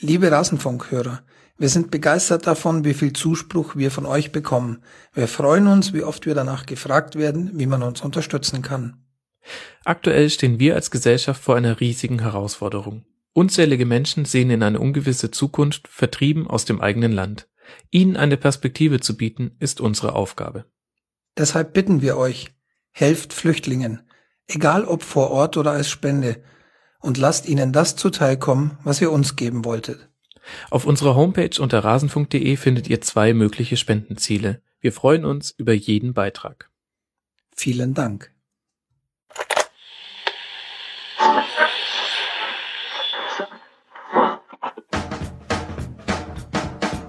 Liebe Rasenfunkhörer, wir sind begeistert davon, wie viel Zuspruch wir von euch bekommen. Wir freuen uns, wie oft wir danach gefragt werden, wie man uns unterstützen kann. Aktuell stehen wir als Gesellschaft vor einer riesigen Herausforderung. Unzählige Menschen sehen in eine ungewisse Zukunft, vertrieben aus dem eigenen Land. Ihnen eine Perspektive zu bieten, ist unsere Aufgabe. Deshalb bitten wir euch, helft Flüchtlingen, egal ob vor Ort oder als Spende, und lasst ihnen das zuteilkommen, was ihr uns geben wolltet. Auf unserer Homepage unter rasenfunk.de findet ihr zwei mögliche Spendenziele. Wir freuen uns über jeden Beitrag. Vielen Dank.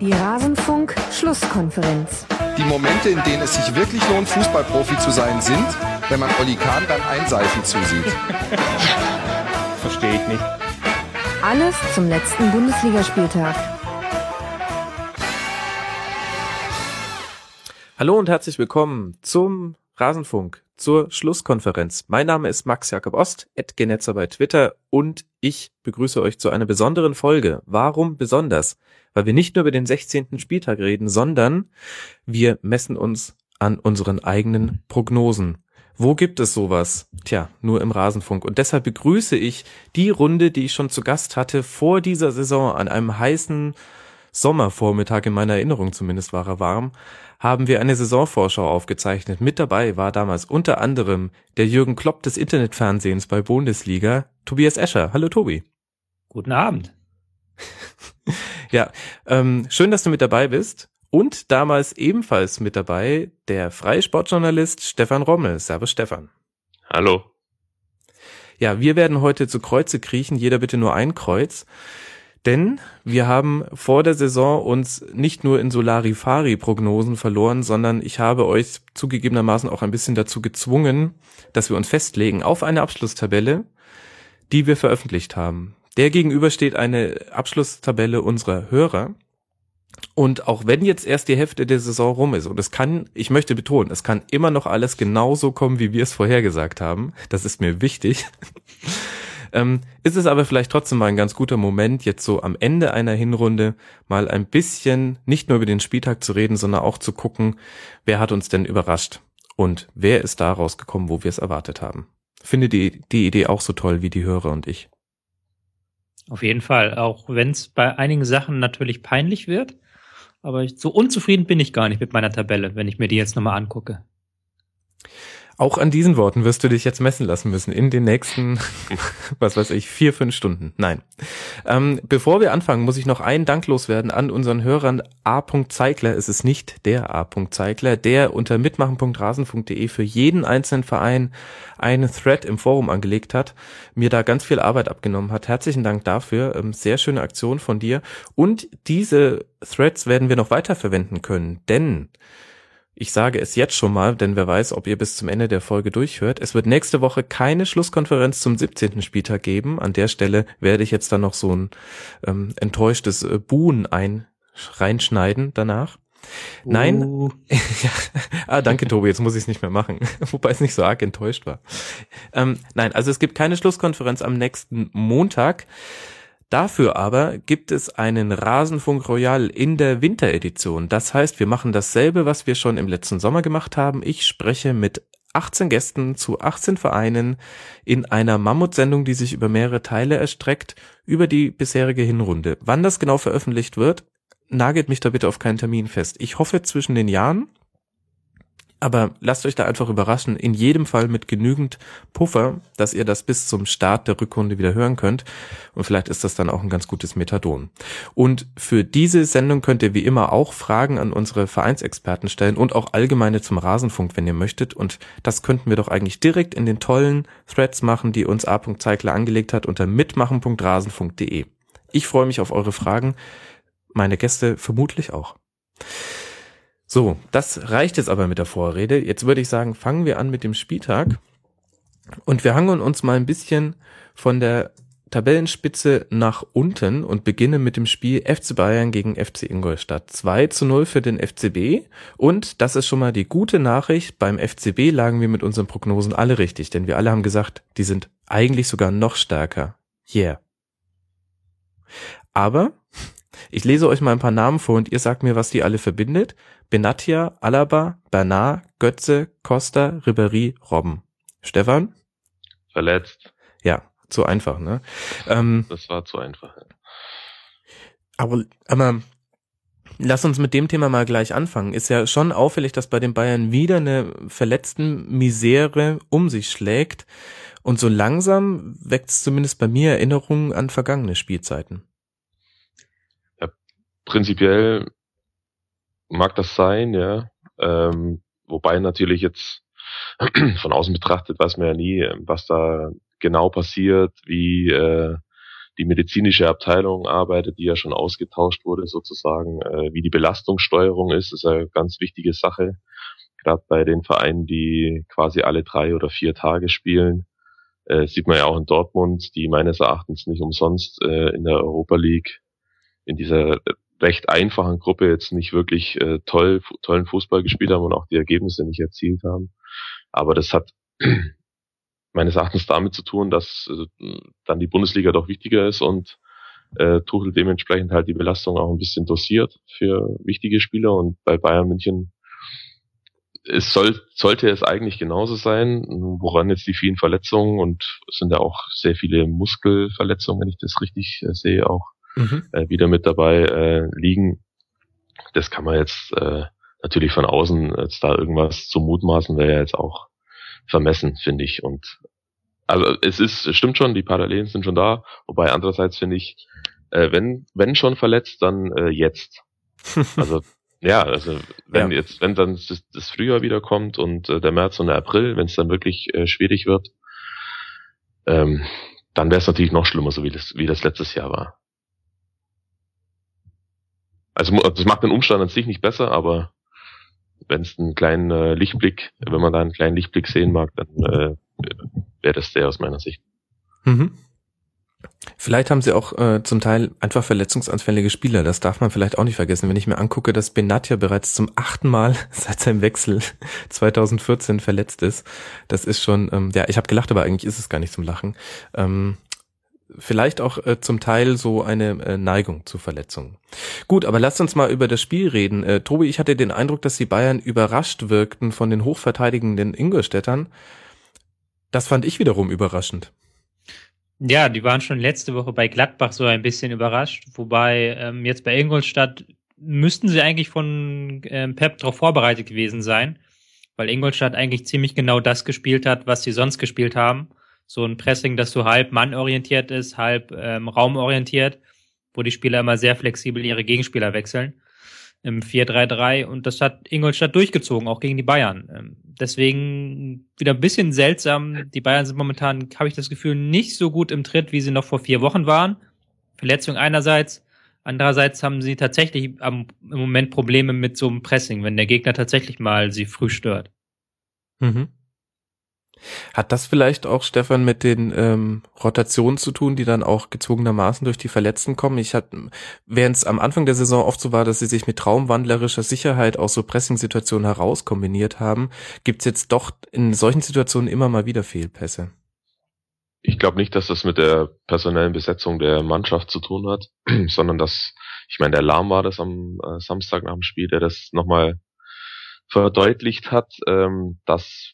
Die Rasenfunk-Schlusskonferenz. Die Momente, in denen es sich wirklich lohnt, Fußballprofi zu sein, sind, wenn man Olli Kahn beim Einseifen zusieht. Verstehe ich nicht. Alles zum letzten Bundesligaspieltag. Hallo und herzlich willkommen zum Rasenfunk, zur Schlusskonferenz. Mein Name ist Max Jakob Ost, Genetzer bei Twitter und ich begrüße euch zu einer besonderen Folge. Warum besonders? Weil wir nicht nur über den 16. Spieltag reden, sondern wir messen uns an unseren eigenen Prognosen. Wo gibt es sowas? Tja, nur im Rasenfunk. Und deshalb begrüße ich die Runde, die ich schon zu Gast hatte vor dieser Saison an einem heißen Sommervormittag, in meiner Erinnerung zumindest war er warm, haben wir eine Saisonvorschau aufgezeichnet. Mit dabei war damals unter anderem der Jürgen Klopp des Internetfernsehens bei Bundesliga, Tobias Escher. Hallo Tobi. Guten Abend. ja, ähm, schön, dass du mit dabei bist. Und damals ebenfalls mit dabei der freie Sportjournalist Stefan Rommel. Servus Stefan. Hallo. Ja, wir werden heute zu Kreuze kriechen, jeder bitte nur ein Kreuz. Denn wir haben vor der Saison uns nicht nur in Solarifari-Prognosen verloren, sondern ich habe euch zugegebenermaßen auch ein bisschen dazu gezwungen, dass wir uns festlegen auf eine Abschlusstabelle, die wir veröffentlicht haben. Der gegenüber steht eine Abschlusstabelle unserer Hörer. Und auch wenn jetzt erst die Hälfte der Saison rum ist, und es kann, ich möchte betonen, es kann immer noch alles genauso kommen, wie wir es vorhergesagt haben. Das ist mir wichtig. Ähm, ist es aber vielleicht trotzdem mal ein ganz guter Moment, jetzt so am Ende einer Hinrunde mal ein bisschen nicht nur über den Spieltag zu reden, sondern auch zu gucken, wer hat uns denn überrascht und wer ist da rausgekommen, wo wir es erwartet haben. Finde die, die Idee auch so toll wie die Hörer und ich. Auf jeden Fall, auch wenn es bei einigen Sachen natürlich peinlich wird. Aber so unzufrieden bin ich gar nicht mit meiner Tabelle, wenn ich mir die jetzt nochmal angucke. Auch an diesen Worten wirst du dich jetzt messen lassen müssen in den nächsten, was weiß ich, vier, fünf Stunden. Nein. Ähm, bevor wir anfangen, muss ich noch einen Dank loswerden an unseren Hörern A. Zeigler. Es ist nicht der A. Zeigler, der unter mitmachen.rasen.de für jeden einzelnen Verein einen Thread im Forum angelegt hat, mir da ganz viel Arbeit abgenommen hat. Herzlichen Dank dafür. Ähm, sehr schöne Aktion von dir. Und diese Threads werden wir noch weiter verwenden können, denn ich sage es jetzt schon mal, denn wer weiß, ob ihr bis zum Ende der Folge durchhört. Es wird nächste Woche keine Schlusskonferenz zum 17. Spieltag geben. An der Stelle werde ich jetzt dann noch so ein ähm, enttäuschtes äh, Buhn ein reinschneiden danach. Uh. Nein. ja. Ah, danke, Tobi. Jetzt muss ich es nicht mehr machen. Wobei es nicht so arg enttäuscht war. Ähm, nein, also es gibt keine Schlusskonferenz am nächsten Montag. Dafür aber gibt es einen Rasenfunk Royal in der Winteredition. Das heißt, wir machen dasselbe, was wir schon im letzten Sommer gemacht haben. Ich spreche mit 18 Gästen zu 18 Vereinen in einer Mammutsendung, die sich über mehrere Teile erstreckt, über die bisherige Hinrunde. Wann das genau veröffentlicht wird, nagelt mich da bitte auf keinen Termin fest. Ich hoffe zwischen den Jahren. Aber lasst euch da einfach überraschen, in jedem Fall mit genügend Puffer, dass ihr das bis zum Start der Rückrunde wieder hören könnt. Und vielleicht ist das dann auch ein ganz gutes Methadon. Und für diese Sendung könnt ihr wie immer auch Fragen an unsere Vereinsexperten stellen und auch allgemeine zum Rasenfunk, wenn ihr möchtet. Und das könnten wir doch eigentlich direkt in den tollen Threads machen, die uns A. Angelegt hat unter mitmachen.rasenfunk.de. Ich freue mich auf eure Fragen. Meine Gäste vermutlich auch. So, das reicht jetzt aber mit der Vorrede. Jetzt würde ich sagen, fangen wir an mit dem Spieltag. Und wir hangeln uns mal ein bisschen von der Tabellenspitze nach unten und beginnen mit dem Spiel FC Bayern gegen FC Ingolstadt. 2 zu 0 für den FCB. Und das ist schon mal die gute Nachricht. Beim FCB lagen wir mit unseren Prognosen alle richtig, denn wir alle haben gesagt, die sind eigentlich sogar noch stärker. Yeah. Aber ich lese euch mal ein paar Namen vor und ihr sagt mir, was die alle verbindet. Benatia, Alaba, Bernard, Götze, Costa, Ribéry, Robben. Stefan? Verletzt. Ja, zu einfach, ne? Ähm, Das war zu einfach. aber, aber lass uns mit dem Thema mal gleich anfangen. Ist ja schon auffällig, dass bei den Bayern wieder eine verletzten Misere um sich schlägt. Und so langsam weckt es zumindest bei mir Erinnerungen an vergangene Spielzeiten. Prinzipiell mag das sein, ja. Ähm, wobei natürlich jetzt von außen betrachtet weiß man ja nie, was da genau passiert, wie äh, die medizinische Abteilung arbeitet, die ja schon ausgetauscht wurde sozusagen, äh, wie die Belastungssteuerung ist, ist eine ganz wichtige Sache. Gerade bei den Vereinen, die quasi alle drei oder vier Tage spielen, äh, sieht man ja auch in Dortmund, die meines Erachtens nicht umsonst äh, in der Europa League in dieser recht einfachen Gruppe jetzt nicht wirklich äh, toll, tollen Fußball gespielt haben und auch die Ergebnisse nicht erzielt haben. Aber das hat meines Erachtens damit zu tun, dass äh, dann die Bundesliga doch wichtiger ist und äh, Tuchel dementsprechend halt die Belastung auch ein bisschen dosiert für wichtige Spieler und bei Bayern München es soll, sollte es eigentlich genauso sein, woran jetzt die vielen Verletzungen und es sind ja auch sehr viele Muskelverletzungen, wenn ich das richtig äh, sehe, auch Mhm. äh, wieder mit dabei äh, liegen. Das kann man jetzt äh, natürlich von außen jetzt da irgendwas zu mutmaßen, wäre ja jetzt auch vermessen, finde ich. Und also es ist, es stimmt schon, die Parallelen sind schon da, wobei andererseits finde ich, äh, wenn, wenn schon verletzt, dann äh, jetzt. Also ja, also wenn Ja. jetzt, wenn dann das, das Frühjahr wieder kommt und äh, der März und der April, wenn es dann wirklich äh, schwierig wird, ähm, dann wäre es natürlich noch schlimmer, so wie das, wie das letztes Jahr war. Also das macht den Umstand an sich nicht besser, aber wenn es einen kleinen äh, Lichtblick, wenn man da einen kleinen Lichtblick sehen mag, dann äh, wäre das der aus meiner Sicht. Mhm. Vielleicht haben sie auch äh, zum Teil einfach verletzungsanfällige Spieler. Das darf man vielleicht auch nicht vergessen. Wenn ich mir angucke, dass Benatia bereits zum achten Mal seit seinem Wechsel 2014 verletzt ist, das ist schon, ähm, ja, ich habe gelacht, aber eigentlich ist es gar nicht zum Lachen. Ähm, vielleicht auch äh, zum Teil so eine äh, Neigung zu Verletzungen. Gut, aber lasst uns mal über das Spiel reden. Äh, Tobi, ich hatte den Eindruck, dass die Bayern überrascht wirkten von den hochverteidigenden Ingolstädtern. Das fand ich wiederum überraschend. Ja, die waren schon letzte Woche bei Gladbach so ein bisschen überrascht, wobei ähm, jetzt bei Ingolstadt müssten sie eigentlich von ähm, Pep darauf vorbereitet gewesen sein, weil Ingolstadt eigentlich ziemlich genau das gespielt hat, was sie sonst gespielt haben. So ein Pressing, das so halb mannorientiert ist, halb ähm, raumorientiert, wo die Spieler immer sehr flexibel ihre Gegenspieler wechseln im 4-3-3 und das hat Ingolstadt durchgezogen, auch gegen die Bayern. Ähm, Deswegen wieder ein bisschen seltsam. Die Bayern sind momentan, habe ich das Gefühl, nicht so gut im Tritt, wie sie noch vor vier Wochen waren. Verletzung einerseits. Andererseits haben sie tatsächlich am, im Moment Probleme mit so einem Pressing, wenn der Gegner tatsächlich mal sie früh stört. Mhm. Hat das vielleicht auch, Stefan, mit den ähm, Rotationen zu tun, die dann auch gezwungenermaßen durch die Verletzten kommen? Ich hatte, während es am Anfang der Saison oft so war, dass sie sich mit traumwandlerischer Sicherheit aus so Pressing-Situationen heraus kombiniert haben, gibt's jetzt doch in solchen Situationen immer mal wieder Fehlpässe. Ich glaube nicht, dass das mit der personellen Besetzung der Mannschaft zu tun hat, sondern dass, ich meine, der Lahm war das am äh, Samstag nach dem Spiel, der das nochmal verdeutlicht hat, ähm, dass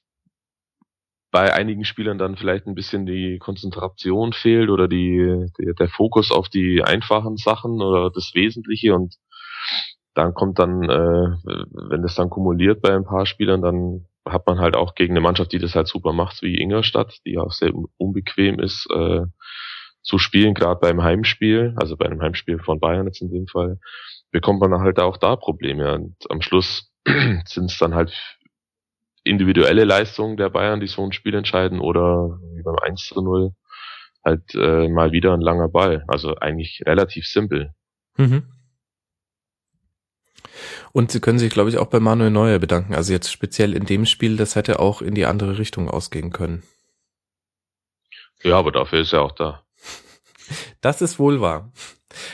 bei einigen Spielern dann vielleicht ein bisschen die Konzentration fehlt oder die, die der Fokus auf die einfachen Sachen oder das Wesentliche und dann kommt dann, äh, wenn das dann kumuliert bei ein paar Spielern, dann hat man halt auch gegen eine Mannschaft, die das halt super macht, wie Ingolstadt, die auch sehr unbequem ist, äh, zu spielen, gerade beim Heimspiel, also bei einem Heimspiel von Bayern jetzt in dem Fall, bekommt man halt auch da Probleme. Und am Schluss sind es dann halt individuelle Leistungen der Bayern, die so ein Spiel entscheiden, oder wie beim 1 zu 0 halt äh, mal wieder ein langer Ball. Also eigentlich relativ simpel. Mhm. Und sie können sich, glaube ich, auch bei Manuel Neuer bedanken. Also jetzt speziell in dem Spiel, das hätte auch in die andere Richtung ausgehen können. Ja, aber dafür ist er auch da. Das ist wohl wahr.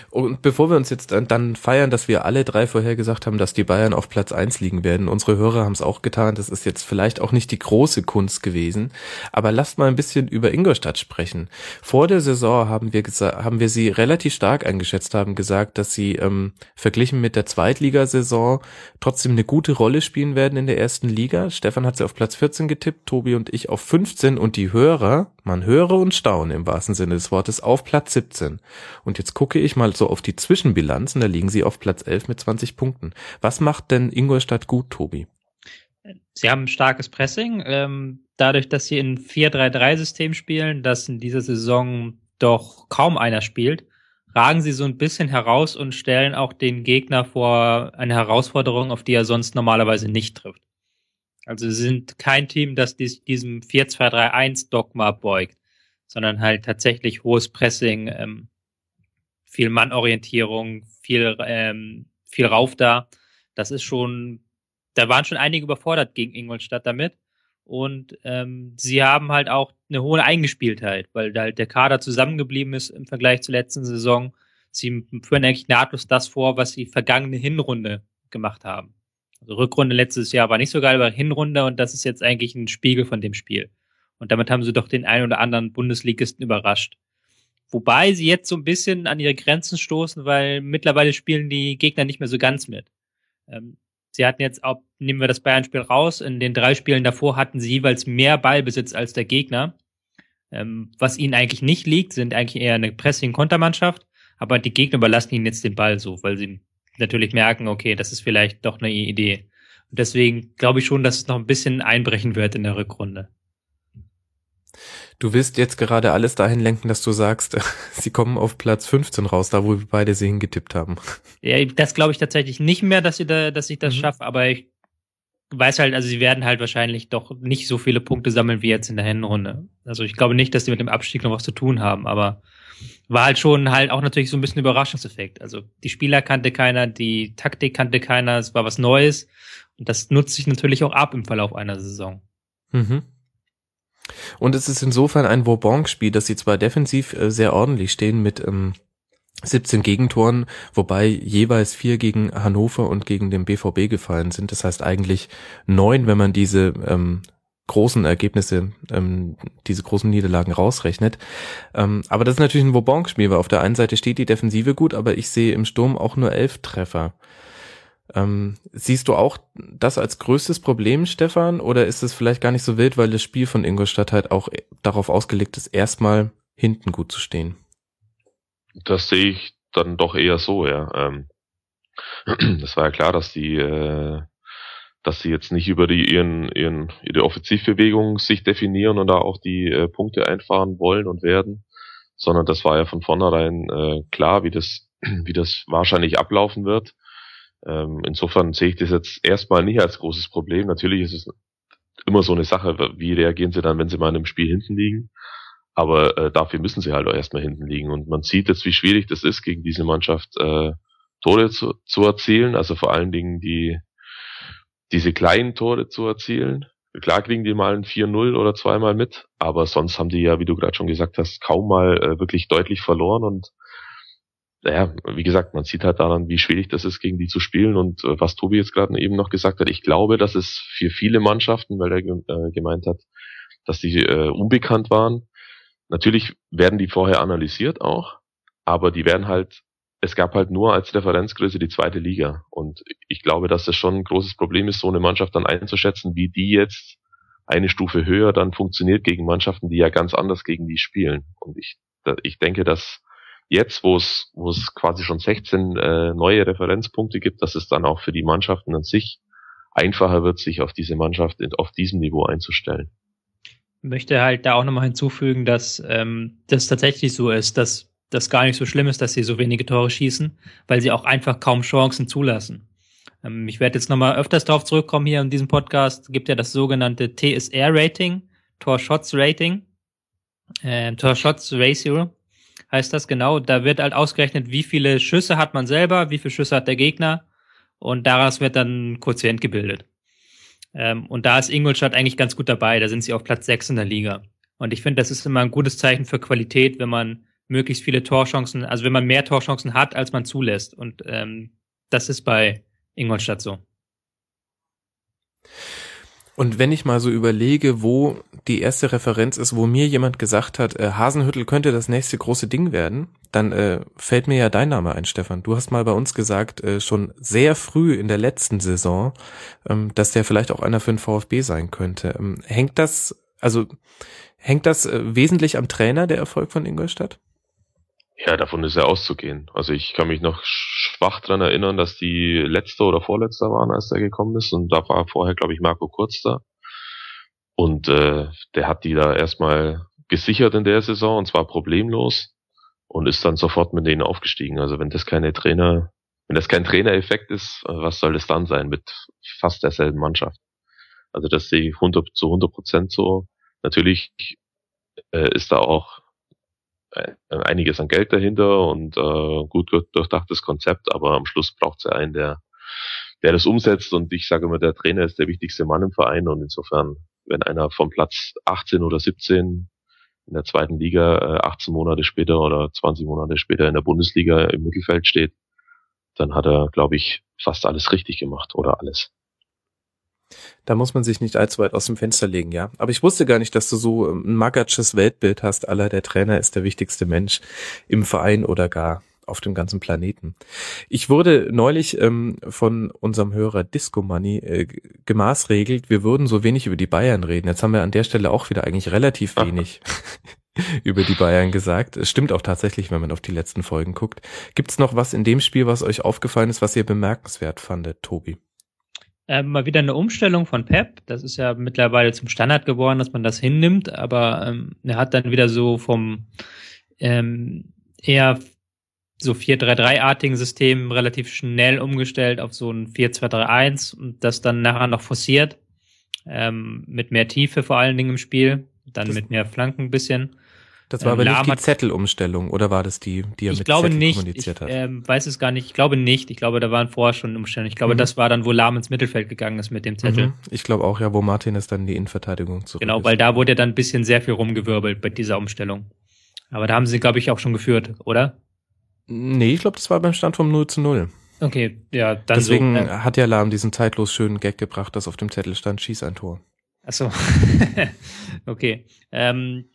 Und bevor wir uns jetzt dann feiern, dass wir alle drei vorher gesagt haben, dass die Bayern auf Platz eins liegen werden, unsere Hörer haben es auch getan, das ist jetzt vielleicht auch nicht die große Kunst gewesen, aber lasst mal ein bisschen über Ingolstadt sprechen. Vor der Saison haben wir haben wir sie relativ stark eingeschätzt, haben gesagt, dass sie ähm, verglichen mit der Zweitligasaison trotzdem eine gute Rolle spielen werden in der ersten Liga. Stefan hat sie auf Platz 14 getippt, Tobi und ich auf 15 und die Hörer, man höre und staune im wahrsten Sinne des Wortes, auf Platz 17. Und jetzt gucke ich mal so auf die Zwischenbilanzen, da liegen sie auf Platz 11 mit 20 Punkten. Was macht denn Ingolstadt gut, Tobi? Sie haben ein starkes Pressing. Ähm, dadurch, dass sie in 4-3-3-System spielen, das in dieser Saison doch kaum einer spielt, ragen sie so ein bisschen heraus und stellen auch den Gegner vor eine Herausforderung, auf die er sonst normalerweise nicht trifft. Also sie sind kein Team, das dies, diesem 4-2-3-1-Dogma beugt, sondern halt tatsächlich hohes Pressing, ähm, viel Mannorientierung, viel, ähm, viel Rauf da. Das ist schon, da waren schon einige überfordert gegen Ingolstadt damit. Und ähm, sie haben halt auch eine hohe Eingespieltheit, weil halt der Kader zusammengeblieben ist im Vergleich zur letzten Saison. Sie führen eigentlich nahtlos das vor, was sie vergangene Hinrunde gemacht haben. Also Rückrunde letztes Jahr war nicht so geil, aber Hinrunde und das ist jetzt eigentlich ein Spiegel von dem Spiel. Und damit haben sie doch den einen oder anderen Bundesligisten überrascht. Wobei sie jetzt so ein bisschen an ihre Grenzen stoßen, weil mittlerweile spielen die Gegner nicht mehr so ganz mit. Ähm, sie hatten jetzt auch, nehmen wir das Bayern-Spiel raus, in den drei Spielen davor hatten sie jeweils mehr Ballbesitz als der Gegner. Ähm, was ihnen eigentlich nicht liegt, sind eigentlich eher eine Pressing-Kontermannschaft, aber die Gegner überlassen ihnen jetzt den Ball so, weil sie natürlich merken, okay, das ist vielleicht doch eine Idee. Und deswegen glaube ich schon, dass es noch ein bisschen einbrechen wird in der Rückrunde. Du willst jetzt gerade alles dahin lenken, dass du sagst, sie kommen auf Platz 15 raus, da wo wir beide sie hingetippt haben. Ja, das glaube ich tatsächlich nicht mehr, dass sie da, dass ich das mhm. schaffe, aber ich weiß halt, also sie werden halt wahrscheinlich doch nicht so viele Punkte sammeln wie jetzt in der Hinrunde. Also ich glaube nicht, dass sie mit dem Abstieg noch was zu tun haben, aber war halt schon halt auch natürlich so ein bisschen Überraschungseffekt. Also die Spieler kannte keiner, die Taktik kannte keiner, es war was Neues und das nutzt sich natürlich auch ab im Verlauf einer Saison. Mhm. Und es ist insofern ein Vauban-Spiel, dass sie zwar defensiv äh, sehr ordentlich stehen mit ähm, 17 Gegentoren, wobei jeweils vier gegen Hannover und gegen den BVB gefallen sind. Das heißt eigentlich neun, wenn man diese ähm, großen Ergebnisse, ähm, diese großen Niederlagen rausrechnet. Ähm, aber das ist natürlich ein Vauban-Spiel, weil auf der einen Seite steht die Defensive gut, aber ich sehe im Sturm auch nur elf Treffer. Ähm, siehst du auch das als größtes Problem, Stefan, oder ist es vielleicht gar nicht so wild, weil das Spiel von Ingolstadt halt auch darauf ausgelegt ist, erstmal hinten gut zu stehen? Das sehe ich dann doch eher so, ja. Ähm, das war ja klar, dass die, äh, dass sie jetzt nicht über die ihren, ihren ihre Offensivbewegung sich definieren und da auch die äh, Punkte einfahren wollen und werden, sondern das war ja von vornherein äh, klar, wie das wie das wahrscheinlich ablaufen wird. Ähm, insofern sehe ich das jetzt erstmal nicht als großes Problem. Natürlich ist es immer so eine Sache, wie reagieren sie dann, wenn sie mal in einem Spiel hinten liegen. Aber äh, dafür müssen sie halt auch erstmal hinten liegen. Und man sieht jetzt, wie schwierig das ist, gegen diese Mannschaft äh, Tore zu, zu erzielen. Also vor allen Dingen die diese kleinen Tore zu erzielen. Klar kriegen die mal ein 4-0 oder zweimal mit, aber sonst haben die ja, wie du gerade schon gesagt hast, kaum mal äh, wirklich deutlich verloren und naja, wie gesagt, man sieht halt daran, wie schwierig das ist, gegen die zu spielen. Und äh, was Tobi jetzt gerade eben noch gesagt hat, ich glaube, dass es für viele Mannschaften, weil er äh, gemeint hat, dass die äh, unbekannt waren. Natürlich werden die vorher analysiert auch, aber die werden halt, es gab halt nur als Referenzgröße die zweite Liga. Und ich glaube, dass das schon ein großes Problem ist, so eine Mannschaft dann einzuschätzen, wie die jetzt eine Stufe höher dann funktioniert gegen Mannschaften, die ja ganz anders gegen die spielen. Und ich, ich denke, dass jetzt, wo es, wo es quasi schon 16 äh, neue Referenzpunkte gibt, dass es dann auch für die Mannschaften an sich einfacher wird, sich auf diese Mannschaft auf diesem Niveau einzustellen. Ich möchte halt da auch nochmal hinzufügen, dass ähm, das tatsächlich so ist, dass das gar nicht so schlimm ist, dass sie so wenige Tore schießen, weil sie auch einfach kaum Chancen zulassen. Ähm, ich werde jetzt nochmal öfters darauf zurückkommen hier in diesem Podcast. Gibt ja das sogenannte TSR-Rating, Tor-Shots-Rating, äh, Tor-Shots-Ratio heißt das genau. Da wird halt ausgerechnet, wie viele Schüsse hat man selber, wie viele Schüsse hat der Gegner und daraus wird dann ein Quotient gebildet. Ähm, und da ist Ingolstadt eigentlich ganz gut dabei. Da sind sie auf Platz 6 in der Liga. Und ich finde, das ist immer ein gutes Zeichen für Qualität, wenn man möglichst viele Torchancen, also wenn man mehr Torchancen hat, als man zulässt. Und ähm, das ist bei Ingolstadt so. Und wenn ich mal so überlege, wo die erste Referenz ist, wo mir jemand gesagt hat, äh, Hasenhüttel könnte das nächste große Ding werden, dann äh, fällt mir ja dein Name ein, Stefan. Du hast mal bei uns gesagt, äh, schon sehr früh in der letzten Saison, ähm, dass der vielleicht auch einer für den VfB sein könnte. Ähm, hängt das, also hängt das äh, wesentlich am Trainer, der Erfolg von Ingolstadt? Ja, davon ist ja auszugehen. Also ich kann mich noch schwach dran erinnern, dass die letzte oder vorletzte waren, als der gekommen ist. Und da war vorher, glaube ich, Marco Kurz da. Und äh, der hat die da erstmal gesichert in der Saison und zwar problemlos und ist dann sofort mit denen aufgestiegen. Also wenn das keine Trainer, wenn das kein Trainereffekt ist, was soll das dann sein mit fast derselben Mannschaft? Also das sehe ich 100 zu 100 Prozent so. Natürlich äh, ist da auch einiges an Geld dahinter und äh, gut durchdachtes Konzept, aber am Schluss braucht es ja einen, der, der das umsetzt und ich sage immer, der Trainer ist der wichtigste Mann im Verein und insofern, wenn einer vom Platz 18 oder 17 in der zweiten Liga äh, 18 Monate später oder 20 Monate später in der Bundesliga im Mittelfeld steht, dann hat er, glaube ich, fast alles richtig gemacht oder alles. Da muss man sich nicht allzu weit aus dem Fenster legen, ja. Aber ich wusste gar nicht, dass du so ein magatsches Weltbild hast, aller der Trainer ist der wichtigste Mensch im Verein oder gar auf dem ganzen Planeten. Ich wurde neulich ähm, von unserem Hörer Disco Money äh, gemaßregelt, wir würden so wenig über die Bayern reden. Jetzt haben wir an der Stelle auch wieder eigentlich relativ wenig über die Bayern gesagt. Es stimmt auch tatsächlich, wenn man auf die letzten Folgen guckt. Gibt's noch was in dem Spiel, was euch aufgefallen ist, was ihr bemerkenswert fandet, Tobi? Äh, mal wieder eine Umstellung von Pep. Das ist ja mittlerweile zum Standard geworden, dass man das hinnimmt, aber ähm, er hat dann wieder so vom ähm, eher so 4-3-3-artigen System relativ schnell umgestellt auf so ein 4-2-3-1 und das dann nachher noch forciert. Ähm, mit mehr Tiefe vor allen Dingen im Spiel, dann das mit mehr Flanken ein bisschen. Das war ähm, aber nicht die Zettelumstellung oder war das die, die er ich mit glaube Zettel nicht, kommuniziert ich, hat? Ähm, weiß es gar nicht. Ich glaube nicht. Ich glaube, da waren vorher schon Umstellungen. Ich glaube, mhm. das war dann, wo Lahm ins Mittelfeld gegangen ist mit dem Zettel. Mhm. Ich glaube auch, ja, wo Martin ist dann die Innenverteidigung zurück. Genau, weil da wurde ja dann ein bisschen sehr viel rumgewirbelt bei dieser Umstellung. Aber da haben sie, glaube ich, auch schon geführt, oder? Nee, ich glaube, das war beim Stand vom 0 zu 0. Okay, ja, dann Deswegen so, äh, hat ja Lahm diesen zeitlos schönen Gag gebracht, dass auf dem Zettel stand, schieß ein Tor. Ach so. okay. Ähm,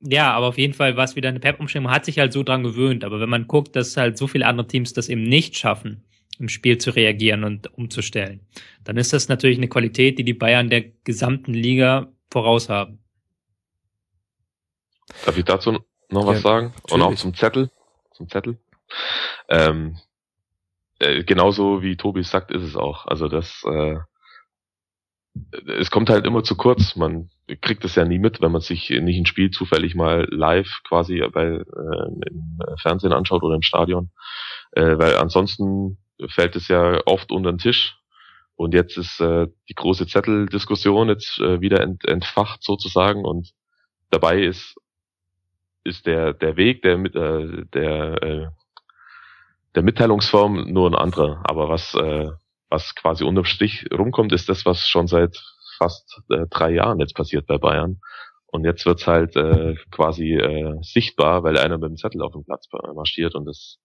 ja, aber auf jeden Fall war es wieder eine Pep-Umstellung. Man hat sich halt so dran gewöhnt. Aber wenn man guckt, dass halt so viele andere Teams das eben nicht schaffen, im Spiel zu reagieren und umzustellen, dann ist das natürlich eine Qualität, die die Bayern der gesamten Liga voraus haben. Darf ich dazu noch was ja, sagen? Natürlich. Und auch zum Zettel. Zum Zettel. Ähm, äh, genauso wie Tobi sagt, ist es auch. Also das äh, es kommt halt immer zu kurz. Man kriegt es ja nie mit, wenn man sich nicht ein Spiel zufällig mal live quasi bei, äh, im Fernsehen anschaut oder im Stadion. Äh, weil ansonsten fällt es ja oft unter den Tisch. Und jetzt ist äh, die große Zetteldiskussion jetzt äh, wieder ent, entfacht sozusagen und dabei ist ist der der Weg der äh, der äh, der Mitteilungsform nur ein anderer. Aber was äh, was quasi unterm Strich rumkommt, ist das, was schon seit fast äh, drei Jahren jetzt passiert bei Bayern. Und jetzt wird's halt äh, quasi äh, sichtbar, weil einer mit dem Zettel auf dem Platz marschiert und das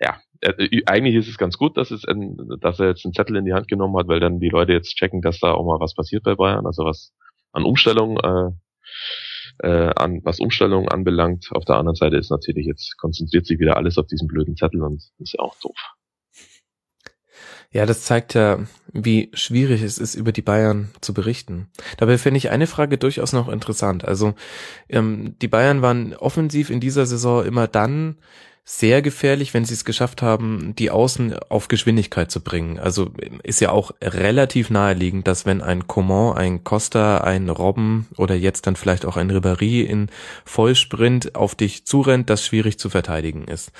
ja, äh, eigentlich ist es ganz gut, dass es dass er jetzt einen Zettel in die Hand genommen hat, weil dann die Leute jetzt checken, dass da auch mal was passiert bei Bayern, also was an Umstellung äh, äh, an was Umstellung anbelangt. Auf der anderen Seite ist natürlich jetzt konzentriert sich wieder alles auf diesen blöden Zettel und ist ja auch doof. Ja, das zeigt ja, wie schwierig es ist, über die Bayern zu berichten. Dabei finde ich eine Frage durchaus noch interessant. Also ähm, die Bayern waren offensiv in dieser Saison immer dann sehr gefährlich, wenn sie es geschafft haben, die Außen auf Geschwindigkeit zu bringen. Also ist ja auch relativ naheliegend, dass wenn ein Coman, ein Costa, ein Robben oder jetzt dann vielleicht auch ein Ribéry in Vollsprint auf dich zurennt, das schwierig zu verteidigen ist.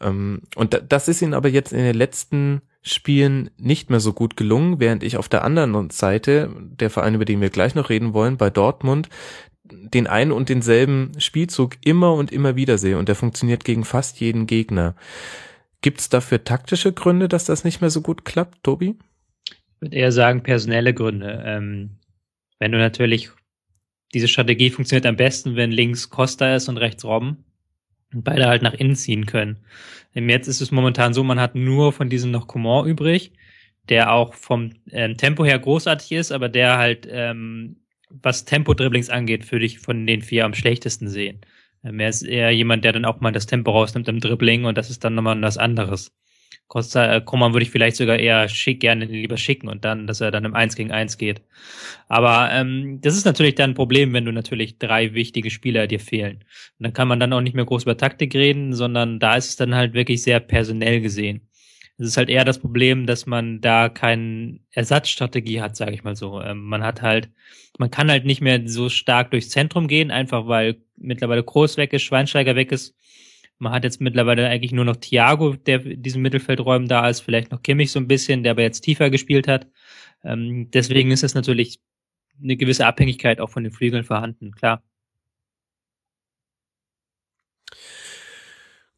Ähm, und das ist ihnen aber jetzt in den letzten Spielen nicht mehr so gut gelungen, während ich auf der anderen Seite, der Verein, über den wir gleich noch reden wollen, bei Dortmund, den einen und denselben Spielzug immer und immer wieder sehe und der funktioniert gegen fast jeden Gegner. Gibt es dafür taktische Gründe, dass das nicht mehr so gut klappt, Tobi? Ich würde eher sagen personelle Gründe. Ähm, wenn du natürlich, diese Strategie funktioniert am besten, wenn links Costa ist und rechts Robben. Und beide halt nach innen ziehen können. Jetzt ist es momentan so, man hat nur von diesem noch Coman übrig, der auch vom ähm, Tempo her großartig ist, aber der halt, ähm, was Tempo-Dribblings angeht, würde ich von den vier am schlechtesten sehen. Ähm, er ist eher jemand, der dann auch mal das Tempo rausnimmt im Dribbling und das ist dann nochmal was anderes. Costa äh, Koman würde ich vielleicht sogar eher schick, gerne lieber schicken und dann, dass er dann im 1 gegen 1 geht. Aber ähm, das ist natürlich dann ein Problem, wenn du natürlich drei wichtige Spieler dir fehlen. Und dann kann man dann auch nicht mehr groß über Taktik reden, sondern da ist es dann halt wirklich sehr personell gesehen. Es ist halt eher das Problem, dass man da keine Ersatzstrategie hat, sage ich mal so. Ähm, man hat halt, man kann halt nicht mehr so stark durchs Zentrum gehen, einfach weil mittlerweile Groß weg ist, Schweinsteiger weg ist man hat jetzt mittlerweile eigentlich nur noch Thiago, der diesen Mittelfeldräumen da ist, vielleicht noch Kimmich so ein bisschen, der aber jetzt tiefer gespielt hat. Ähm, deswegen ist es natürlich eine gewisse Abhängigkeit auch von den Flügeln vorhanden, klar.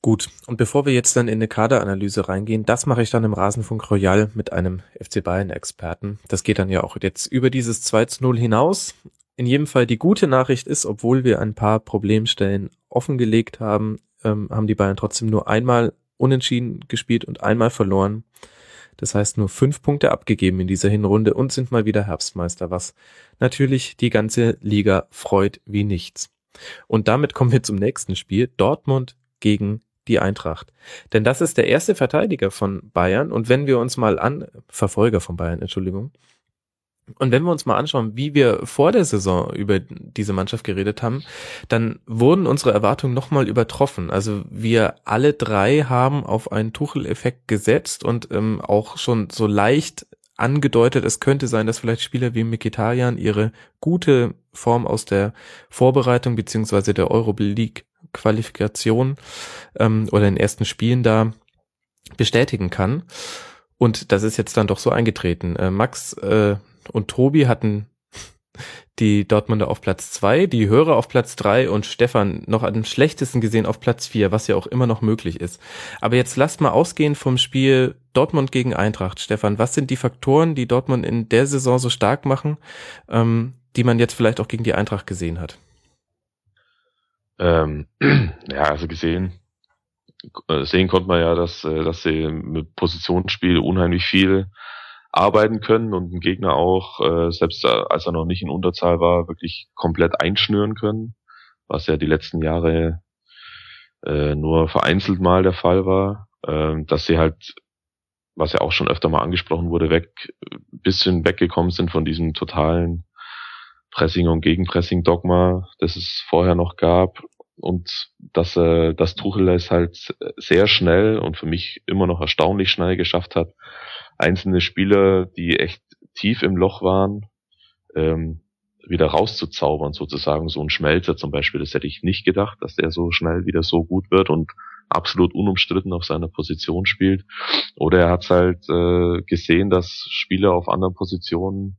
Gut, und bevor wir jetzt dann in eine Kaderanalyse reingehen, das mache ich dann im Rasenfunk Royal mit einem FC Bayern-Experten. Das geht dann ja auch jetzt über dieses 2 zu 0 hinaus. In jedem Fall die gute Nachricht ist, obwohl wir ein paar Problemstellen offengelegt haben, ähm, haben die Bayern trotzdem nur einmal unentschieden gespielt und einmal verloren. Das heißt nur fünf Punkte abgegeben in dieser Hinrunde und sind mal wieder Herbstmeister, was natürlich die ganze Liga freut wie nichts. Und damit kommen wir zum nächsten Spiel. Dortmund gegen die Eintracht. Denn das ist der erste Verteidiger von Bayern. Und wenn wir uns mal an, Verfolger von Bayern, Entschuldigung, und wenn wir uns mal anschauen, wie wir vor der Saison über diese Mannschaft geredet haben, dann wurden unsere Erwartungen nochmal übertroffen. Also wir alle drei haben auf einen Tuchel-Effekt gesetzt und ähm, auch schon so leicht angedeutet, es könnte sein, dass vielleicht Spieler wie Mikitarian ihre gute Form aus der Vorbereitung beziehungsweise der Euroleague Qualifikation ähm, oder den ersten Spielen da bestätigen kann. Und das ist jetzt dann doch so eingetreten. Äh, Max, äh, und Tobi hatten die Dortmunder auf Platz zwei, die Hörer auf Platz drei und Stefan noch am schlechtesten gesehen auf Platz vier, was ja auch immer noch möglich ist. Aber jetzt lasst mal ausgehen vom Spiel Dortmund gegen Eintracht. Stefan, was sind die Faktoren, die Dortmund in der Saison so stark machen, ähm, die man jetzt vielleicht auch gegen die Eintracht gesehen hat? Ähm, ja, also gesehen, äh, sehen konnte man ja, dass, äh, dass sie mit Positionsspiel unheimlich viel arbeiten können und einen Gegner auch, äh, selbst als er noch nicht in Unterzahl war, wirklich komplett einschnüren können, was ja die letzten Jahre äh, nur vereinzelt mal der Fall war, äh, dass sie halt, was ja auch schon öfter mal angesprochen wurde, weg, bisschen weggekommen sind von diesem totalen Pressing- und Gegenpressing-Dogma, das es vorher noch gab. Und dass äh, das Tuchel es halt sehr schnell und für mich immer noch erstaunlich schnell geschafft hat, einzelne Spieler, die echt tief im Loch waren, ähm, wieder rauszuzaubern sozusagen. So ein Schmelzer zum Beispiel, das hätte ich nicht gedacht, dass der so schnell wieder so gut wird und absolut unumstritten auf seiner Position spielt. Oder er hat halt äh, gesehen, dass Spieler auf anderen Positionen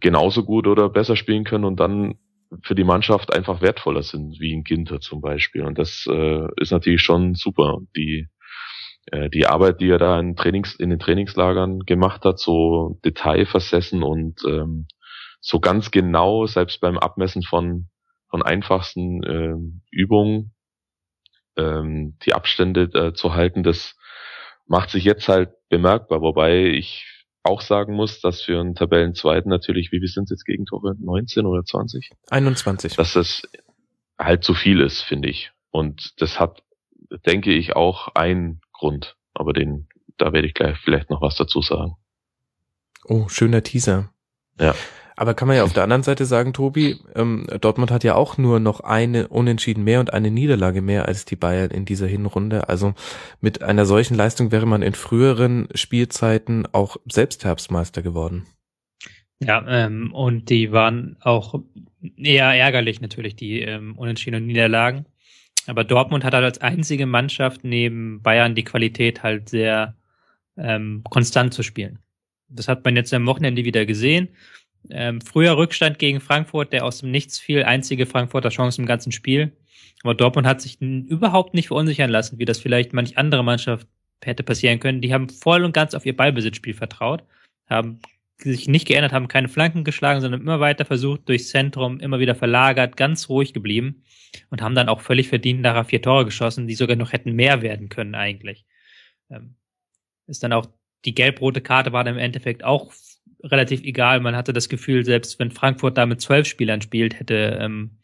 genauso gut oder besser spielen können und dann für die Mannschaft einfach wertvoller sind, wie in Ginter zum Beispiel. Und das äh, ist natürlich schon super. Die äh, die Arbeit, die er da in, Trainings, in den Trainingslagern gemacht hat, so detailversessen und ähm, so ganz genau, selbst beim Abmessen von, von einfachsten äh, Übungen, ähm, die Abstände äh, zu halten, das macht sich jetzt halt bemerkbar, wobei ich auch sagen muss, dass für einen Tabellenzweiten natürlich, wie wir sind jetzt Gegentore? 19 oder 20? 21. Dass das halt zu viel ist, finde ich. Und das hat, denke ich, auch ein Grund. Aber den, da werde ich gleich vielleicht noch was dazu sagen. Oh, schöner Teaser. Ja. Aber kann man ja auf der anderen Seite sagen, Tobi, ähm, Dortmund hat ja auch nur noch eine Unentschieden mehr und eine Niederlage mehr als die Bayern in dieser Hinrunde. Also mit einer solchen Leistung wäre man in früheren Spielzeiten auch selbst Herbstmeister geworden. Ja, ähm, und die waren auch eher ärgerlich natürlich, die ähm, Unentschieden und Niederlagen. Aber Dortmund hat halt als einzige Mannschaft neben Bayern die Qualität halt sehr ähm, konstant zu spielen. Das hat man jetzt am Wochenende wieder gesehen. Ähm, früher Rückstand gegen Frankfurt, der aus dem Nichts fiel, einzige Frankfurter Chance im ganzen Spiel. Aber Dortmund hat sich überhaupt nicht verunsichern lassen, wie das vielleicht manch andere Mannschaft hätte passieren können. Die haben voll und ganz auf ihr Ballbesitzspiel vertraut, haben sich nicht geändert, haben keine Flanken geschlagen, sondern immer weiter versucht, durchs Zentrum, immer wieder verlagert, ganz ruhig geblieben und haben dann auch völlig verdient nachher vier Tore geschossen, die sogar noch hätten mehr werden können eigentlich. Ähm, ist dann auch die gelb-rote Karte war dann im Endeffekt auch relativ egal. Man hatte das Gefühl, selbst wenn Frankfurt da mit zwölf Spielern spielt, hätte ähm,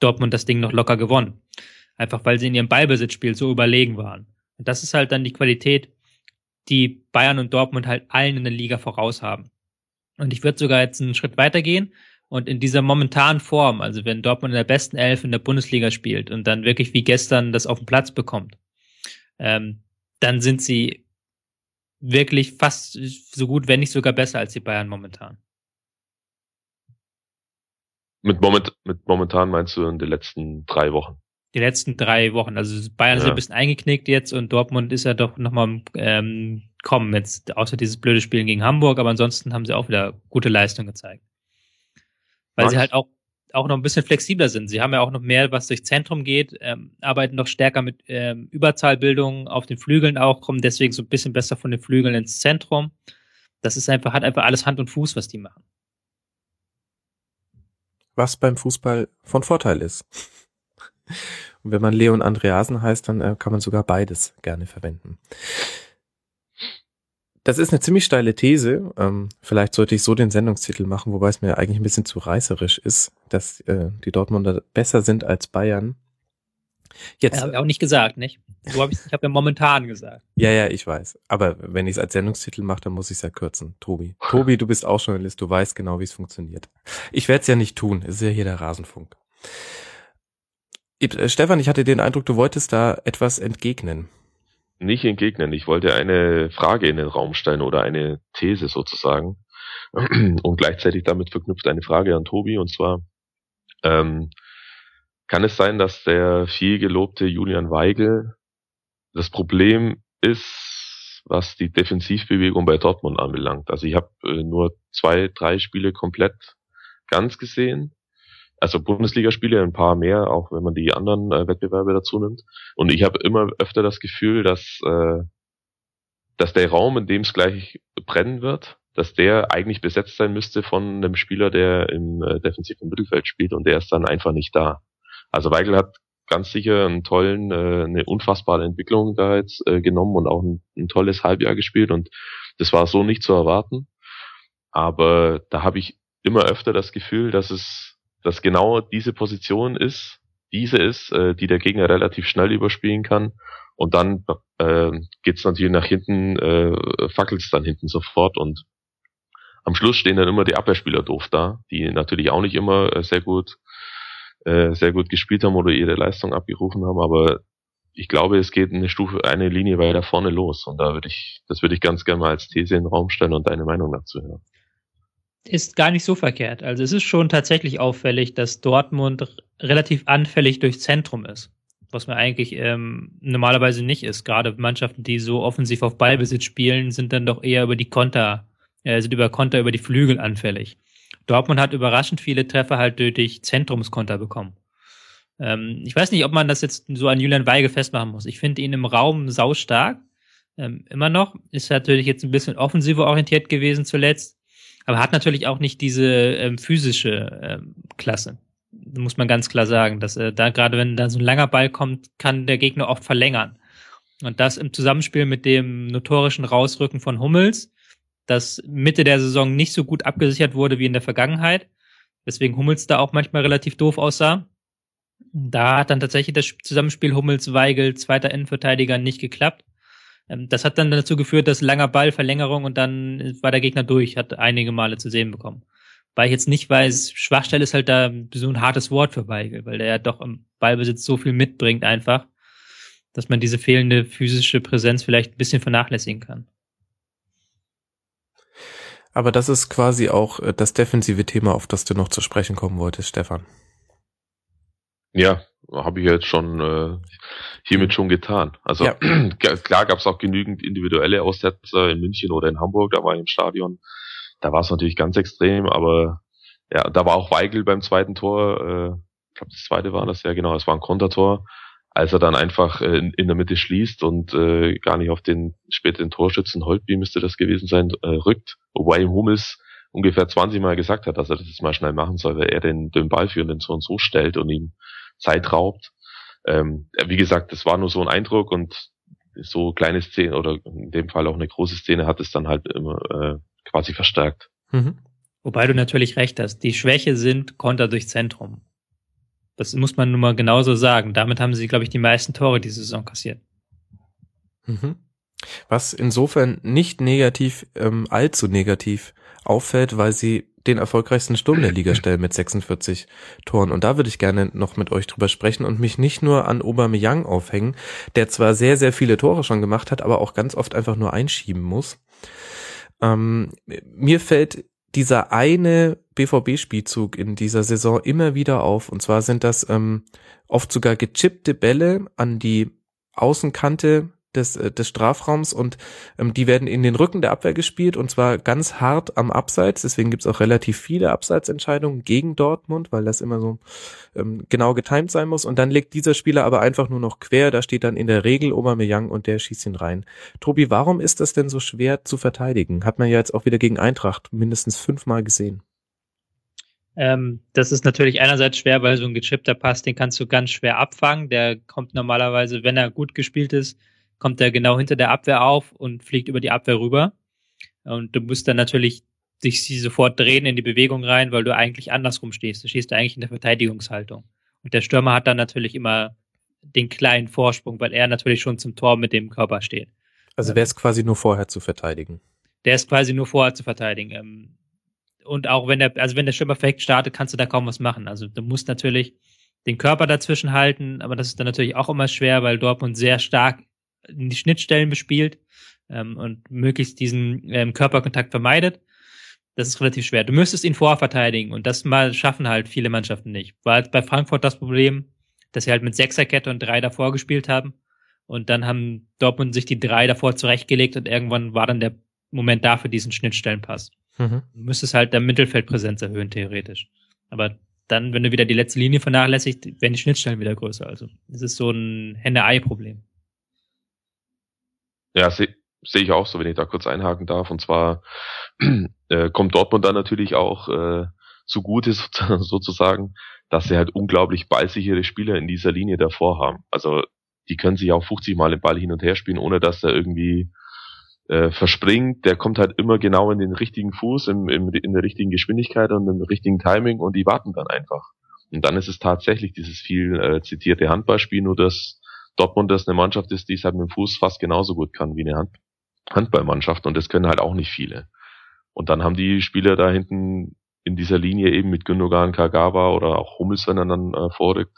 Dortmund das Ding noch locker gewonnen. Einfach weil sie in ihrem Ballbesitzspiel so überlegen waren. Und das ist halt dann die Qualität, die Bayern und Dortmund halt allen in der Liga voraus haben. Und ich würde sogar jetzt einen Schritt weitergehen und in dieser momentanen Form, also wenn Dortmund in der besten Elf in der Bundesliga spielt und dann wirklich wie gestern das auf den Platz bekommt, ähm, dann sind sie wirklich fast so gut, wenn nicht sogar besser als die Bayern momentan. Mit, moment, mit momentan meinst du in den letzten drei Wochen? Die letzten drei Wochen. Also Bayern ja. ist ein bisschen eingeknickt jetzt und Dortmund ist ja doch nochmal ähm, kommen jetzt, außer dieses blöde Spiel gegen Hamburg, aber ansonsten haben sie auch wieder gute Leistung gezeigt. Weil Was? sie halt auch, auch noch ein bisschen flexibler sind. Sie haben ja auch noch mehr, was durchs Zentrum geht, ähm, arbeiten noch stärker mit ähm, Überzahlbildung auf den Flügeln auch, kommen deswegen so ein bisschen besser von den Flügeln ins Zentrum. Das ist einfach, hat einfach alles Hand und Fuß, was die machen. Was beim Fußball von Vorteil ist. Und wenn man Leon Andreasen heißt, dann äh, kann man sogar beides gerne verwenden. Das ist eine ziemlich steile These. Ähm, vielleicht sollte ich so den Sendungstitel machen, wobei es mir eigentlich ein bisschen zu reißerisch ist, dass äh, die Dortmunder besser sind als Bayern. Jetzt ja, habe ich auch nicht gesagt, nicht? So hab ich ich habe ja momentan gesagt. Ja, ja, ich weiß. Aber wenn ich es als Sendungstitel mache, dann muss ich es ja kürzen. Tobi. Tobi, du bist auch Journalist, du weißt genau, wie es funktioniert. Ich werde es ja nicht tun. Es ist ja hier der Rasenfunk. Äh, Stefan, ich hatte den Eindruck, du wolltest da etwas entgegnen. Nicht entgegnen. Ich wollte eine Frage in den Raum stellen oder eine These sozusagen. Und gleichzeitig damit verknüpft eine Frage an Tobi. Und zwar, ähm, kann es sein, dass der viel gelobte Julian Weigel das Problem ist, was die Defensivbewegung bei Dortmund anbelangt? Also ich habe äh, nur zwei, drei Spiele komplett ganz gesehen also Bundesligaspiele, ein paar mehr, auch wenn man die anderen äh, Wettbewerbe dazu nimmt. Und ich habe immer öfter das Gefühl, dass, äh, dass der Raum, in dem es gleich brennen wird, dass der eigentlich besetzt sein müsste von einem Spieler, der im äh, defensiven Mittelfeld spielt und der ist dann einfach nicht da. Also Weigel hat ganz sicher einen tollen, äh, eine unfassbare Entwicklung da jetzt äh, genommen und auch ein, ein tolles Halbjahr gespielt und das war so nicht zu erwarten. Aber da habe ich immer öfter das Gefühl, dass es dass genau diese Position ist, diese ist, äh, die der Gegner relativ schnell überspielen kann. Und dann äh, geht natürlich nach hinten, äh, fackelt dann hinten sofort. Und am Schluss stehen dann immer die Abwehrspieler doof da, die natürlich auch nicht immer äh, sehr gut, äh, sehr gut gespielt haben oder ihre Leistung abgerufen haben, aber ich glaube, es geht eine Stufe, eine Linie weiter vorne los. Und da würde ich, das würde ich ganz gerne mal als These in den Raum stellen und deine Meinung dazu hören ist gar nicht so verkehrt. Also es ist schon tatsächlich auffällig, dass Dortmund relativ anfällig durchs Zentrum ist. Was man eigentlich ähm, normalerweise nicht ist. Gerade Mannschaften, die so offensiv auf Ballbesitz spielen, sind dann doch eher über die Konter, äh, sind über Konter über die Flügel anfällig. Dortmund hat überraschend viele Treffer halt durch Zentrumskonter bekommen. Ähm, ich weiß nicht, ob man das jetzt so an Julian Weige festmachen muss. Ich finde ihn im Raum saustark. Ähm, immer noch. Ist natürlich jetzt ein bisschen offensiver orientiert gewesen zuletzt aber hat natürlich auch nicht diese ähm, physische ähm, Klasse. Muss man ganz klar sagen, dass äh, da gerade wenn da so ein langer Ball kommt, kann der Gegner oft verlängern. Und das im Zusammenspiel mit dem notorischen Rausrücken von Hummels, das Mitte der Saison nicht so gut abgesichert wurde wie in der Vergangenheit, weswegen Hummels da auch manchmal relativ doof aussah. Da hat dann tatsächlich das Zusammenspiel Hummels-Weigel, zweiter Innenverteidiger, nicht geklappt. Ähm, das hat dann dazu geführt, dass langer Ball, Verlängerung und dann war der Gegner durch, hat einige Male zu sehen bekommen. Weil ich jetzt nicht weiß, Schwachstelle ist halt da so ein hartes Wort für Weigel, weil der ja doch im Ballbesitz so viel mitbringt einfach, dass man diese fehlende physische Präsenz vielleicht ein bisschen vernachlässigen kann. Aber das ist quasi auch äh, das defensive Thema, auf das du noch zu sprechen kommen wolltest, Stefan. Ja, habe ich jetzt schon äh, hiermit schon getan. Also ja. klar gab es auch genügend individuelle Aussetzer in München oder in Hamburg, da war ich im Stadion. Da war es natürlich ganz extrem, aber ja, da war auch Weigel beim zweiten Tor, äh, ich glaube das zweite war das ja genau, es war ein Kontertor, als er dann einfach äh, in, in, der Mitte schließt und äh, gar nicht auf den späteren Torschützen Holtby müsste das gewesen sein, äh, rückt, wobei Hummels ungefähr 20 Mal gesagt hat, dass er das jetzt mal schnell machen soll, weil er den, den Ballführenden so und so stellt und ihm Zeit raubt. Ähm, wie gesagt, das war nur so ein Eindruck und so kleine Szene oder in dem Fall auch eine große Szene hat es dann halt immer äh, quasi verstärkt. Mhm. Wobei du natürlich recht hast, die Schwäche sind Konter durch Zentrum. Das muss man nun mal genauso sagen. Damit haben sie, glaube ich, die meisten Tore diese Saison kassiert. Mhm. Was insofern nicht negativ, ähm, allzu negativ auffällt, weil sie den erfolgreichsten Sturm der Liga stellen mit 46 Toren. Und da würde ich gerne noch mit euch drüber sprechen und mich nicht nur an Aubameyang aufhängen, der zwar sehr, sehr viele Tore schon gemacht hat, aber auch ganz oft einfach nur einschieben muss. Ähm, mir fällt dieser eine BVB-Spielzug in dieser Saison immer wieder auf. Und zwar sind das ähm, oft sogar gechippte Bälle an die Außenkante des, äh, des Strafraums und ähm, die werden in den Rücken der Abwehr gespielt und zwar ganz hart am Abseits. Deswegen gibt's auch relativ viele Abseitsentscheidungen gegen Dortmund, weil das immer so ähm, genau getimt sein muss. Und dann legt dieser Spieler aber einfach nur noch quer. Da steht dann in der Regel Aubameyang und der schießt ihn rein. Tobi, warum ist das denn so schwer zu verteidigen? Hat man ja jetzt auch wieder gegen Eintracht mindestens fünfmal gesehen. Ähm, das ist natürlich einerseits schwer, weil so ein gechippter Pass, den kannst du ganz schwer abfangen. Der kommt normalerweise, wenn er gut gespielt ist, kommt er genau hinter der Abwehr auf und fliegt über die Abwehr rüber. Und du musst dann natürlich dich sofort drehen in die Bewegung rein, weil du eigentlich andersrum stehst. Du stehst eigentlich in der Verteidigungshaltung. Und der Stürmer hat dann natürlich immer den kleinen Vorsprung, weil er natürlich schon zum Tor mit dem Körper steht. Also wäre es quasi nur vorher zu verteidigen. Der ist quasi nur vorher zu verteidigen. Ähm, und auch wenn der, also wenn der Stürmer perfekt startet, kannst du da kaum was machen. Also du musst natürlich den Körper dazwischen halten, aber das ist dann natürlich auch immer schwer, weil Dortmund sehr stark die Schnittstellen bespielt ähm, und möglichst diesen ähm, Körperkontakt vermeidet. Das ist relativ schwer. Du müsstest ihn vorverteidigen und das mal schaffen halt viele Mannschaften nicht. War halt bei Frankfurt das Problem, dass sie halt mit Sechserkette und drei davor gespielt haben. Und dann haben Dortmund sich die drei davor zurechtgelegt und irgendwann war dann der Moment da für diesen Schnittstellenpass. Mhm. Du müsstest halt der Mittelfeldpräsenz erhöhen, theoretisch. Aber dann, wenn du wieder die letzte Linie vernachlässigst, werden die Schnittstellen wieder größer. Also es ist so ein Henne-Ei-Problem. Ja, sehe seh ich auch so, wenn ich da kurz einhaken darf. Und zwar äh, kommt Dortmund dann natürlich auch äh, zugute sozusagen, dass sie halt unglaublich ballsichere Spieler in dieser Linie davor haben. Also die können sich auch 50 Mal den Ball hin und her spielen, ohne dass er irgendwie äh, verspringt. Der kommt halt immer genau in den richtigen Fuß, im, im, in der richtigen Geschwindigkeit und im richtigen Timing und die warten dann einfach. Und dann ist es tatsächlich dieses viel äh, zitierte Handballspiel, nur dass Dortmund das eine Mannschaft ist, die es halt mit dem Fuß fast genauso gut kann wie eine Hand Handballmannschaft und das können halt auch nicht viele. Und dann haben die Spieler da hinten in dieser Linie eben mit Gündogan, Kagawa oder auch Hummels, wenn er dann äh, vorrückt,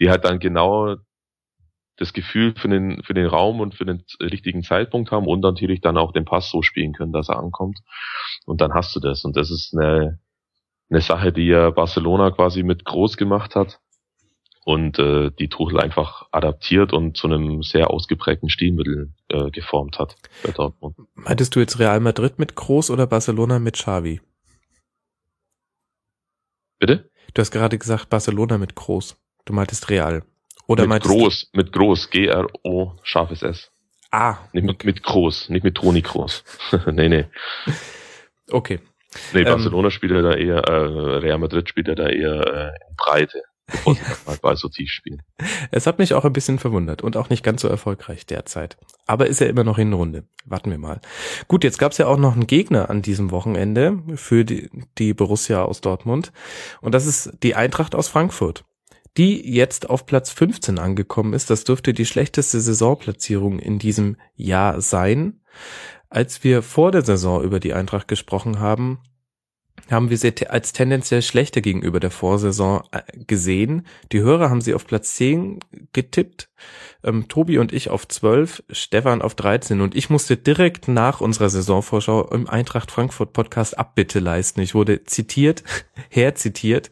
die halt dann genau das Gefühl für den, für den Raum und für den richtigen Zeitpunkt haben und natürlich dann auch den Pass so spielen können, dass er ankommt. Und dann hast du das. Und das ist eine, eine Sache, die ja Barcelona quasi mit groß gemacht hat und äh, die Tuchel einfach adaptiert und zu einem sehr ausgeprägten Stilmittel äh, geformt hat bei Dortmund. Meintest du jetzt Real Madrid mit Groß oder Barcelona mit Xavi? Bitte? Du hast gerade gesagt Barcelona mit Groß. Du meintest Real. Oder mit Groß, mit Groß, G-R-O, scharfes S. Ah. Nicht mit, mit Groß, nicht mit Toni Groß. nee, nee. Okay. Nee, ähm, Barcelona ähm, spielt ja da eher, äh, Real Madrid spielt ja da eher äh, in Breite sie mal Ball so tief spielen. Es hat mich auch ein bisschen verwundert und auch nicht ganz so erfolgreich derzeit. Aber ist ja immer noch in Runde. Warten wir mal. Gut, jetzt gab es ja auch noch einen Gegner an diesem Wochenende für die, die Borussia aus Dortmund. Und das ist die Eintracht aus Frankfurt die jetzt auf Platz 15 angekommen ist. Das dürfte die schlechteste Saisonplatzierung in diesem Jahr sein. Als wir vor der Saison über die Eintracht gesprochen haben, haben wir sie als tendenziell schlechter gegenüber der Vorsaison äh, gesehen. Die Hörer haben sie auf Platz 10 getippt, ähm, Tobi und ich auf 12, Stefan auf 13 und ich musste direkt nach unserer Saisonvorschau im Eintracht Frankfurt Podcast Abbitte leisten. Ich wurde zitiert, herzitiert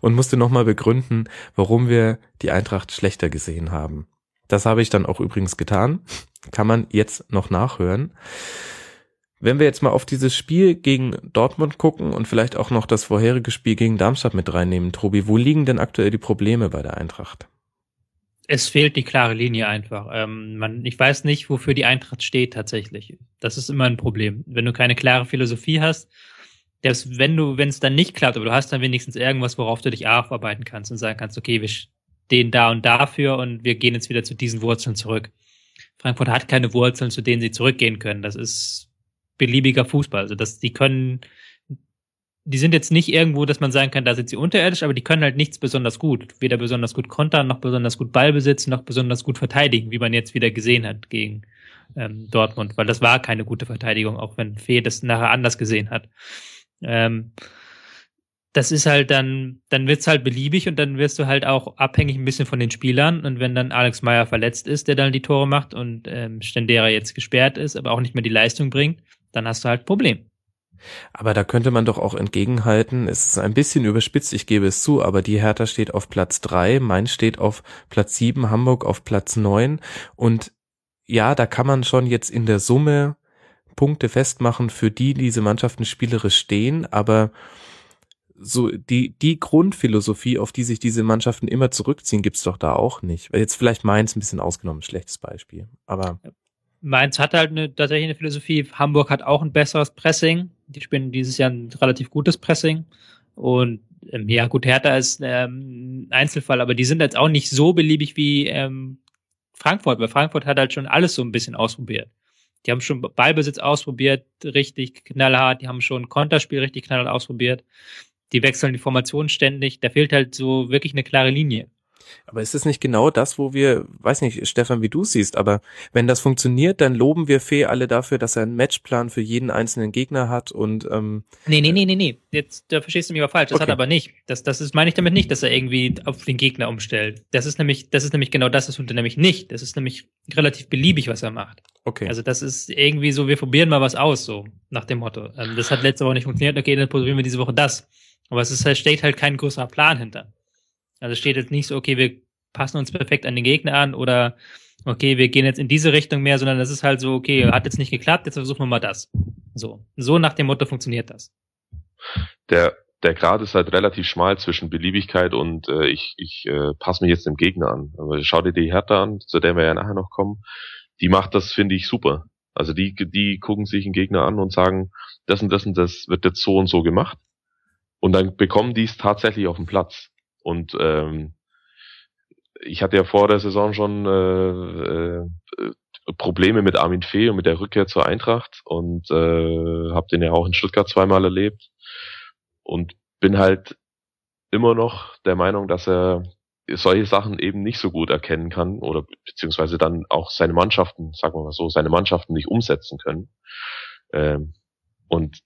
und musste nochmal begründen, warum wir die Eintracht schlechter gesehen haben. Das habe ich dann auch übrigens getan. Kann man jetzt noch nachhören. Wenn wir jetzt mal auf dieses Spiel gegen Dortmund gucken und vielleicht auch noch das vorherige Spiel gegen Darmstadt mit reinnehmen, Tobi, wo liegen denn aktuell die Probleme bei der Eintracht? Es fehlt die klare Linie einfach. Ähm, man, ich weiß nicht, wofür die Eintracht steht tatsächlich. Das ist immer ein Problem. Wenn du keine klare Philosophie hast, dass wenn du, wenn es dann nicht klappt, aber du hast dann wenigstens irgendwas, worauf du dich aufarbeiten kannst und sagen kannst, okay, wir stehen da und dafür und wir gehen jetzt wieder zu diesen Wurzeln zurück. Frankfurt hat keine Wurzeln, zu denen sie zurückgehen können. Das ist beliebiger Fußball. Also das, die können, die sind jetzt nicht irgendwo, dass man sagen kann, da sind sie unterirdisch, aber die können halt nichts besonders gut. Weder besonders gut kontern, noch besonders gut Ball besitzen, noch besonders gut verteidigen, wie man jetzt wieder gesehen hat gegen ähm, Dortmund, weil das war keine gute Verteidigung, auch wenn Fee das nachher anders gesehen hat. Ähm, das ist halt dann, dann wird's halt beliebig und dann wirst du halt auch abhängig ein bisschen von den Spielern. Und wenn dann Alex Meyer verletzt ist, der dann die Tore macht und ähm, Stendera jetzt gesperrt ist, aber auch nicht mehr die Leistung bringt, dann hast du halt Problem. Aber da könnte man doch auch entgegenhalten, es ist ein bisschen überspitzt, ich gebe es zu, aber die Hertha steht auf Platz drei, Mainz steht auf Platz sieben, Hamburg auf Platz neun und ja, da kann man schon jetzt in der Summe Punkte festmachen, für die diese Mannschaften spielerisch stehen, aber so die, die Grundphilosophie, auf die sich diese Mannschaften immer zurückziehen, gibt's doch da auch nicht. Jetzt vielleicht Mainz ein bisschen ausgenommen, schlechtes Beispiel. Aber Mainz hat halt eine, tatsächlich eine Philosophie. Hamburg hat auch ein besseres Pressing. Die spielen dieses Jahr ein relativ gutes Pressing. Und ähm, ja, gut, Hertha ist ähm, ein Einzelfall, aber die sind jetzt auch nicht so beliebig wie ähm, Frankfurt, weil Frankfurt hat halt schon alles so ein bisschen ausprobiert. Die haben schon Ballbesitz ausprobiert, richtig knallhart, die haben schon Konterspiel richtig knallhart ausprobiert. Die wechseln die Formation ständig, da fehlt halt so wirklich eine klare Linie. Aber ist es nicht genau das, wo wir, weiß nicht, Stefan, wie du siehst, aber wenn das funktioniert, dann loben wir Fee alle dafür, dass er einen Matchplan für jeden einzelnen Gegner hat und ähm, Nee, nee, nee, nee, nee. Jetzt da verstehst du mich aber falsch. Das Okay. hat er aber nicht. Das, das ist, meine ich damit nicht, dass er irgendwie auf den Gegner umstellt. Das ist nämlich, das ist nämlich genau das, das tut er nämlich nicht. Das ist nämlich relativ beliebig, was er macht. okay. Also das ist irgendwie so, wir probieren mal was aus, so nach dem Motto. Ähm, das hat letzte Woche nicht funktioniert, okay, dann probieren wir diese Woche das. Aber es ist halt, steht halt kein größerer Plan hinter. Also steht jetzt nicht so, okay, wir passen uns perfekt an den Gegner an oder okay, wir gehen jetzt in diese Richtung mehr, sondern das ist halt so, okay, hat jetzt nicht geklappt, jetzt versuchen wir mal das. So. So nach dem Motto funktioniert das. der, der Grad ist halt relativ schmal zwischen Beliebigkeit und äh, ich, ich äh, passe mich jetzt dem Gegner an. Aber schau dir die Hertha an, zu der wir ja nachher noch kommen. Die macht das, finde ich, super. Also die, die gucken sich einen Gegner an und sagen, das und das und das wird jetzt so und so gemacht. Und dann bekommen die es tatsächlich auf den Platz. Und ähm, ich hatte ja vor der Saison schon äh, äh, Probleme mit Armin Fee und mit der Rückkehr zur Eintracht und äh, habe den ja auch in Stuttgart zweimal erlebt und bin halt immer noch der Meinung, dass er solche Sachen eben nicht so gut erkennen kann oder beziehungsweise dann auch seine Mannschaften, sagen wir mal so, seine Mannschaften nicht umsetzen können. Ähm, und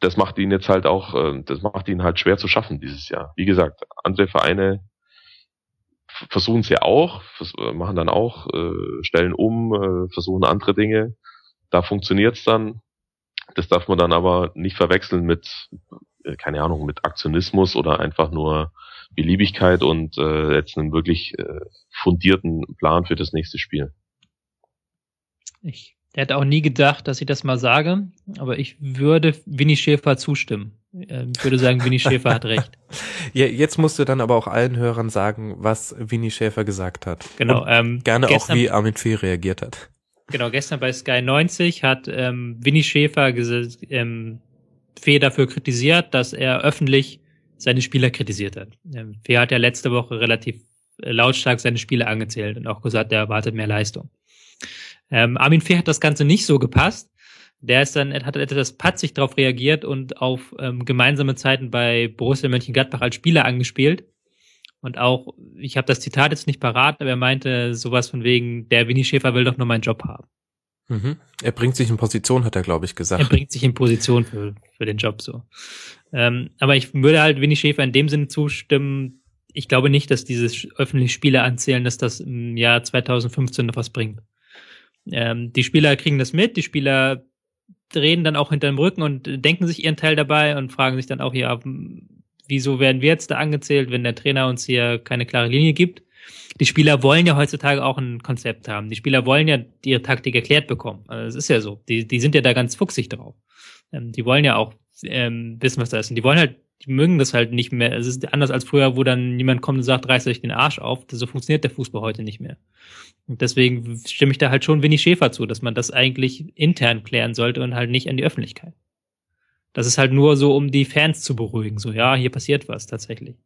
das macht ihn jetzt halt auch, äh, das macht ihn halt schwer zu schaffen dieses Jahr. Wie gesagt, andere Vereine versuchen es ja auch, äh, machen dann auch, äh, stellen um, versuchen andere Dinge. Da funktioniert's dann. Das darf man dann aber nicht verwechseln mit, keine Ahnung, mit Aktionismus oder einfach nur Beliebigkeit und äh, jetzt einen wirklich äh, fundierten Plan für das nächste Spiel. Ich hätte auch nie gedacht, dass ich das mal sage, aber ich würde Winnie Schäfer zustimmen. Ähm, Ich würde sagen, Winnie Schäfer hat recht. ja, jetzt musst du dann aber auch allen Hörern sagen, was Winnie Schäfer gesagt hat. Genau. Und Ähm, gerne gestern, auch, wie Armin Fee reagiert hat. Genau, gestern bei Sky 90 hat ähm, Winnie Schäfer ähm, Fee dafür kritisiert, dass er öffentlich seine Spieler kritisiert hat. Ähm, Fee hat ja letzte Woche relativ äh, lautstark seine Spieler angezählt und auch gesagt, er erwartet mehr Leistung. Ähm, Armin Fee hat das Ganze nicht so gepasst. Der ist dann, hat etwas patzig darauf reagiert und auf ähm, gemeinsame Zeiten bei Borussia Mönchengladbach als Spieler angespielt. Und auch, ich habe das Zitat jetzt nicht parat, aber er meinte sowas von wegen, der Winnie Schäfer will doch nur meinen Job haben. Mhm. Er bringt sich in Position, hat er, glaube ich, Er gesagt. bringt sich in Position für, für den Job so. Ähm, aber ich würde halt Winnie Schäfer in dem Sinne zustimmen, ich glaube nicht, dass dieses öffentliche Spiele anzählen, dass das im Jahr 2015 noch was bringt. Ähm, die Spieler kriegen das mit, die Spieler reden dann auch hinter dem Rücken und denken sich ihren Teil dabei und fragen sich dann auch hier, wieso werden wir jetzt da angezählt, wenn der Trainer uns hier keine klare Linie gibt? Die Spieler wollen ja heutzutage auch ein Konzept haben. Die Spieler wollen ja ihre Taktik erklärt bekommen. Also das ist ja so. Die, die sind ja da ganz fuchsig drauf. Ähm, die wollen ja auch ähm, wissen, was da ist. Und die wollen halt, die mögen das halt nicht mehr. Es ist anders als früher, wo dann jemand kommt und sagt, reißt euch den Arsch auf. So funktioniert der Fußball heute nicht mehr. Und deswegen stimme ich da halt schon Winnie Schäfer zu, dass man das eigentlich intern klären sollte und halt nicht an die Öffentlichkeit. Das ist halt nur so, um die Fans zu beruhigen. So, ja, hier passiert was tatsächlich.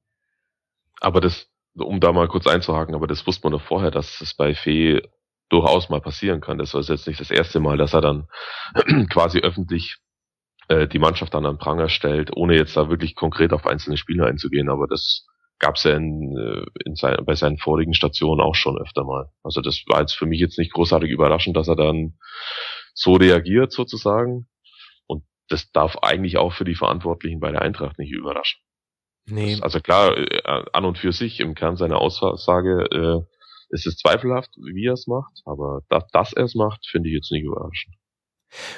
Aber das, um da mal kurz einzuhaken, aber das wusste man doch vorher, dass es bei Fee durchaus mal passieren kann. Das ist jetzt nicht das erste Mal, dass er dann quasi öffentlich äh, die Mannschaft dann an Pranger stellt, ohne jetzt da wirklich konkret auf einzelne Spieler einzugehen. Aber das gab es ja in, äh, in sein, bei seinen vorigen Stationen auch schon öfter mal. Also das war jetzt für mich jetzt nicht großartig überraschend, dass er dann so reagiert sozusagen. Und das darf eigentlich auch für die Verantwortlichen bei der Eintracht nicht überraschen. Nee. Das, also klar, äh, an und für sich im Kern seiner Aussage äh, ist es zweifelhaft, wie er es macht, aber dass, dass er es macht, finde ich jetzt nicht überraschend.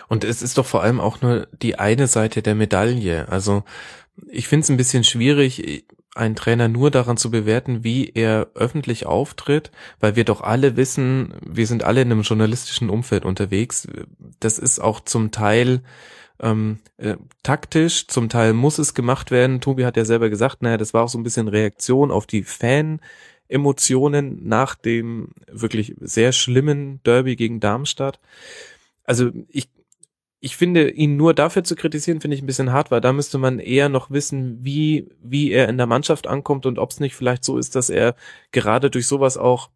Und es ist doch vor allem auch nur die eine Seite der Medaille. Also ich finde es ein bisschen schwierig, einen Trainer nur daran zu bewerten, wie er öffentlich auftritt, weil wir doch alle wissen, wir sind alle in einem journalistischen Umfeld unterwegs. Das ist auch zum Teil ähm, äh, taktisch, zum Teil muss es gemacht werden. Tobi hat ja selber gesagt, naja, das war auch so ein bisschen Reaktion auf die Fan. Emotionen nach dem wirklich sehr schlimmen Derby gegen Darmstadt. Also ich, ich finde, ihn nur dafür zu kritisieren, finde ich ein bisschen hart, weil da müsste man eher noch wissen, wie, wie er in der Mannschaft ankommt und ob es nicht vielleicht so ist, dass er gerade durch sowas auch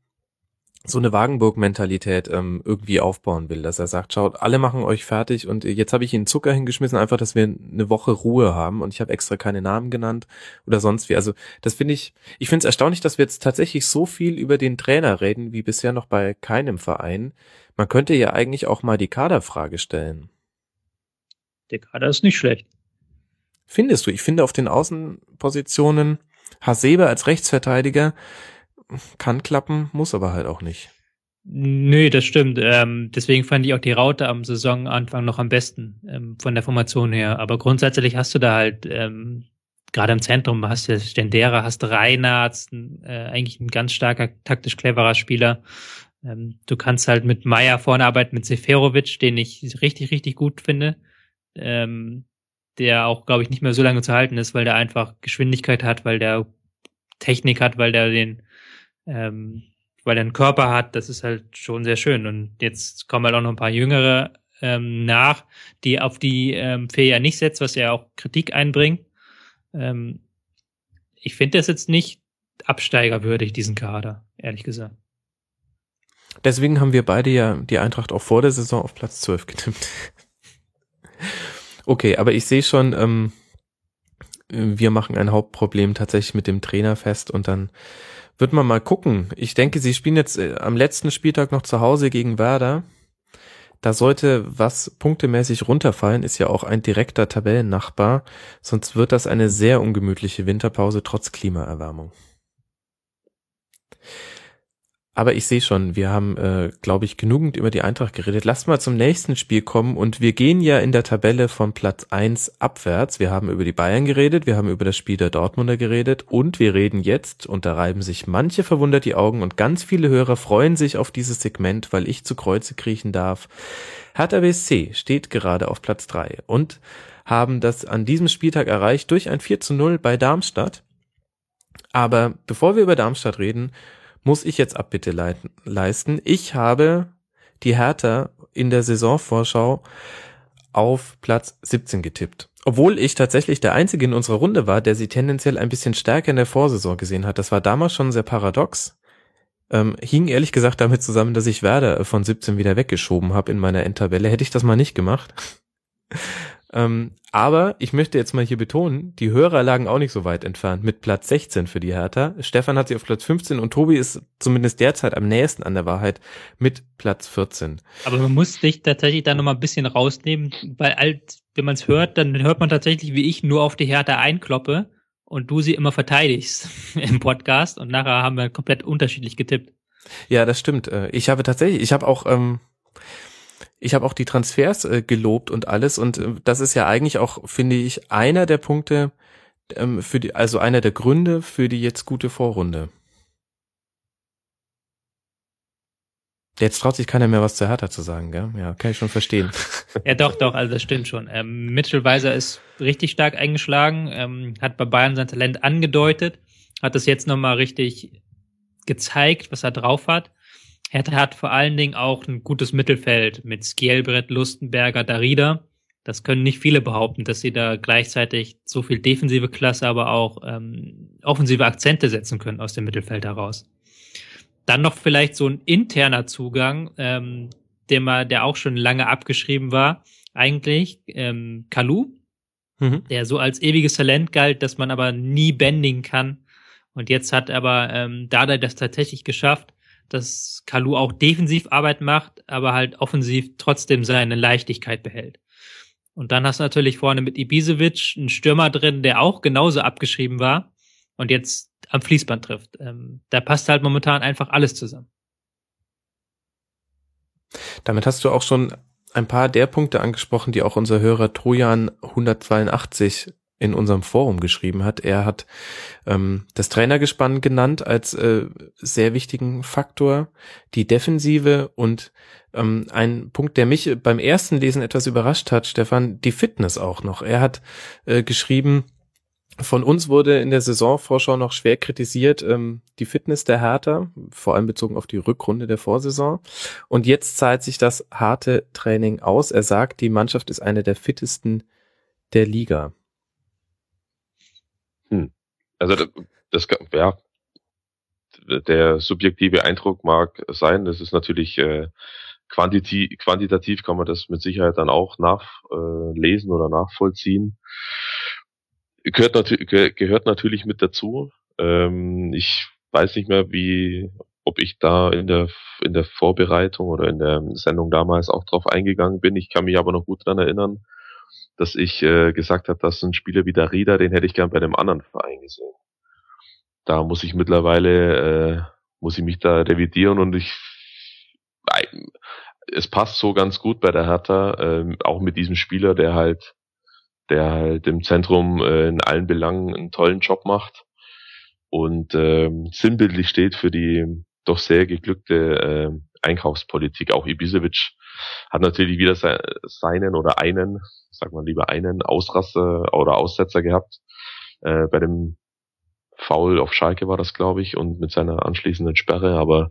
so eine Wagenburg-Mentalität ähm, irgendwie aufbauen will, dass er sagt, schaut, alle machen euch fertig und jetzt habe ich ihnen Zucker hingeschmissen, einfach, dass wir eine Woche Ruhe haben und ich habe extra keine Namen genannt oder sonst wie. Also das finde ich, ich finde es erstaunlich, dass wir jetzt tatsächlich so viel über den Trainer reden, wie bisher noch bei keinem Verein. Man könnte ja eigentlich auch mal die Kaderfrage stellen. Der Kader ist nicht schlecht. Findest du? Ich finde auf den Außenpositionen Hasebe als Rechtsverteidiger kann klappen, muss aber halt auch nicht. Nö, das stimmt. Ähm, deswegen fand ich auch die Raute am Saisonanfang noch am besten ähm, von der Formation her. Aber grundsätzlich hast du da halt ähm, gerade im Zentrum hast du Stendera, hast Reinhardt, äh, eigentlich ein ganz starker, taktisch cleverer Spieler. Ähm, du kannst halt mit Meier vorne arbeiten, mit Seferovic, den ich richtig, richtig gut finde. Ähm, der auch, glaube ich, nicht mehr so lange zu halten ist, weil der einfach Geschwindigkeit hat, weil der Technik hat, weil der den ähm, weil er einen Körper hat, das ist halt schon sehr schön. Und jetzt kommen halt auch noch ein paar Jüngere ähm, nach, die auf die ähm, Fee ja nicht setzt, was ja auch Kritik einbringt. Ähm, ich finde das jetzt nicht absteigerwürdig, diesen Kader, ehrlich gesagt. Deswegen haben wir beide ja die Eintracht auch vor der Saison auf Platz 12 getippt. okay, aber ich sehe schon, ähm, wir machen ein Hauptproblem tatsächlich mit dem Trainer fest und dann wird man mal gucken. Ich denke, sie spielen jetzt äh, am letzten Spieltag noch zu Hause gegen Werder. Da sollte was punktemäßig runterfallen, ist ja auch ein direkter Tabellennachbar. Sonst wird das eine sehr ungemütliche Winterpause trotz Klimaerwärmung. Aber ich sehe schon, wir haben, äh, glaube ich, genügend über die Eintracht geredet. Lasst mal zum nächsten Spiel kommen und wir gehen ja in der Tabelle von Platz eins abwärts. Wir haben über die Bayern geredet, wir haben über das Spiel der Dortmunder geredet und wir reden jetzt, und da reiben sich manche verwundert die Augen und ganz viele Hörer freuen sich auf dieses Segment, weil ich zu Kreuze kriechen darf. Hertha BSC steht gerade auf Platz drei und haben das an diesem Spieltag erreicht durch ein 4 zu 0 bei Darmstadt. Aber bevor wir über Darmstadt reden, muss ich jetzt Abbitte leiten, leisten. Ich habe die Hertha in der Saisonvorschau auf Platz 17 getippt. Obwohl ich tatsächlich der Einzige in unserer Runde war, der sie tendenziell ein bisschen stärker in der Vorsaison gesehen hat. Das war damals schon sehr paradox. Ähm, hing ehrlich gesagt damit zusammen, dass ich Werder von 17 wieder weggeschoben habe in meiner Endtabelle. Hätte ich das mal nicht gemacht. Ähm, aber ich möchte jetzt mal hier betonen, die Hörer lagen auch nicht so weit entfernt mit Platz 16 für die Hertha. Stefan hat sie auf Platz 15 und Tobi ist zumindest derzeit am nächsten an der Wahrheit mit Platz 14. Aber man muss dich tatsächlich da nochmal ein bisschen rausnehmen, weil alt, wenn man es hört, dann hört man tatsächlich, wie ich nur auf die Hertha einkloppe und du sie immer verteidigst im Podcast und nachher haben wir komplett unterschiedlich getippt. Ja, das stimmt. Äh, ich habe tatsächlich, ich habe auch ähm, ich habe auch die Transfers äh, gelobt und alles und äh, das ist ja eigentlich auch, finde ich, einer der Punkte ähm, für die, also einer der Gründe für die jetzt gute Vorrunde. Jetzt traut sich keiner mehr was zu Hertha zu sagen, gell? Ja, kann ich schon verstehen. ja, doch, doch, also das stimmt schon. Ähm, Mitchell Weiser ist richtig stark eingeschlagen, ähm, hat bei Bayern sein Talent angedeutet, hat das jetzt nochmal richtig gezeigt, was er drauf hat. Hertha hat vor allen Dingen auch ein gutes Mittelfeld mit Skielbrett, Lustenberger, Darida. Das können nicht viele behaupten, dass sie da gleichzeitig so viel defensive Klasse, aber auch ähm, offensive Akzente setzen können aus dem Mittelfeld heraus. Dann noch vielleicht so ein interner Zugang, ähm, der mal, der auch schon lange abgeschrieben war, eigentlich, ähm, Kalu, mhm. der so als ewiges Talent galt, dass man aber nie bändigen kann. Und jetzt hat aber ähm, Dada das tatsächlich geschafft, dass Kalu auch defensiv Arbeit macht, aber halt offensiv trotzdem seine Leichtigkeit behält. Und dann hast du natürlich vorne mit Ibisevic einen Stürmer drin, der auch genauso abgeschrieben war und jetzt am Fließband trifft. Ähm, da passt halt momentan einfach alles zusammen. Damit hast du auch schon ein paar der Punkte angesprochen, die auch unser Hörer Trojan 182 in unserem Forum geschrieben hat. Er hat ähm, das Trainergespann genannt als äh, sehr wichtigen Faktor, die Defensive und ähm, ein Punkt, der mich beim ersten Lesen etwas überrascht hat, Stefan, die Fitness auch noch. Er hat äh, geschrieben, von uns wurde in der Saisonvorschau noch schwer kritisiert ähm, die Fitness der Hertha, vor allem bezogen auf die Rückrunde der Vorsaison. Und jetzt zahlt sich das harte Training aus. Er sagt, die Mannschaft ist eine der fittesten der Liga. Hm. Also das, das ja, der subjektive Eindruck mag sein. Das ist natürlich äh, quantitativ, quantitativ kann man das mit Sicherheit dann auch nachlesen äh, oder nachvollziehen. Gehört, natür gehört natürlich mit dazu. Ähm, ich weiß nicht mehr, wie, ob ich da in der in der Vorbereitung oder in der Sendung damals auch drauf eingegangen bin. Ich kann mich aber noch gut dran erinnern, dass ich äh, gesagt habe, dass ein Spieler wie der Rieder, den hätte ich gern bei einem anderen Verein gesehen. Da muss ich mittlerweile, äh, muss ich mich da revidieren und ich, es passt so ganz gut bei der Hertha, äh, auch mit diesem Spieler, der halt, der halt im Zentrum äh, in allen Belangen einen tollen Job macht und äh, sinnbildlich steht für die doch sehr geglückte äh, Einkaufspolitik. Auch Ibisevic hat natürlich wieder seinen oder einen, sag mal lieber einen Ausraster oder Aussetzer gehabt. Äh, bei dem Foul auf Schalke war das, glaube ich, und mit seiner anschließenden Sperre, aber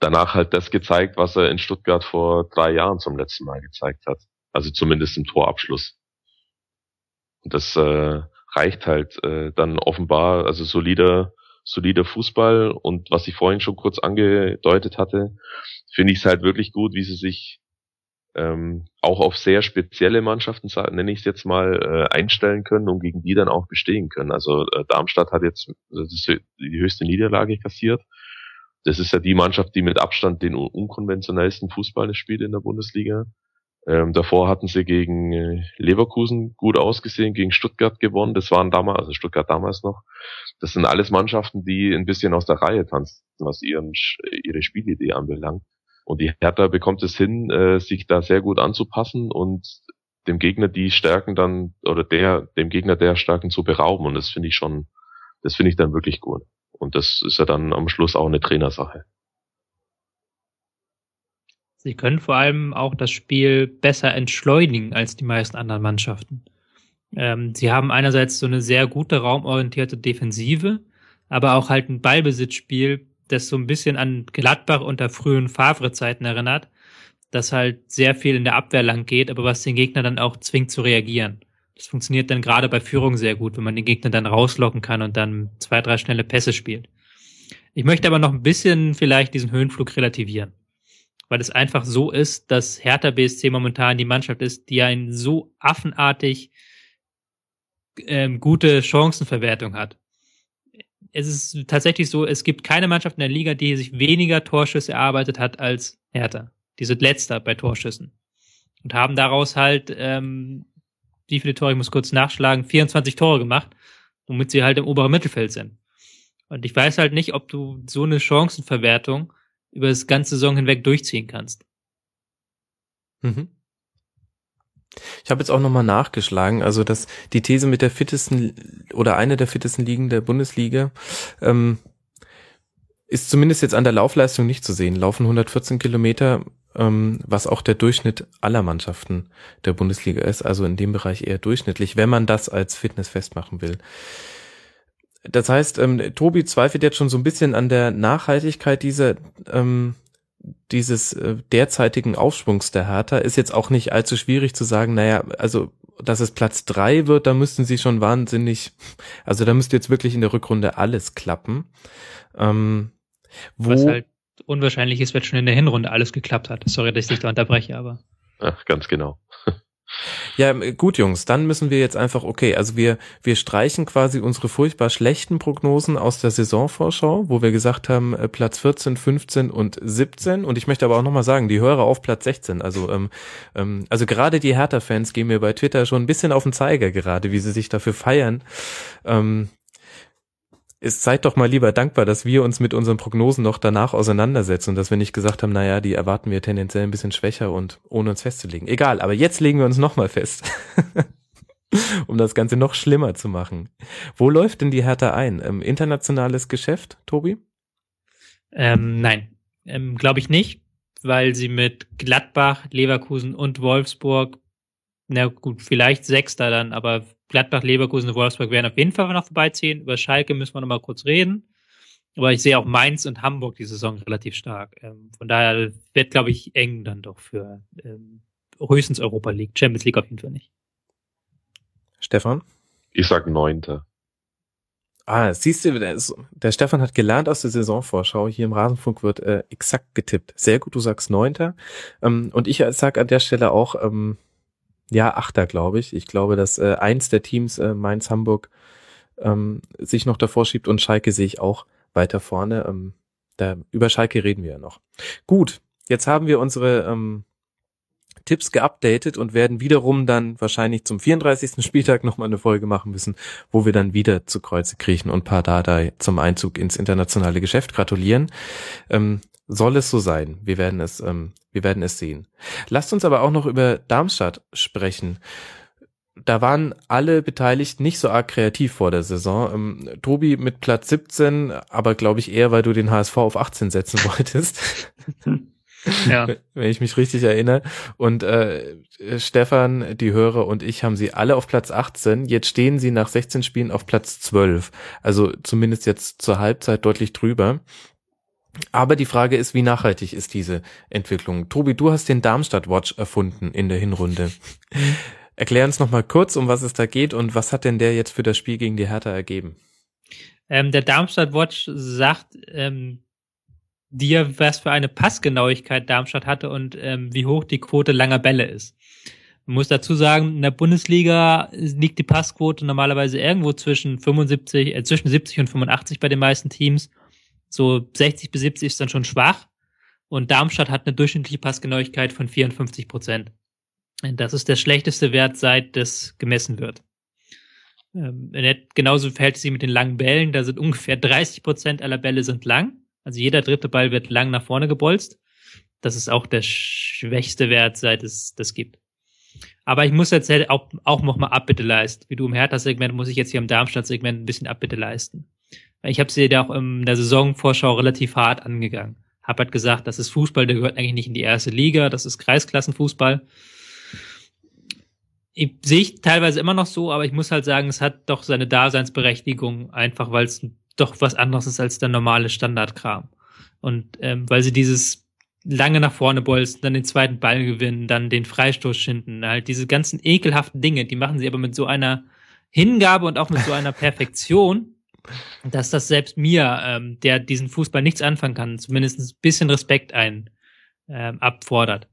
danach halt das gezeigt, was er in Stuttgart vor drei Jahren zum letzten Mal gezeigt hat. Also zumindest im Torabschluss. Und das äh, reicht halt äh, dann offenbar, also solider solider Fußball und was ich vorhin schon kurz angedeutet hatte, finde ich es halt wirklich gut, wie sie sich ähm, auch auf sehr spezielle Mannschaften, nenne ich es jetzt mal, äh, einstellen können und gegen die dann auch bestehen können. Also äh, Darmstadt hat jetzt die höchste Niederlage kassiert. Das ist ja die Mannschaft, die mit Abstand den unkonventionellsten Fußball spielt in der Bundesliga. Ähm, davor hatten sie gegen äh, Leverkusen gut ausgesehen, gegen Stuttgart gewonnen. Das waren damals, also Stuttgart damals noch. Das sind alles Mannschaften, die ein bisschen aus der Reihe tanzen, was ihren, ihre Spielidee anbelangt. Und die Hertha bekommt es hin, äh, sich da sehr gut anzupassen und dem Gegner die Stärken dann, oder der, dem Gegner der Stärken zu berauben. Und das finde ich schon, das finde ich dann wirklich gut. Und das ist ja dann am Schluss auch eine Trainersache. Sie können vor allem auch das Spiel besser entschleunigen als die meisten anderen Mannschaften. Ähm, sie haben einerseits so eine sehr gute raumorientierte Defensive, aber auch halt ein Ballbesitzspiel, das so ein bisschen an Gladbach unter frühen Favre-Zeiten erinnert, das halt sehr viel in der Abwehr lang geht, aber was den Gegner dann auch zwingt zu reagieren. Das funktioniert dann gerade bei Führung sehr gut, wenn man den Gegner dann rauslocken kann und dann zwei, drei schnelle Pässe spielt. Ich möchte aber noch ein bisschen vielleicht diesen Höhenflug relativieren weil es einfach so ist, dass Hertha BSC momentan die Mannschaft ist, die ein so affenartig ähm, gute Chancenverwertung hat. Es ist tatsächlich so, es gibt keine Mannschaft in der Liga, die sich weniger Torschüsse erarbeitet hat als Hertha. Die sind letzter bei Torschüssen. Und haben daraus halt, ähm, wie viele Tore, ich muss kurz nachschlagen, 24 Tore gemacht, womit sie halt im oberen Mittelfeld sind. Und ich weiß halt nicht, ob du so eine Chancenverwertung über das ganze Saison hinweg durchziehen kannst. Mhm. Ich habe jetzt auch nochmal nachgeschlagen, also dass die These mit der fittesten oder eine der fittesten Ligen der Bundesliga ähm, ist zumindest jetzt an der Laufleistung nicht zu sehen. Laufen 114 Kilometer, ähm, was auch der Durchschnitt aller Mannschaften der Bundesliga ist, also in dem Bereich eher durchschnittlich, wenn man das als Fitness festmachen will. Das heißt, ähm, Tobi zweifelt jetzt schon so ein bisschen an der Nachhaltigkeit dieser, ähm, dieses äh, derzeitigen Aufschwungs der Hertha ist jetzt auch nicht allzu schwierig zu sagen, naja, also dass es Platz drei wird, da müssten sie schon wahnsinnig, also da müsste jetzt wirklich in der Rückrunde alles klappen. Ähm, wo, Was halt unwahrscheinlich ist, wenn schon in der Hinrunde alles geklappt hat. Sorry, dass ich dich da unterbreche, aber. Ach, ganz genau. Ja, gut, Jungs, dann müssen wir jetzt einfach, okay, also wir, wir streichen quasi unsere furchtbar schlechten Prognosen aus der Saisonvorschau, wo wir gesagt haben, äh, Platz 14, 15 und 17. Und ich möchte aber auch nochmal sagen, die Hörer auf Platz 16. Also, ähm, ähm, also gerade die Hertha-Fans gehen mir bei Twitter schon ein bisschen auf den Zeiger gerade, wie sie sich dafür feiern. Ähm, ist, seid doch mal lieber dankbar, dass wir uns mit unseren Prognosen noch danach auseinandersetzen und dass wir nicht gesagt haben, naja, die erwarten wir tendenziell ein bisschen schwächer und ohne uns festzulegen. Egal, aber jetzt legen wir uns nochmal fest. um das Ganze noch schlimmer zu machen. Wo läuft denn die Hertha ein? Ähm, internationales Geschäft, Tobi? Ähm, nein, ähm, glaube ich nicht, weil sie mit Gladbach, Leverkusen und Wolfsburg, na gut, vielleicht Sechster dann, aber Gladbach, Leverkusen und Wolfsburg werden auf jeden Fall noch vorbeiziehen. Über Schalke müssen wir noch mal kurz reden. Aber ich sehe auch Mainz und Hamburg die Saison relativ stark. Ähm, von daher wird, glaube ich, eng dann doch für ähm, höchstens Europa League. Champions League auf jeden Fall nicht. Stefan? Ich sag Neunter. Ah, siehst du, der, ist, der Stefan hat gelernt aus der Saisonvorschau. Hier im Rasenfunk wird äh, exakt getippt. Sehr gut, du sagst Neunter. Ähm, und ich sag an der Stelle auch, ähm, ja, Achter, glaube ich. Ich glaube, dass äh, eins der Teams, äh, Mainz, Hamburg, ähm, sich noch davor schiebt und Schalke sehe ich auch weiter vorne. Ähm, da, über Schalke reden wir ja noch. Gut, jetzt haben wir unsere ähm, Tipps geupdatet und werden wiederum dann wahrscheinlich zum 34. Spieltag nochmal eine Folge machen müssen, wo wir dann wieder zu Kreuze kriechen und Pardadei zum Einzug ins internationale Geschäft gratulieren. Ähm, soll es so sein? Wir werden es, ähm, wir werden es sehen. Lasst uns aber auch noch über Darmstadt sprechen. Da waren alle Beteiligten nicht so arg kreativ vor der Saison. Ähm, Tobi mit Platz 17, aber glaube ich eher, weil du den HSV auf 18 setzen wolltest. ja. Wenn ich mich richtig erinnere. Und äh, Stefan, die Hörer und ich haben sie alle auf Platz 18. Jetzt stehen sie nach 16 Spielen auf Platz 12. Also zumindest jetzt zur Halbzeit deutlich drüber. Aber die Frage ist, wie nachhaltig ist diese Entwicklung? Tobi, du hast den Darmstadt Watch erfunden in der Hinrunde. Erklär uns noch mal kurz, um was es da geht und was hat denn der jetzt für das Spiel gegen die Hertha ergeben? Ähm, der Darmstadt Watch sagt ähm, dir, was für eine Passgenauigkeit Darmstadt hatte und ähm, wie hoch die Quote langer Bälle ist. Man muss dazu sagen, in der Bundesliga liegt die Passquote normalerweise irgendwo zwischen 75, äh, zwischen 70 und 85 bei den meisten Teams so 60 bis 70 ist dann schon schwach. Und Darmstadt hat eine durchschnittliche Passgenauigkeit von 54 Prozent. Das ist der schlechteste Wert, seit das gemessen wird. Ähm, genauso verhält es sich mit den langen Bällen. Da sind ungefähr 30 Prozent aller Bälle sind lang. Also jeder dritte Ball wird lang nach vorne gebolzt. Das ist auch der schwächste Wert, seit es das gibt. Aber ich muss jetzt auch, auch nochmal Abbitte leisten. Wie du im Hertha-Segment muss ich jetzt hier im Darmstadt-Segment ein bisschen Abbitte leisten. Ich habe sie ja auch in der Saisonvorschau relativ hart angegangen. Hab halt gesagt, das ist Fußball, der gehört eigentlich nicht in die erste Liga, das ist Kreisklassenfußball. Ich, sehe ich teilweise immer noch so, aber ich muss halt sagen, es hat doch seine Daseinsberechtigung, einfach weil es doch was anderes ist als der normale Standardkram. Und ähm, weil sie dieses lange nach vorne bolzen, dann den zweiten Ball gewinnen, dann den Freistoß schinden, halt diese ganzen ekelhaften Dinge, die machen sie aber mit so einer Hingabe und auch mit so einer Perfektion, dass das selbst mir, ähm, der diesen Fußball nichts anfangen kann, zumindest ein bisschen Respekt ein ähm, abfordert.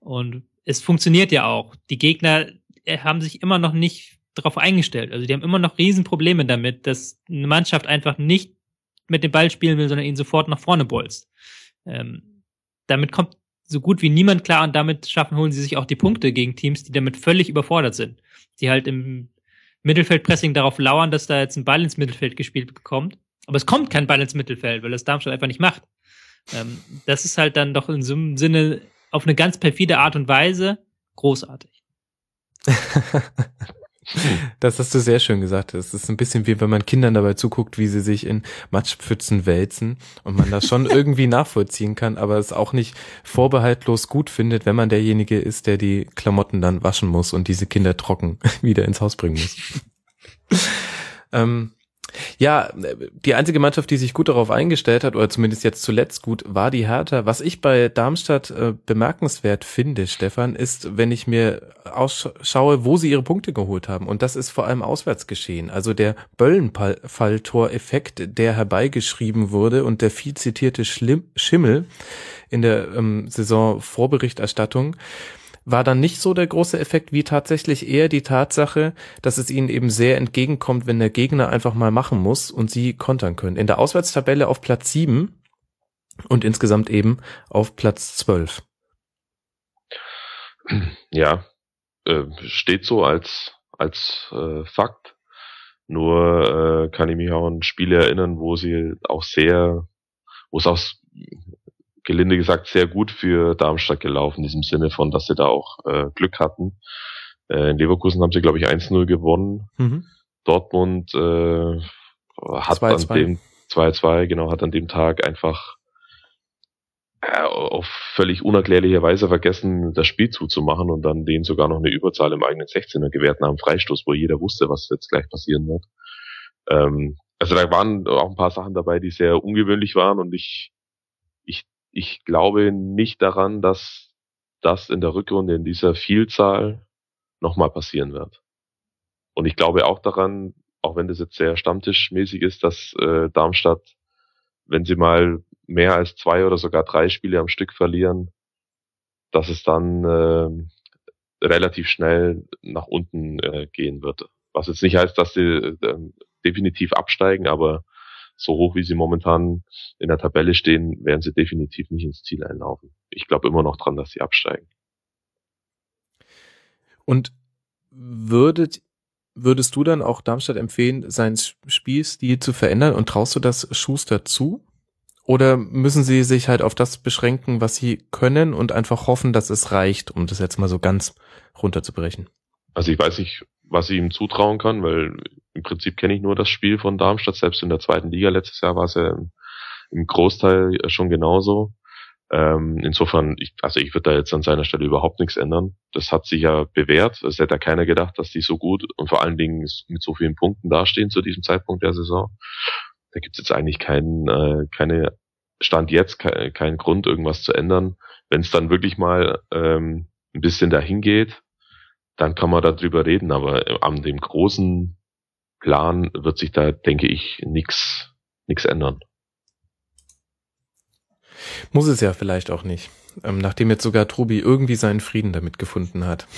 Und es funktioniert ja auch. Die Gegner äh, haben sich immer noch nicht darauf eingestellt. Also die haben immer noch Riesenprobleme damit, dass eine Mannschaft einfach nicht mit dem Ball spielen will, sondern ihn sofort nach vorne bolzt. Ähm, damit kommt so gut wie niemand klar und damit schaffen, holen sie sich auch die Punkte gegen Teams, die damit völlig überfordert sind. Die halt im Mittelfeldpressing darauf lauern, dass da jetzt ein Ball ins Mittelfeld gespielt bekommt. Aber es kommt kein Ball ins Mittelfeld, weil das Darmstadt einfach nicht macht. Ähm, das ist halt dann doch in so einem Sinne auf eine ganz perfide Art und Weise großartig. Das hast du sehr schön gesagt. Es ist ein bisschen wie wenn man Kindern dabei zuguckt, wie sie sich in Matschpfützen wälzen und man das schon irgendwie nachvollziehen kann, aber es auch nicht vorbehaltlos gut findet, wenn man derjenige ist, der die Klamotten dann waschen muss und diese Kinder trocken wieder ins Haus bringen muss. ähm, Ja, die einzige Mannschaft, die sich gut darauf eingestellt hat, oder zumindest jetzt zuletzt gut, war die Hertha. Was ich bei Darmstadt äh, bemerkenswert finde, Stefan, ist, wenn ich mir ausschaue, wo sie ihre Punkte geholt haben. Und das ist vor allem auswärts geschehen. Also der Böllenfalltor-Effekt, der herbeigeschrieben wurde und der viel zitierte Schlim Schimmel in der ähm, Saisonvorberichterstattung, war dann nicht so der große Effekt wie tatsächlich eher die Tatsache, dass es ihnen eben sehr entgegenkommt, wenn der Gegner einfach mal machen muss und sie kontern können. In der Auswärtstabelle auf Platz sieben und insgesamt eben auf Platz zwölf. Ja, äh, steht so als, als äh, Fakt. Nur äh, kann ich mich auch an Spiele erinnern, wo sie auch sehr, wo es auch gelinde gesagt sehr gut für Darmstadt gelaufen, in diesem Sinne von, dass sie da auch äh, Glück hatten. Äh, in Leverkusen haben sie, glaube ich, 1-0 gewonnen. Mhm. Dortmund äh, hat 2 -2. an dem 2-2, genau, hat an dem Tag einfach äh, auf völlig unerklärliche Weise vergessen, das Spiel zuzumachen und dann denen sogar noch eine Überzahl im eigenen 16er gewährt nach dem Freistoß, wo jeder wusste, was jetzt gleich passieren wird. Ähm, also da waren auch ein paar Sachen dabei, die sehr ungewöhnlich waren und ich, ich glaube nicht daran, dass das in der Rückrunde in dieser Vielzahl nochmal passieren wird. Und ich glaube auch daran, auch wenn das jetzt sehr stammtischmäßig ist, dass äh, Darmstadt, wenn sie mal mehr als zwei oder sogar drei Spiele am Stück verlieren, dass es dann äh, relativ schnell nach unten äh, gehen wird. Was jetzt nicht heißt, dass sie äh, definitiv absteigen, aber so hoch wie sie momentan in der Tabelle stehen, werden sie definitiv nicht ins Ziel einlaufen. Ich glaube immer noch dran, dass sie absteigen. Und würdet, würdest du dann auch Darmstadt empfehlen, seinen Spielstil zu verändern und traust du das Schuster zu? Oder müssen sie sich halt auf das beschränken, was sie können und einfach hoffen, dass es reicht, um das jetzt mal so ganz runterzubrechen? Also ich weiß nicht, was ich ihm zutrauen kann, weil im Prinzip kenne ich nur das Spiel von Darmstadt, selbst in der zweiten Liga letztes Jahr war es ja im, Großteil schon genauso. Ähm, insofern, ich, also ich würde da jetzt an seiner Stelle überhaupt nichts ändern. Das hat sich ja bewährt. Es hätte ja keiner gedacht, dass die so gut und vor allen Dingen mit so vielen Punkten dastehen zu diesem Zeitpunkt der Saison. Da gibt es jetzt eigentlich keinen, äh, keine Stand jetzt, keinen kein Grund, irgendwas zu ändern. Wenn es dann wirklich mal ähm, ein bisschen dahin geht, dann kann man darüber reden, aber an dem großen Plan wird sich da, denke ich, nichts nix ändern. Muss es ja vielleicht auch nicht, ähm, nachdem jetzt sogar Tobi irgendwie seinen Frieden damit gefunden hat.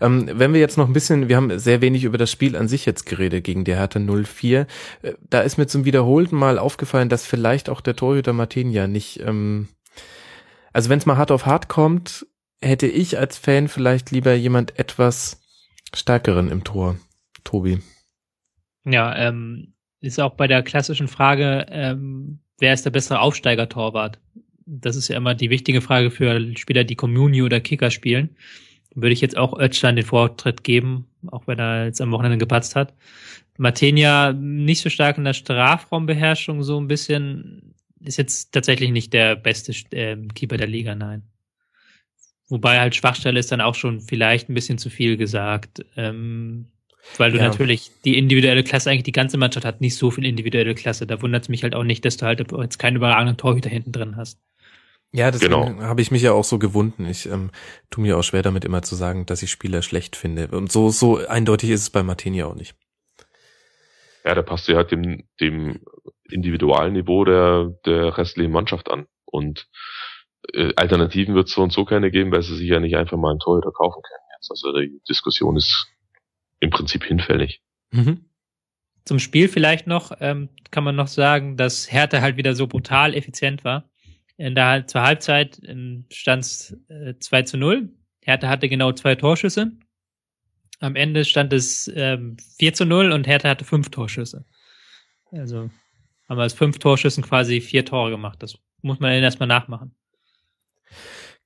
Ähm, wenn wir jetzt noch ein bisschen, wir haben sehr wenig über das Spiel an sich jetzt geredet gegen die Hertha 04. Äh, da ist mir zum wiederholten Mal aufgefallen, dass vielleicht auch der Torhüter Martinia nicht, ähm, also wenn es mal hart auf hart kommt, hätte ich als Fan vielleicht lieber jemand etwas stärkeren im Tor, Tobi. Ja, ähm, ist auch bei der klassischen Frage, ähm, wer ist der bessere Aufsteiger-Torwart? Das ist ja immer die wichtige Frage für Spieler, die Communio oder Kicker spielen. Würde ich jetzt auch Özcan den Vortritt geben, auch wenn er jetzt am Wochenende gepatzt hat. Martenia nicht so stark in der Strafraumbeherrschung, so ein bisschen, ist jetzt tatsächlich nicht der beste äh, Keeper der Liga, nein. Wobei halt Schwachstelle ist dann auch schon vielleicht ein bisschen zu viel gesagt. Ähm, weil du ja. natürlich die individuelle Klasse, eigentlich die ganze Mannschaft hat nicht so viel individuelle Klasse. Da wundert es mich halt auch nicht, dass du halt jetzt keinen überragenden Torhüter hinten drin hast. Ja, deswegen genau. habe ich mich ja auch so gewunden. Ich ähm, tue mir auch schwer damit immer zu sagen, dass ich Spieler schlecht finde. Und so, so eindeutig ist es bei Martini auch nicht. Ja, da passt du halt dem, dem Individualniveau der, der restlichen Mannschaft an. Und äh, Alternativen wird es so und so keine geben, weil sie sich ja nicht einfach mal einen Torhüter kaufen können. Also die Diskussion ist im Prinzip hinfällig. Mhm. Zum Spiel vielleicht noch ähm, kann man noch sagen, dass Hertha halt wieder so brutal effizient war. In der, zur Halbzeit stand es äh, 2 zu 0. Hertha hatte genau zwei Torschüsse. Am Ende stand es ähm, 4 zu 0 und Hertha hatte fünf Torschüsse. Also haben wir aus fünf Torschüssen quasi vier Tore gemacht. Das muss man erstmal nachmachen.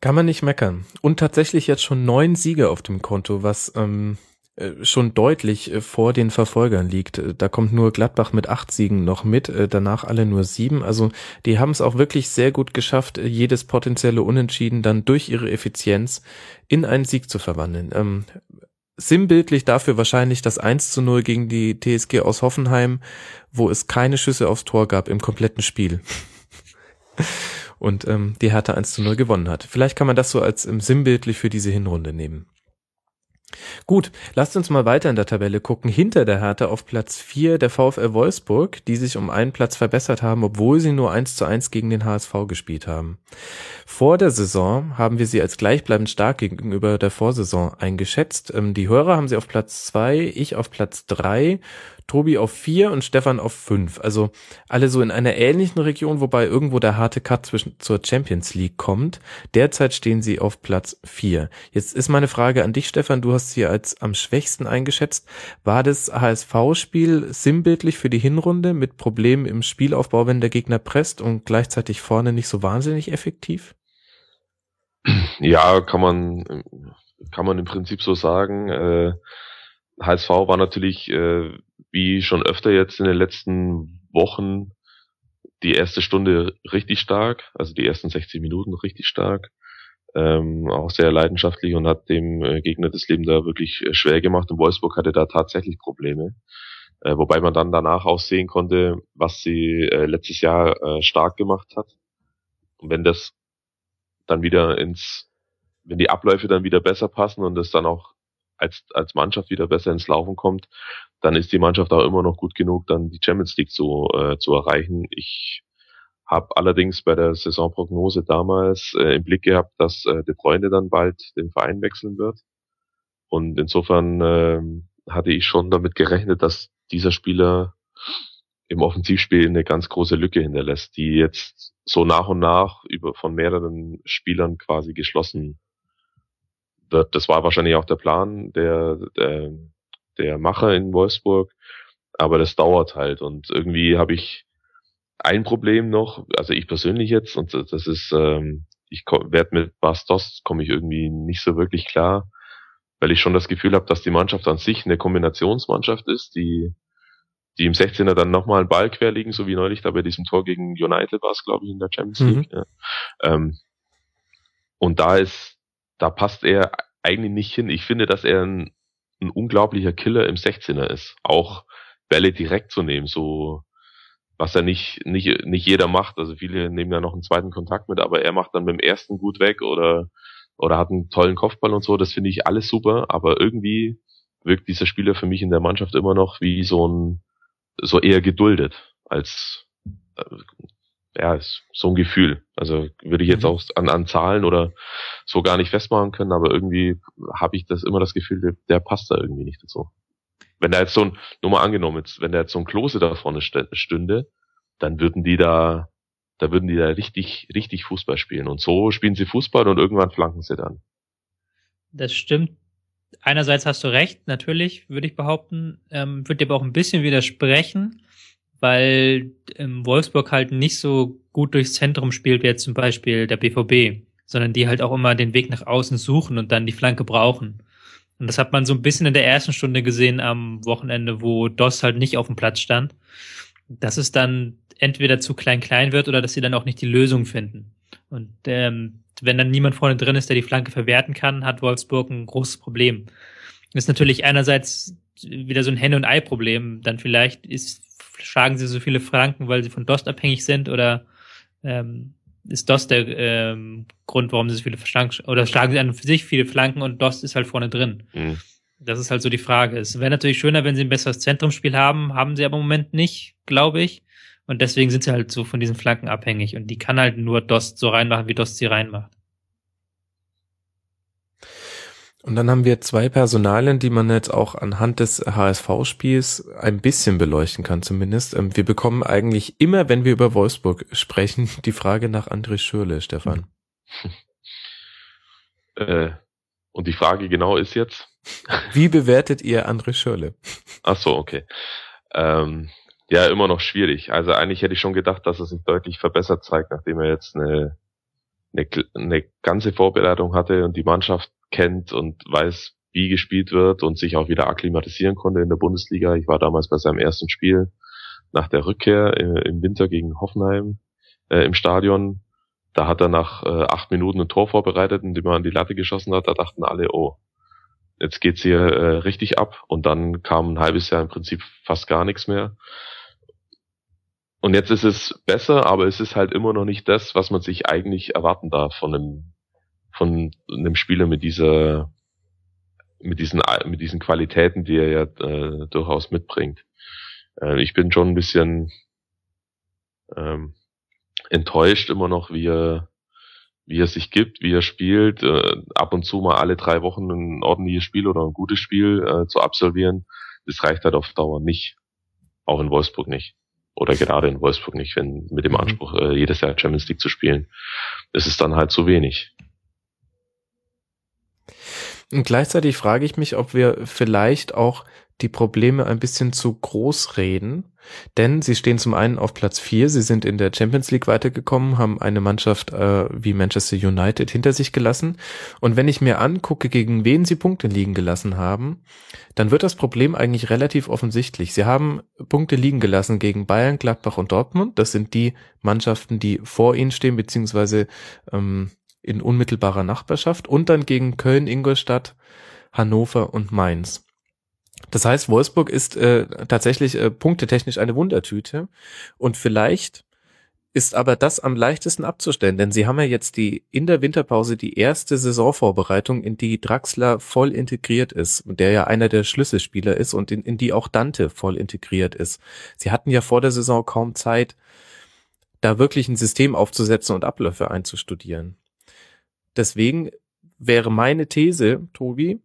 Kann man nicht meckern. Und tatsächlich jetzt schon neun Siege auf dem Konto, was ähm, äh, schon deutlich äh, vor den Verfolgern liegt. Äh, da kommt nur Gladbach mit acht Siegen noch mit, danach alle nur sieben. Also die haben es auch wirklich sehr gut geschafft, jedes potenzielle Unentschieden dann durch ihre Effizienz in einen Sieg zu verwandeln. Ähm, sinnbildlich dafür wahrscheinlich das 1 zu 0 gegen die TSG aus Hoffenheim, wo es keine Schüsse aufs Tor gab im kompletten Spiel. Und ähm, die Hertha 1 zu 0 gewonnen hat. Vielleicht kann man das so als ähm, sinnbildlich für diese Hinrunde nehmen. Gut, lasst uns mal weiter in der Tabelle gucken. Hinter der Hertha auf Platz 4 der VfL Wolfsburg, die sich um einen Platz verbessert haben, obwohl sie nur 1 zu 1 gegen den HSV gespielt haben. Vor der Saison haben wir sie als gleichbleibend stark gegenüber der Vorsaison eingeschätzt. Ähm, die Hörer haben sie auf Platz 2, ich auf Platz 3 Tobi auf vier und Stefan auf fünf. Also alle so in einer ähnlichen Region, wobei irgendwo der harte Cut zwischen zur Champions League kommt. Derzeit stehen sie auf Platz vier. Jetzt ist meine Frage an dich, Stefan. Du hast sie als am schwächsten eingeschätzt. War das HSV-Spiel sinnbildlich für die Hinrunde mit Problemen im Spielaufbau, wenn der Gegner presst und gleichzeitig vorne nicht so wahnsinnig effektiv? Ja, kann man, kann man im Prinzip so sagen. Äh, HSV war natürlich äh, wie schon öfter jetzt in den letzten Wochen die erste Stunde richtig stark, also die ersten 60 Minuten richtig stark, ähm, auch sehr leidenschaftlich und hat dem äh, Gegner das Leben da wirklich äh, schwer gemacht. Und Wolfsburg hatte da tatsächlich Probleme, äh, wobei man dann danach auch sehen konnte, was sie äh, letztes Jahr stark gemacht hat. Und wenn das dann wieder ins, wenn die Abläufe dann wieder besser passen und es dann auch als, als Mannschaft wieder besser ins Laufen kommt, dann ist die Mannschaft auch immer noch gut genug, dann die Champions League zu, äh, zu erreichen. Ich habe allerdings bei der Saisonprognose damals äh, im Blick gehabt, dass äh, De Bruyne dann bald den Verein wechseln wird. Und insofern äh, hatte ich schon damit gerechnet, dass dieser Spieler im Offensivspiel eine ganz große Lücke hinterlässt, die jetzt so nach und nach über von mehreren Spielern quasi geschlossen. Das war wahrscheinlich auch der Plan der, der der Macher in Wolfsburg. Aber das dauert halt und irgendwie habe ich ein Problem noch, also ich persönlich jetzt, und das ist, ähm, ich werde mit Bastos komme ich irgendwie nicht so wirklich klar, weil ich schon das Gefühl habe, dass die Mannschaft an sich eine Kombinationsmannschaft ist, die die im 16er dann nochmal einen Ball querlegen, so wie neulich da bei diesem Tor gegen United war es, glaube ich, in der Champions mhm. League. Mhm. Ja. Ähm, und da ist, da passt er eigentlich nicht hin. Ich finde, dass er ein ein unglaublicher Killer im 16er ist. Auch Bälle direkt zu nehmen, so was er nicht, nicht, nicht jeder macht. Also viele nehmen ja noch einen zweiten Kontakt mit, aber er macht dann mit dem ersten gut weg oder, oder hat einen tollen Kopfball und so. Das finde ich alles super, aber irgendwie wirkt dieser Spieler für mich in der Mannschaft immer noch wie so ein, so eher geduldet als, äh, ja, ist so ein Gefühl. Also würde ich jetzt mhm. auch an, an Zahlen oder so gar nicht festmachen können, aber irgendwie habe ich das immer das Gefühl, der, der, passt da irgendwie nicht dazu. Wenn da jetzt so ein, nur mal angenommen, jetzt, wenn da jetzt so ein Klose da vorne stünde, dann würden die da, da würden die da richtig, richtig Fußball spielen. Und so spielen sie Fußball und irgendwann flanken sie dann. Das stimmt. Einerseits hast du recht, natürlich, würde ich behaupten, ähm, würde dir aber auch ein bisschen widersprechen weil ähm, Wolfsburg halt nicht so gut durchs Zentrum spielt wie jetzt zum Beispiel der BVB, sondern die halt auch immer den Weg nach außen suchen und dann die Flanke brauchen. Und das hat man so ein bisschen in der ersten Stunde gesehen am Wochenende, wo Doss halt nicht auf dem Platz stand, dass es dann entweder zu klein-klein wird oder dass sie dann auch nicht die Lösung finden. Und ähm, wenn dann niemand vorne drin ist, der die Flanke verwerten kann, hat Wolfsburg ein großes Problem. Das ist natürlich einerseits wieder so ein Henne- und Ei-Problem. Dann vielleicht ist schlagen sie so viele Flanken, weil sie von Dost abhängig sind oder ähm, ist Dost der ähm, Grund, warum sie so viele Flanken oder schlagen sie an für sich viele Flanken und Dost ist halt vorne drin. Mhm. Das ist halt so die Frage. Es wäre natürlich schöner, wenn sie ein besseres Zentrumsspiel haben, haben sie aber im Moment nicht, glaube ich. Und deswegen sind sie halt so von diesen Flanken abhängig. Und die kann halt nur Dost so reinmachen, wie Dost sie reinmacht. Und dann haben wir zwei Personalien, die man jetzt auch anhand des HSV-Spiels ein bisschen beleuchten kann zumindest. Ähm, wir bekommen eigentlich immer, wenn wir über Wolfsburg sprechen, die Frage nach André Schürle, Stefan. Äh, und die Frage genau ist jetzt? Wie bewertet ihr André Schürle? Ach so, okay. Ähm, ja, immer noch schwierig. Also eigentlich hätte ich schon gedacht, dass er sich deutlich verbessert zeigt, nachdem er jetzt eine, eine, eine ganze Vorbereitung hatte und die Mannschaft kennt und weiß, wie gespielt wird und sich auch wieder akklimatisieren konnte in der Bundesliga. Ich war damals bei seinem ersten Spiel nach der Rückkehr äh, im Winter gegen Hoffenheim äh, im Stadion. Da hat er nach äh, acht Minuten ein Tor vorbereitet, indem er an die Latte geschossen hat. Da dachten alle, oh, jetzt geht's hier äh, richtig ab und dann kam ein halbes Jahr im Prinzip fast gar nichts mehr. Und jetzt ist es besser, aber es ist halt immer noch nicht das, was man sich eigentlich erwarten darf von einem, von einem Spieler mit dieser, mit diesen, mit diesen Qualitäten, die er ja äh, durchaus mitbringt. Äh, ich bin schon ein bisschen ähm, enttäuscht immer noch, wie er, wie er sich gibt, wie er spielt, äh, ab und zu mal alle drei Wochen ein ordentliches Spiel oder ein gutes Spiel äh, zu absolvieren, das reicht halt auf Dauer nicht. Auch in Wolfsburg nicht. Oder gerade in Wolfsburg nicht, wenn mit dem mhm. Anspruch, äh, jedes Jahr Champions League zu spielen. Das ist dann halt zu wenig. Und gleichzeitig frage ich mich, ob wir vielleicht auch die Probleme ein bisschen zu groß reden, denn sie stehen zum einen auf Platz vier, sie sind in der Champions League weitergekommen, haben eine Mannschaft äh, wie Manchester United hinter sich gelassen. Und wenn ich mir angucke, gegen wen sie Punkte liegen gelassen haben, dann wird das Problem eigentlich relativ offensichtlich. Sie haben Punkte liegen gelassen gegen Bayern, Gladbach und Dortmund, das sind die Mannschaften, die vor ihnen stehen, beziehungsweise ähm, in unmittelbarer Nachbarschaft und dann gegen Köln, Ingolstadt, Hannover und Mainz. Das heißt, Wolfsburg ist äh, tatsächlich äh, punktetechnisch eine Wundertüte und vielleicht ist aber das am leichtesten abzustellen, denn sie haben ja jetzt die in der Winterpause die erste Saisonvorbereitung, in die Draxler voll integriert ist und der ja einer der Schlüsselspieler ist und in, in die auch Dante voll integriert ist. Sie hatten ja vor der Saison kaum Zeit, da wirklich ein System aufzusetzen und Abläufe einzustudieren. Deswegen wäre meine These, Tobi,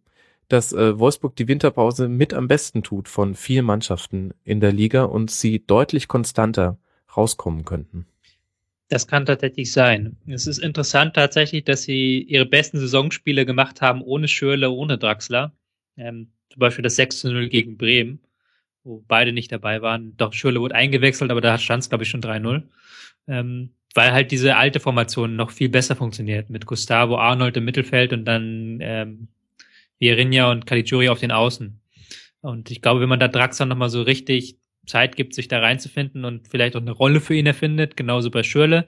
dass äh, Wolfsburg die Winterpause mit am besten tut von vier Mannschaften in der Liga und sie deutlich konstanter rauskommen könnten. Das kann tatsächlich sein. Es ist interessant tatsächlich, dass sie ihre besten Saisonspiele gemacht haben ohne Schürle, ohne Draxler. Ähm, zum Beispiel das 6 0 gegen Bremen, wo beide nicht dabei waren. Doch Schürle wurde eingewechselt, aber da stand es, glaube ich, schon 3-0. Ähm, weil halt diese alte Formation noch viel besser funktioniert mit Gustavo Arnold im Mittelfeld und dann ähm, Vierinha und Caligiuri auf den Außen. Und ich glaube, wenn man da Draxler nochmal so richtig Zeit gibt, sich da reinzufinden und vielleicht auch eine Rolle für ihn erfindet, genauso bei Schürle,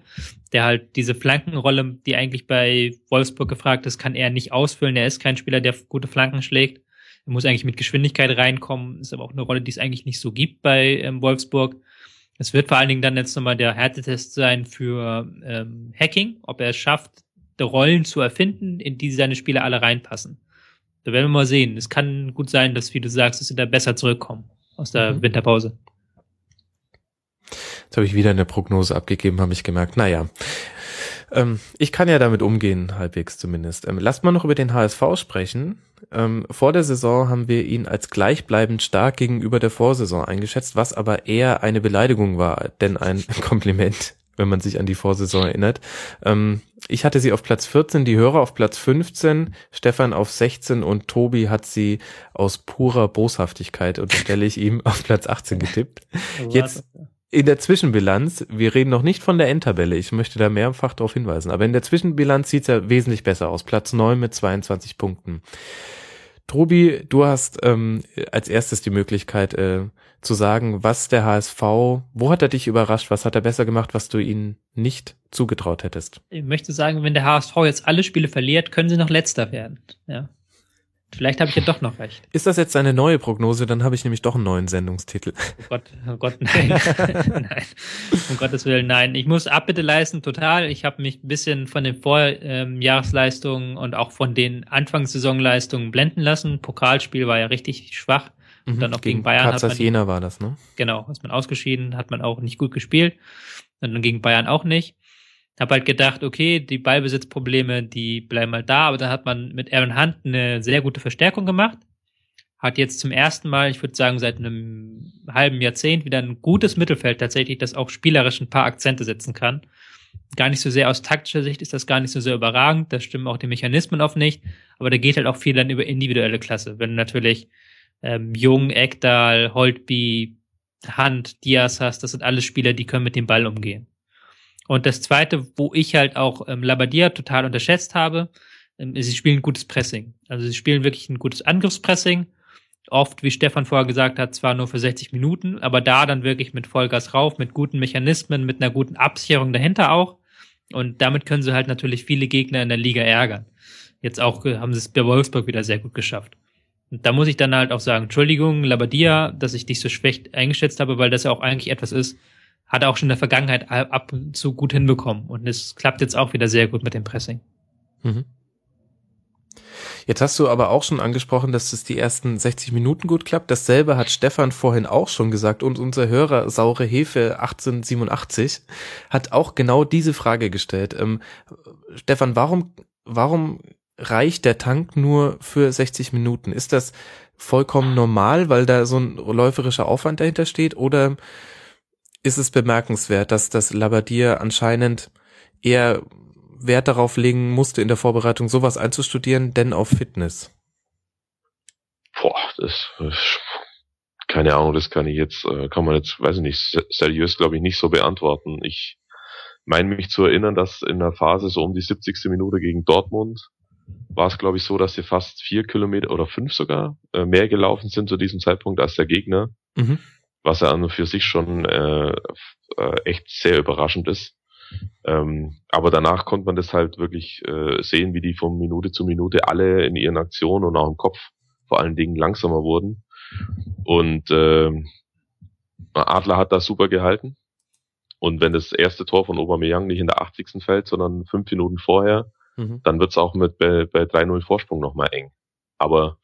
der halt diese Flankenrolle, die eigentlich bei Wolfsburg gefragt ist, kann er nicht ausfüllen. Er ist kein Spieler, der gute Flanken schlägt. Er muss eigentlich mit Geschwindigkeit reinkommen, ist aber auch eine Rolle, die es eigentlich nicht so gibt bei ähm, Wolfsburg. Es wird vor allen Dingen dann jetzt nochmal der Härtetest sein für ähm, Hacking, ob er es schafft, Rollen zu erfinden, in die seine Spieler alle reinpassen. Da werden wir mal sehen. Es kann gut sein, dass, wie du sagst, dass sie da besser zurückkommen aus der mhm. Winterpause. Jetzt habe ich wieder eine Prognose abgegeben, habe ich gemerkt. Naja, ähm, ich kann ja damit umgehen, halbwegs zumindest. Ähm, lasst mal noch über den HSV sprechen. Ähm, vor der Saison haben wir ihn als gleichbleibend stark gegenüber der Vorsaison eingeschätzt, was aber eher eine Beleidigung war, denn ein Kompliment, wenn man sich an die Vorsaison erinnert. Ähm, ich hatte sie auf Platz 14, die Hörer auf Platz 15, Stefan auf 16 und Tobi hat sie aus purer Boshaftigkeit, unterstelle ich ihm, auf Platz 18 getippt. Jetzt in der Zwischenbilanz, wir reden noch nicht von der Endtabelle, ich möchte da mehrfach darauf hinweisen, aber in der Zwischenbilanz sieht's ja wesentlich besser aus. Platz neun mit 22 Punkten. Tobi, du hast ähm, als erstes die Möglichkeit äh, zu sagen, was der HSV, wo hat er dich überrascht, was hat er besser gemacht, was du ihnen nicht zugetraut hättest? Ich möchte sagen, wenn der HSV jetzt alle Spiele verliert, können sie noch letzter werden. Ja. Vielleicht habe ich ja doch noch recht. Ist das jetzt eine neue Prognose? Dann habe ich nämlich doch einen neuen Sendungstitel. Oh Gott, oh Gott, nein. nein. Um Gottes Willen, nein. Ich muss Abbitte leisten, total. Ich habe mich ein bisschen von den Vorjahresleistungen und auch von den Anfangssaisonleistungen blenden lassen. Pokalspiel war ja richtig schwach. Und mhm, dann auch gegen, gegen Bayern Katzers hat man. Jena war das, ne? Genau, ist man ausgeschieden, hat man auch nicht gut gespielt. Und dann gegen Bayern auch nicht. Hab halt gedacht, okay, die Ballbesitzprobleme, die bleiben halt da, aber dann hat man mit Aaron Hunt eine sehr gute Verstärkung gemacht. Hat jetzt zum ersten Mal, ich würde sagen, seit einem halben Jahrzehnt wieder ein gutes Mittelfeld tatsächlich, das auch spielerisch ein paar Akzente setzen kann. Gar nicht so sehr aus taktischer Sicht ist das gar nicht so sehr überragend, da stimmen auch die Mechanismen oft nicht, aber da geht halt auch viel dann über individuelle Klasse. Wenn du natürlich ähm, Jung, Ekdal, Holtby, Hunt, Diaz hast, das sind alles Spieler, die können mit dem Ball umgehen. Und das zweite, wo ich halt auch ähm, Labadia total unterschätzt habe, ähm, sie spielen gutes Pressing. Also sie spielen wirklich ein gutes Angriffspressing. Oft, wie Stefan vorher gesagt hat, zwar nur für 60 Minuten, aber da dann wirklich mit Vollgas rauf, mit guten Mechanismen, mit einer guten Absicherung dahinter auch. Und damit können sie halt natürlich viele Gegner in der Liga ärgern. Jetzt auch äh, haben sie es bei Wolfsburg wieder sehr gut geschafft. Und da muss ich dann halt auch sagen, Entschuldigung, Labadia, dass ich dich so schlecht eingeschätzt habe, weil das ja auch eigentlich etwas ist, hat er auch schon in der Vergangenheit ab und zu gut hinbekommen. Und es klappt jetzt auch wieder sehr gut mit dem Pressing. Mhm. Jetzt hast du aber auch schon angesprochen, dass es die ersten 60 Minuten gut klappt. Dasselbe hat Stefan vorhin auch schon gesagt und unser Hörer Saure Hefe 1887 hat auch genau diese Frage gestellt. Ähm, Stefan, warum, warum reicht der Tank nur für 60 Minuten? Ist das vollkommen normal, weil da so ein läuferischer Aufwand dahinter steht oder ist es bemerkenswert, dass das Labadier anscheinend eher Wert darauf legen musste, in der Vorbereitung sowas einzustudieren, denn auf Fitness? Boah, das, keine Ahnung, das kann ich jetzt, äh, kann man jetzt, weiß ich nicht, seriös glaube ich nicht so beantworten. Ich meine mich zu erinnern, dass in der Phase so um die 70. Minute gegen Dortmund war es, glaube ich, so, dass sie fast vier Kilometer oder fünf sogar äh, mehr gelaufen sind zu diesem Zeitpunkt als der Gegner. Mhm. Was ja an und für sich schon äh, äh, echt sehr überraschend ist. Ähm, aber danach konnte man das halt wirklich äh, sehen, wie die von Minute zu Minute alle in ihren Aktionen und auch im Kopf vor allen Dingen langsamer wurden. Und äh, Adler hat das super gehalten. Und wenn das erste Tor von Aubameyang nicht in der 80. fällt, sondern fünf Minuten vorher, mhm. dann wird's auch mit bei, bei 3-0 Vorsprung nochmal eng. Aber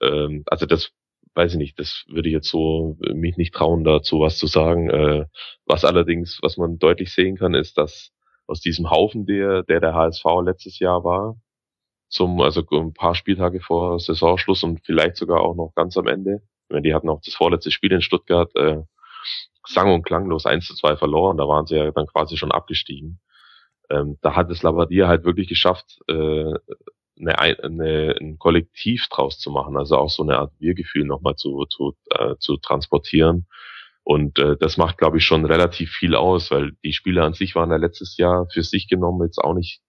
ähm, also das weiß ich nicht, das würde ich jetzt so mich nicht trauen, dazu was zu sagen. Äh, was allerdings, was man deutlich sehen kann, ist, dass aus diesem Haufen, der der, der HSV letztes Jahr war, zum, also ein paar Spieltage vor Saisonschluss und vielleicht sogar auch noch ganz am Ende, wenn die hatten auch das vorletzte Spiel in Stuttgart, äh, sang- und klanglos 1 zu 2 verloren, da waren sie ja dann quasi schon abgestiegen. Ähm, da hat es Labadia halt wirklich geschafft, äh, eine, eine, ein Kollektiv draus zu machen, also auch so eine Art Wir-Gefühl nochmal zu, zu, äh, zu transportieren. Und äh, das macht, glaube ich, schon relativ viel aus, weil die Spieler an sich waren ja letztes Jahr für sich genommen jetzt auch nicht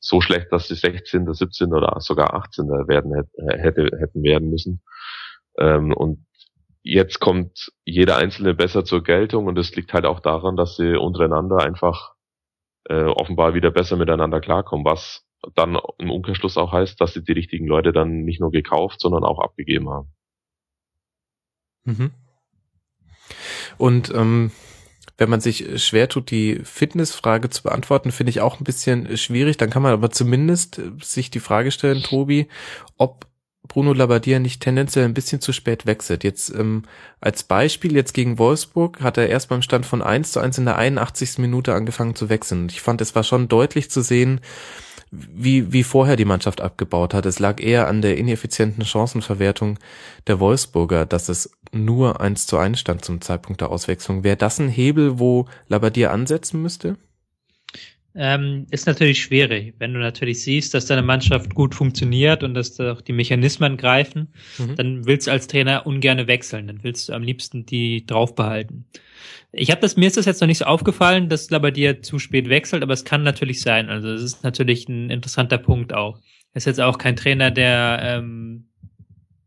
so schlecht, dass sie 16., 17. oder sogar 18. werden hätte, hätten werden müssen. Ähm, und jetzt kommt jeder Einzelne besser zur Geltung und es liegt halt auch daran, dass sie untereinander einfach äh, offenbar wieder besser miteinander klarkommen, was dann im Umkehrschluss auch heißt, dass sie die richtigen Leute dann nicht nur gekauft, sondern auch abgegeben haben. Mhm. Und ähm, wenn man sich schwer tut, die Fitnessfrage zu beantworten, finde ich auch ein bisschen schwierig. Dann kann man aber zumindest sich die Frage stellen, Tobi, ob Bruno Labbadia nicht tendenziell ein bisschen zu spät wechselt. Jetzt ähm, als Beispiel, jetzt gegen Wolfsburg hat er erst beim Stand von 1 zu 1 in der 81. Minute angefangen zu wechseln. Ich fand, es war schon deutlich zu sehen, wie, wie vorher die Mannschaft abgebaut hat. Es lag eher an der ineffizienten Chancenverwertung der Wolfsburger, dass es nur eins zu eins stand zum Zeitpunkt der Auswechslung. Wäre das ein Hebel, wo Labadier ansetzen müsste? Ähm, ist natürlich schwierig, wenn du natürlich siehst, dass deine Mannschaft gut funktioniert und dass da auch die Mechanismen greifen, mhm. dann willst du als Trainer ungerne wechseln, dann willst du am liebsten die drauf behalten. Ich habe das, mir ist das jetzt noch nicht so aufgefallen, dass Labadier zu spät wechselt, aber es kann natürlich sein. Also es ist natürlich ein interessanter Punkt auch. Er ist jetzt auch kein Trainer, der ähm,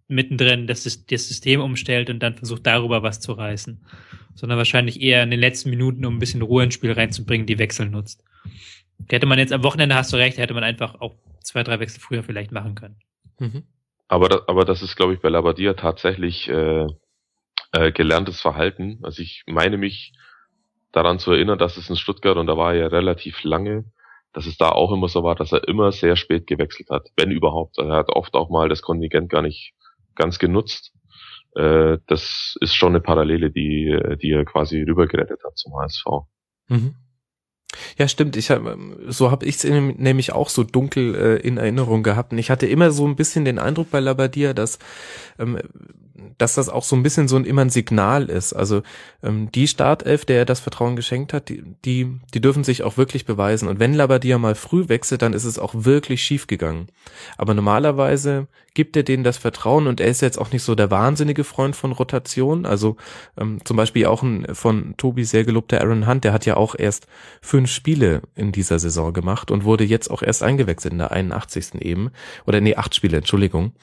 mittendrin das, das System umstellt und dann versucht darüber was zu reißen, sondern wahrscheinlich eher in den letzten Minuten, um ein bisschen Ruhe ins Spiel reinzubringen, die Wechsel nutzt. Hätte man jetzt am Wochenende, hast du recht, hätte man einfach auch zwei, drei Wechsel früher vielleicht machen können. Mhm. Aber, das, aber das ist, glaube ich, bei Labadia tatsächlich äh, äh, gelerntes Verhalten. Also ich meine mich daran zu erinnern, dass es in Stuttgart, und da war er ja relativ lange, dass es da auch immer so war, dass er immer sehr spät gewechselt hat, wenn überhaupt. Also er hat oft auch mal das Kontingent gar nicht ganz genutzt. Äh, das ist schon eine Parallele, die, die er quasi rübergerettet hat zum HSV. Mhm. Ja, stimmt. Ich hab, so habe ich es nämlich auch so dunkel äh, in Erinnerung gehabt. Und ich hatte immer so ein bisschen den Eindruck bei Labadia, dass ähm, dass das auch so ein bisschen so ein immer ein Signal ist. Also ähm, die Startelf, der er das Vertrauen geschenkt hat, die, die, die dürfen sich auch wirklich beweisen. Und wenn Labadia mal früh wechselt, dann ist es auch wirklich schief gegangen. Aber normalerweise gibt er denen das Vertrauen und er ist jetzt auch nicht so der wahnsinnige Freund von Rotation. Also ähm, zum Beispiel auch ein von Tobi sehr gelobter Aaron Hunt, der hat ja auch erst fünf Spiele in dieser Saison gemacht und wurde jetzt auch erst eingewechselt in der 81. eben. Oder nee, acht Spiele, Entschuldigung.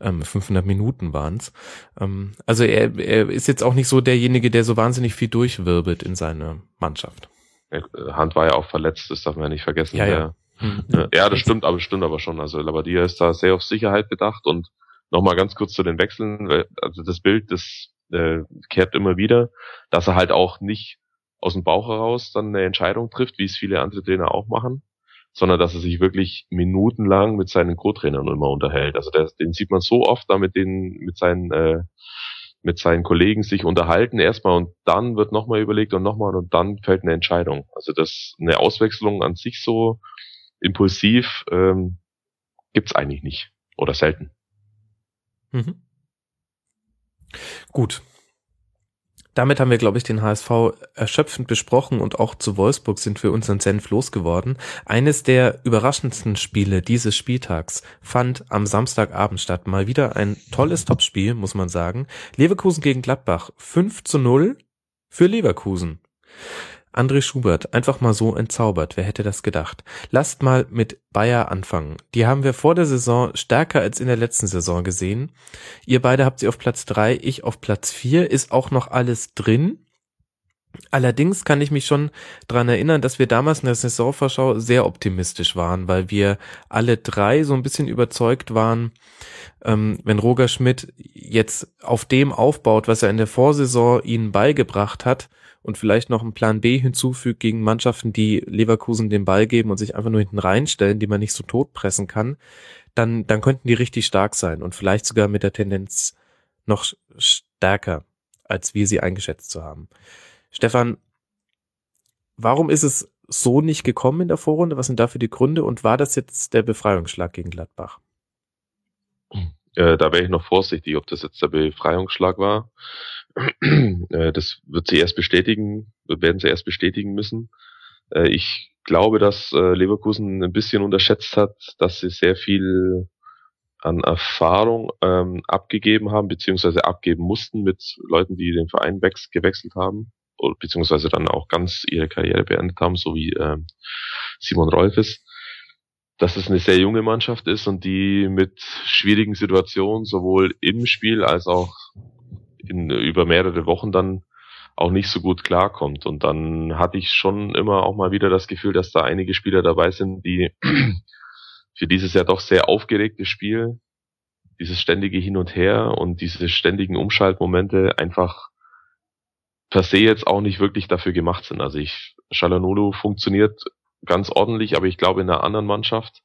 Ähm, 500 Minuten waren's. Ähm, also er, er ist jetzt auch nicht so derjenige, der so wahnsinnig viel durchwirbelt in seiner Mannschaft. Hand war ja auch verletzt, das darf man ja nicht vergessen. Ja, ja. Mhm. ja das stimmt, aber stimmt aber schon. Also Labadia ist da sehr auf Sicherheit bedacht und nochmal ganz kurz zu den Wechseln, also das Bild, das äh, kehrt immer wieder, dass er halt auch nicht aus dem Bauch heraus dann eine Entscheidung trifft, wie es viele andere Trainer auch machen, sondern dass er sich wirklich minutenlang mit seinen Co-Trainern immer unterhält. Also der, den sieht man so oft da mit den, mit seinen, äh, mit seinen Kollegen sich unterhalten erstmal und dann wird nochmal überlegt und nochmal und dann fällt eine Entscheidung. Also das eine Auswechslung an sich so impulsiv ähm, gibt's eigentlich nicht oder selten. Mhm. Gut. Damit haben wir, glaube ich, den HSV erschöpfend besprochen und auch zu Wolfsburg sind wir unseren Senf losgeworden. Eines der überraschendsten Spiele dieses Spieltags fand am Samstagabend statt. Mal wieder ein tolles Topspiel, muss man sagen. Leverkusen gegen Gladbach. 5 zu 0 für Leverkusen. André Schubert, einfach mal so entzaubert, wer hätte das gedacht. Lasst mal mit Bayer anfangen. Die haben wir vor der Saison stärker als in der letzten Saison gesehen. Ihr beide habt sie auf Platz drei, ich auf Platz vier. Ist auch noch alles drin. Allerdings kann ich mich schon dran erinnern, dass wir damals in der Saisonvorschau sehr optimistisch waren, weil wir alle drei so ein bisschen überzeugt waren, ähm, wenn Roger Schmidt jetzt auf dem aufbaut, was er in der Vorsaison ihnen beigebracht hat, und vielleicht noch einen Plan B hinzufügt gegen Mannschaften, die Leverkusen den Ball geben und sich einfach nur hinten reinstellen, die man nicht so tot pressen kann, dann, dann könnten die richtig stark sein und vielleicht sogar mit der Tendenz noch stärker, als wir sie eingeschätzt zu haben. Stefan, warum ist es so nicht gekommen in der Vorrunde? Was sind dafür die Gründe? Und war das jetzt der Befreiungsschlag gegen Gladbach? Äh, da wäre ich noch vorsichtig, ob das jetzt der Befreiungsschlag war. Äh, das wird sie erst bestätigen, werden sie erst bestätigen müssen. Äh, ich glaube, dass äh, Leverkusen ein bisschen unterschätzt hat, dass sie sehr viel an Erfahrung ähm, abgegeben haben, beziehungsweise abgeben mussten mit Leuten, die den Verein gewechselt haben, beziehungsweise dann auch ganz ihre Karriere beendet haben, so wie ähm, Simon Rolfes dass es eine sehr junge Mannschaft ist und die mit schwierigen Situationen sowohl im Spiel als auch in, über mehrere Wochen dann auch nicht so gut klarkommt. Und dann hatte ich schon immer auch mal wieder das Gefühl, dass da einige Spieler dabei sind, die für dieses Jahr doch sehr aufgeregte Spiel, dieses ständige Hin und Her und diese ständigen Umschaltmomente einfach per se jetzt auch nicht wirklich dafür gemacht sind. Also ich, Shalanulu funktioniert ganz ordentlich, aber ich glaube in einer anderen Mannschaft,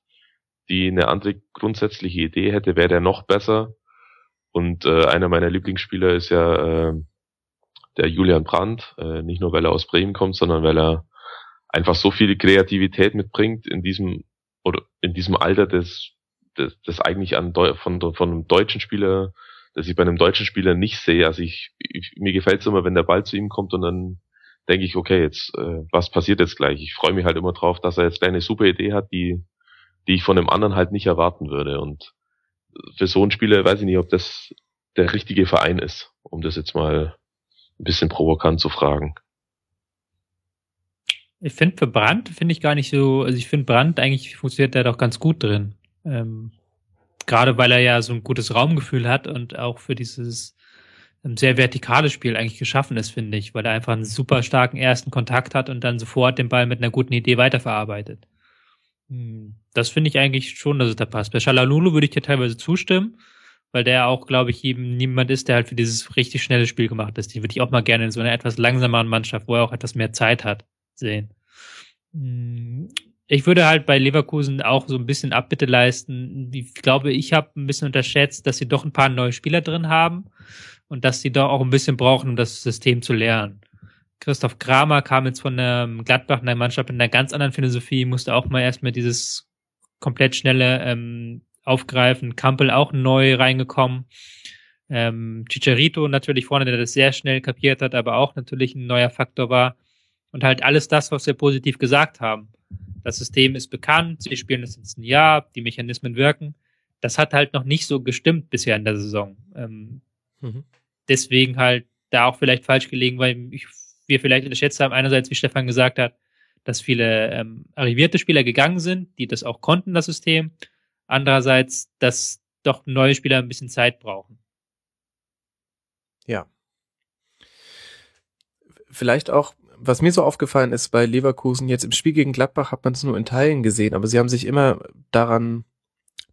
die eine andere grundsätzliche Idee hätte, wäre der noch besser. Und äh, einer meiner Lieblingsspieler ist ja äh, der Julian Brandt, äh, nicht nur weil er aus Bremen kommt, sondern weil er einfach so viel Kreativität mitbringt in diesem oder in diesem Alter, das, das, das eigentlich an von, von einem deutschen Spieler, das ich bei einem deutschen Spieler nicht sehe. Also ich, ich mir gefällt es immer, wenn der Ball zu ihm kommt und dann denke ich, okay, jetzt äh, was passiert jetzt gleich? Ich freue mich halt immer drauf, dass er jetzt eine super Idee hat, die die ich von dem anderen halt nicht erwarten würde. Und für so einen Spieler weiß ich nicht, ob das der richtige Verein ist, um das jetzt mal ein bisschen provokant zu fragen. Ich finde für Brand finde ich gar nicht so, also ich finde Brand eigentlich funktioniert da doch ganz gut drin. Ähm, Gerade weil er ja so ein gutes Raumgefühl hat und auch für dieses sehr vertikales Spiel eigentlich geschaffen ist, finde ich, weil er einfach einen super starken ersten Kontakt hat und dann sofort den Ball mit einer guten Idee weiterverarbeitet. Hm, das finde ich eigentlich schon, dass es da passt. Bei Shalalulu würde ich dir teilweise zustimmen, weil der auch, glaube ich, eben niemand ist, der halt für dieses richtig schnelle Spiel gemacht ist. Die würde ich auch mal gerne in so einer etwas langsameren Mannschaft, wo er auch etwas mehr Zeit hat, sehen. Hm, ich würde halt bei Leverkusen auch so ein bisschen Abbitte leisten. Ich glaube, ich habe ein bisschen unterschätzt, dass sie doch ein paar neue Spieler drin haben und dass sie doch auch ein bisschen brauchen, um das System zu lernen. Christoph Kramer kam jetzt von der Gladbach in der Mannschaft mit einer ganz anderen Philosophie, musste auch mal erstmal dieses komplett schnelle ähm, aufgreifen. Kampel auch neu reingekommen. Ähm, Chicharito natürlich vorne, der das sehr schnell kapiert hat, aber auch natürlich ein neuer Faktor war. Und halt alles das, was wir positiv gesagt haben. Das System ist bekannt, sie spielen es jetzt ein Jahr, die Mechanismen wirken. Das hat halt noch nicht so gestimmt bisher in der Saison. Ähm, mhm. Deswegen halt da auch vielleicht falsch gelegen, weil ich, wir vielleicht unterschätzt haben, einerseits, wie Stefan gesagt hat, dass viele ähm, arrivierte Spieler gegangen sind, die das auch konnten, das System. Andererseits, dass doch neue Spieler ein bisschen Zeit brauchen. Ja. Vielleicht auch, was mir so aufgefallen ist bei Leverkusen, jetzt im Spiel gegen Gladbach hat man es nur in Teilen gesehen, aber sie haben sich immer daran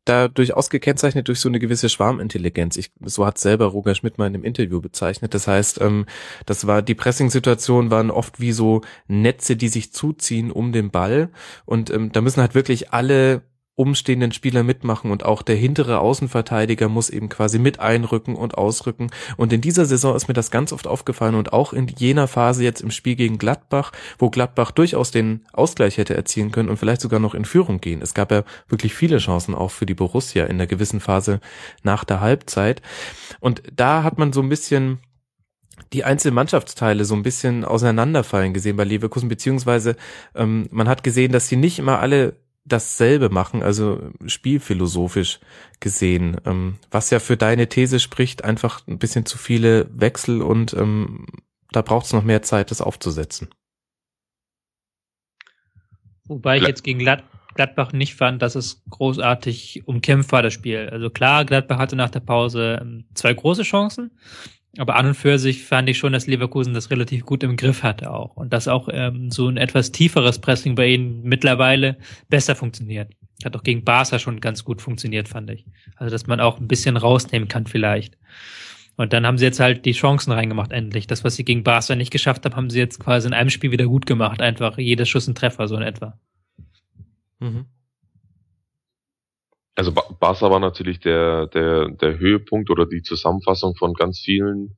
da durchaus gekennzeichnet durch so eine gewisse Schwarmintelligenz. Ich, so hat selber Roger Schmidt mal in einem Interview bezeichnet. Das heißt, ähm, das war die Pressing-Situationen waren oft wie so Netze, die sich zuziehen um den Ball und ähm, da müssen halt wirklich alle umstehenden Spieler mitmachen und auch der hintere Außenverteidiger muss eben quasi mit einrücken und ausrücken. Und in dieser Saison ist mir das ganz oft aufgefallen und auch in jener Phase jetzt im Spiel gegen Gladbach, wo Gladbach durchaus den Ausgleich hätte erzielen können und vielleicht sogar noch in Führung gehen. Es gab ja wirklich viele Chancen auch für die Borussia in der gewissen Phase nach der Halbzeit. Und da hat man so ein bisschen die einzelnen Mannschaftsteile so ein bisschen auseinanderfallen gesehen bei Leverkusen, beziehungsweise ähm, man hat gesehen, dass sie nicht immer alle dasselbe machen, also spielphilosophisch gesehen, ähm, was ja für deine These spricht, einfach ein bisschen zu viele Wechsel und ähm, da braucht es noch mehr Zeit, das aufzusetzen. Wobei ich jetzt gegen Glad Gladbach nicht fand, dass es großartig umkämpft war, das Spiel. Also klar, Gladbach hatte nach der Pause ähm, zwei große Chancen, aber an und für sich fand ich schon, dass Leverkusen das relativ gut im Griff hatte auch. Und dass auch ähm, so ein etwas tieferes Pressing bei ihnen mittlerweile besser funktioniert. Hat auch gegen Barca schon ganz gut funktioniert, fand ich. Also, dass man auch ein bisschen rausnehmen kann vielleicht. Und dann haben sie jetzt halt die Chancen reingemacht, endlich. Das, was sie gegen Barca nicht geschafft haben, haben sie jetzt quasi in einem Spiel wieder gut gemacht. Einfach jeder Schuss ein Treffer, so in etwa. Mhm. Also Barca war natürlich der, der, der Höhepunkt oder die Zusammenfassung von ganz vielen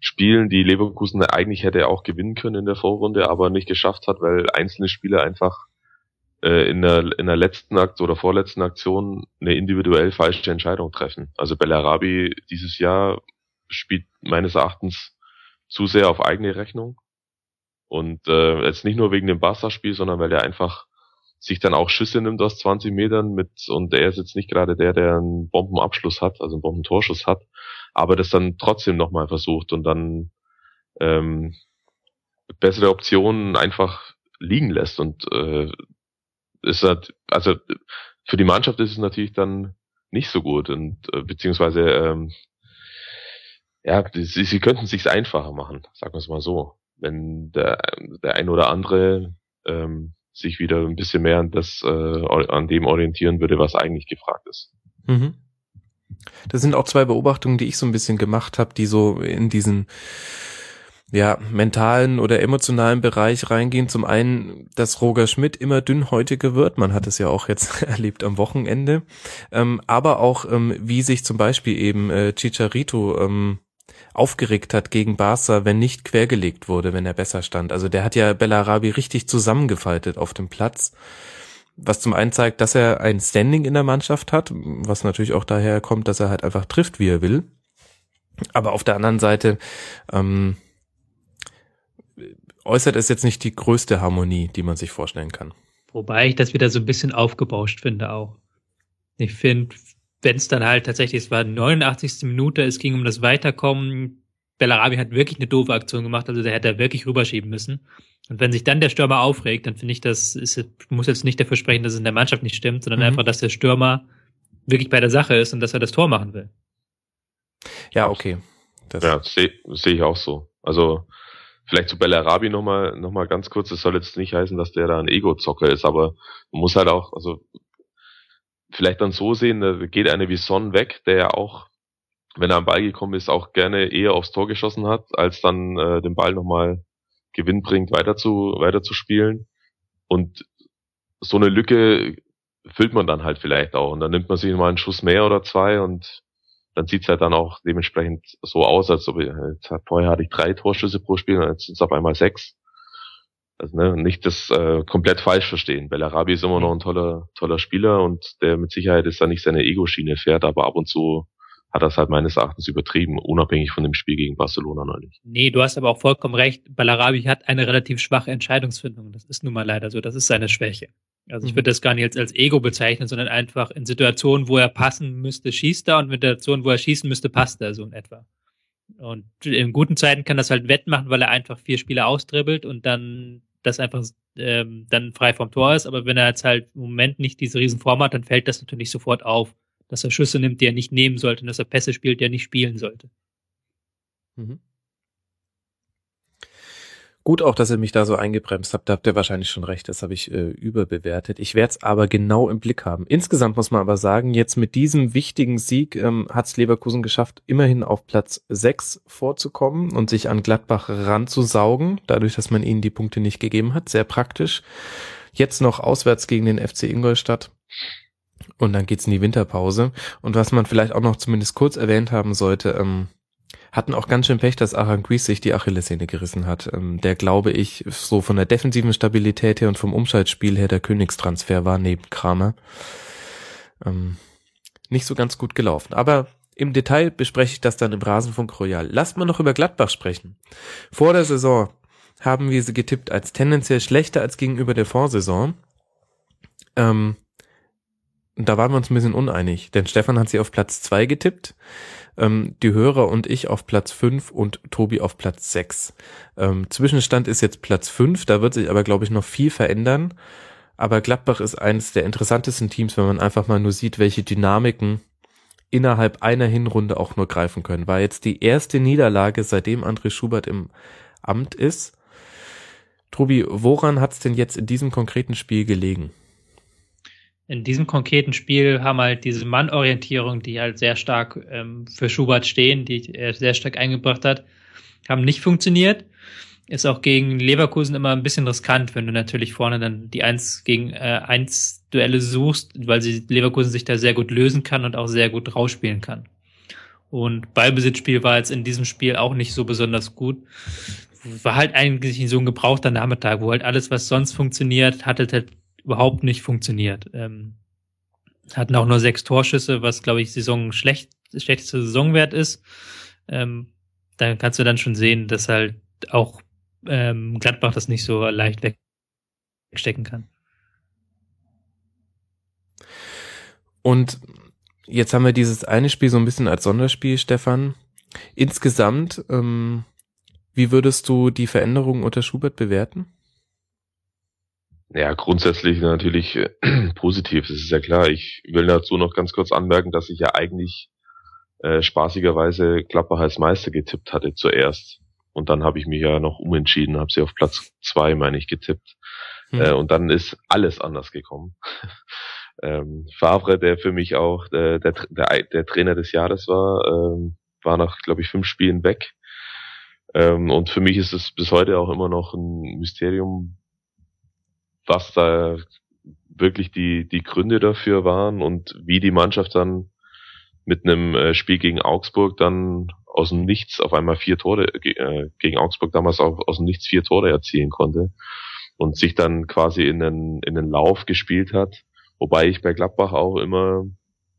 Spielen, die Leverkusen eigentlich hätte auch gewinnen können in der Vorrunde, aber nicht geschafft hat, weil einzelne Spieler einfach äh, in, der, in der letzten Akt oder vorletzten Aktion eine individuell falsche Entscheidung treffen. Also Bellarabi dieses Jahr spielt meines Erachtens zu sehr auf eigene Rechnung. Und äh, jetzt nicht nur wegen dem Barca-Spiel, sondern weil er einfach sich dann auch Schüsse nimmt aus 20 Metern mit, und er ist jetzt nicht gerade der, der einen Bombenabschluss hat, also einen Bombentorschuss hat, aber das dann trotzdem nochmal versucht und dann ähm, bessere Optionen einfach liegen lässt und äh, ist halt, also für die Mannschaft ist es natürlich dann nicht so gut und äh, beziehungsweise ähm, ja, sie, sie könnten sich's einfacher machen, sagen wir es mal so. Wenn der, der ein oder andere ähm, sich wieder ein bisschen mehr an das, äh, an dem orientieren würde, was eigentlich gefragt ist. Mhm. Das sind auch zwei Beobachtungen, die ich so ein bisschen gemacht habe, die so in diesen ja, mentalen oder emotionalen Bereich reingehen. Zum einen, dass Roger Schmidt immer dünnhäutiger wird. Man hat es ja auch jetzt erlebt am Wochenende. Ähm, aber auch, ähm, wie sich zum Beispiel eben äh, Chicharito ähm, aufgeregt hat gegen Barca, wenn nicht quergelegt wurde, wenn er besser stand. Also der hat ja Bellarabi richtig zusammengefaltet auf dem Platz. Was zum einen zeigt, dass er ein Standing in der Mannschaft hat, was natürlich auch daher kommt, dass er halt einfach trifft, wie er will. Aber auf der anderen Seite ähm, äußert es jetzt nicht die größte Harmonie, die man sich vorstellen kann. Wobei ich das wieder so ein bisschen aufgebauscht finde auch. Ich finde, wenn es dann halt tatsächlich, es war 89. Minute, es ging um das Weiterkommen. Bellarabi hat wirklich eine doofe Aktion gemacht, also der hätte wirklich rüberschieben müssen. Und wenn sich dann der Stürmer aufregt, dann finde ich, das ist, muss jetzt nicht dafür sprechen, dass es in der Mannschaft nicht stimmt, sondern mhm. einfach, dass der Stürmer wirklich bei der Sache ist und dass er das Tor machen will. Ja, okay. Das ja, sehe seh ich auch so. Also vielleicht zu Bellarabi nochmal noch mal ganz kurz, es soll jetzt nicht heißen, dass der da ein Ego-Zocker ist, aber man muss halt auch, also vielleicht dann so sehen, da geht eine wie Son weg, der ja auch, wenn er am Ball gekommen ist, auch gerne eher aufs Tor geschossen hat, als dann äh, den Ball nochmal Gewinn bringt, weiter zu, weiter zu spielen. Und so eine Lücke füllt man dann halt vielleicht auch. Und dann nimmt man sich mal einen Schuss mehr oder zwei und dann sieht's halt dann auch dementsprechend so aus, als ob ich, jetzt, vorher hatte ich drei Torschüsse pro Spiel und jetzt sind es auf einmal sechs. Also ne, nicht das äh, komplett falsch verstehen. Bellarabi ist immer noch ein toller, toller Spieler und der mit Sicherheit ist da nicht seine Ego-Schiene fährt, aber ab und zu hat das halt meines Erachtens übertrieben, unabhängig von dem Spiel gegen Barcelona neulich. Nee, du hast aber auch vollkommen recht. Bellarabi hat eine relativ schwache Entscheidungsfindung. Das ist nun mal leider so. Das ist seine Schwäche. Also ich mhm. würde das gar nicht als, als Ego bezeichnen, sondern einfach in Situationen, wo er passen müsste, schießt er und in Situationen, wo er schießen müsste, passt er so in etwa. Und in guten Zeiten kann das halt wettmachen, weil er einfach vier Spiele austribbelt und dann das einfach ähm, dann frei vom Tor ist. Aber wenn er jetzt halt im Moment nicht diese Riesenform hat, dann fällt das natürlich sofort auf, dass er Schüsse nimmt, die er nicht nehmen sollte und dass er Pässe spielt, die er nicht spielen sollte. Mhm. Gut auch, dass ihr mich da so eingebremst habt. Da habt ihr wahrscheinlich schon recht. Das habe ich äh, überbewertet. Ich werde es aber genau im Blick haben. Insgesamt muss man aber sagen, jetzt mit diesem wichtigen Sieg ähm, hat es Leverkusen geschafft, immerhin auf Platz 6 vorzukommen und sich an Gladbach ranzusaugen, dadurch, dass man ihnen die Punkte nicht gegeben hat. Sehr praktisch. Jetzt noch auswärts gegen den FC Ingolstadt. Und dann geht's in die Winterpause. Und was man vielleicht auch noch zumindest kurz erwähnt haben sollte, ähm, hatten auch ganz schön Pech, dass Aranguiz sich die Achillessehne gerissen hat. Ähm, der, glaube ich, so von der defensiven Stabilität her und vom Umschaltspiel her der Königstransfer war neben Kramer. Ähm, nicht so ganz gut gelaufen. Aber im Detail bespreche ich das dann im Rasenfunk Royal. Lasst mal noch über Gladbach sprechen. Vor der Saison haben wir sie getippt als tendenziell schlechter als gegenüber der Vorsaison. Ähm, da waren wir uns ein bisschen uneinig, denn Stefan hat sie auf Platz zwei getippt ähm, die Hörer und ich auf Platz 5 und Tobi auf Platz 6. Ähm, Zwischenstand ist jetzt Platz 5, da wird sich aber, glaube ich, noch viel verändern. Aber Gladbach ist eines der interessantesten Teams, wenn man einfach mal nur sieht, welche Dynamiken innerhalb einer Hinrunde auch nur greifen können. War jetzt die erste Niederlage, seitdem André Schubert im Amt ist. Tobi, woran hat es denn jetzt in diesem konkreten Spiel gelegen? In diesem konkreten Spiel haben halt diese Mannorientierung, die halt sehr stark ähm, für Schubert stehen, die er sehr stark eingebracht hat, haben nicht funktioniert. Ist auch gegen Leverkusen immer ein bisschen riskant, wenn du natürlich vorne dann die eins gegen äh, eins Duelle suchst, weil sie Leverkusen sich da sehr gut lösen kann und auch sehr gut rausspielen kann. Und Ballbesitzspiel war jetzt in diesem Spiel auch nicht so besonders gut. War halt eigentlich so ein gebrauchter Nachmittag, wo halt alles, was sonst funktioniert, hatte halt überhaupt nicht funktioniert. Ähm, hatten auch nur sechs Torschüsse, was glaube ich Saison schlecht, schlechteste Saisonwert ist. Ähm, dann kannst du dann schon sehen, dass halt auch ähm, Gladbach das nicht so leicht wegstecken kann. Und jetzt haben wir dieses eine Spiel so ein bisschen als Sonderspiel, Stefan. Insgesamt, ähm, wie würdest du die Veränderungen unter Schubert bewerten? Ja, grundsätzlich natürlich äh, positiv, das ist ja klar. Ich will dazu noch ganz kurz anmerken, dass ich ja eigentlich äh, spaßigerweise Klapper als Meister getippt hatte zuerst. Und dann habe ich mich ja noch umentschieden, habe sie auf Platz zwei, meine ich, getippt. Hm. Äh, und dann ist alles anders gekommen. ähm, Favre, der für mich auch äh, der, der, der Trainer des Jahres war, ähm, war nach, glaube ich, fünf Spielen weg. Ähm, und für mich ist es bis heute auch immer noch ein Mysterium, was da wirklich die, die Gründe dafür waren und wie die Mannschaft dann mit einem äh, Spiel gegen Augsburg dann aus dem Nichts auf einmal vier Tore, äh, gegen Augsburg damals auch aus dem Nichts vier Tore erzielen konnte und sich dann quasi in den, in den Lauf gespielt hat. Wobei ich bei Gladbach auch immer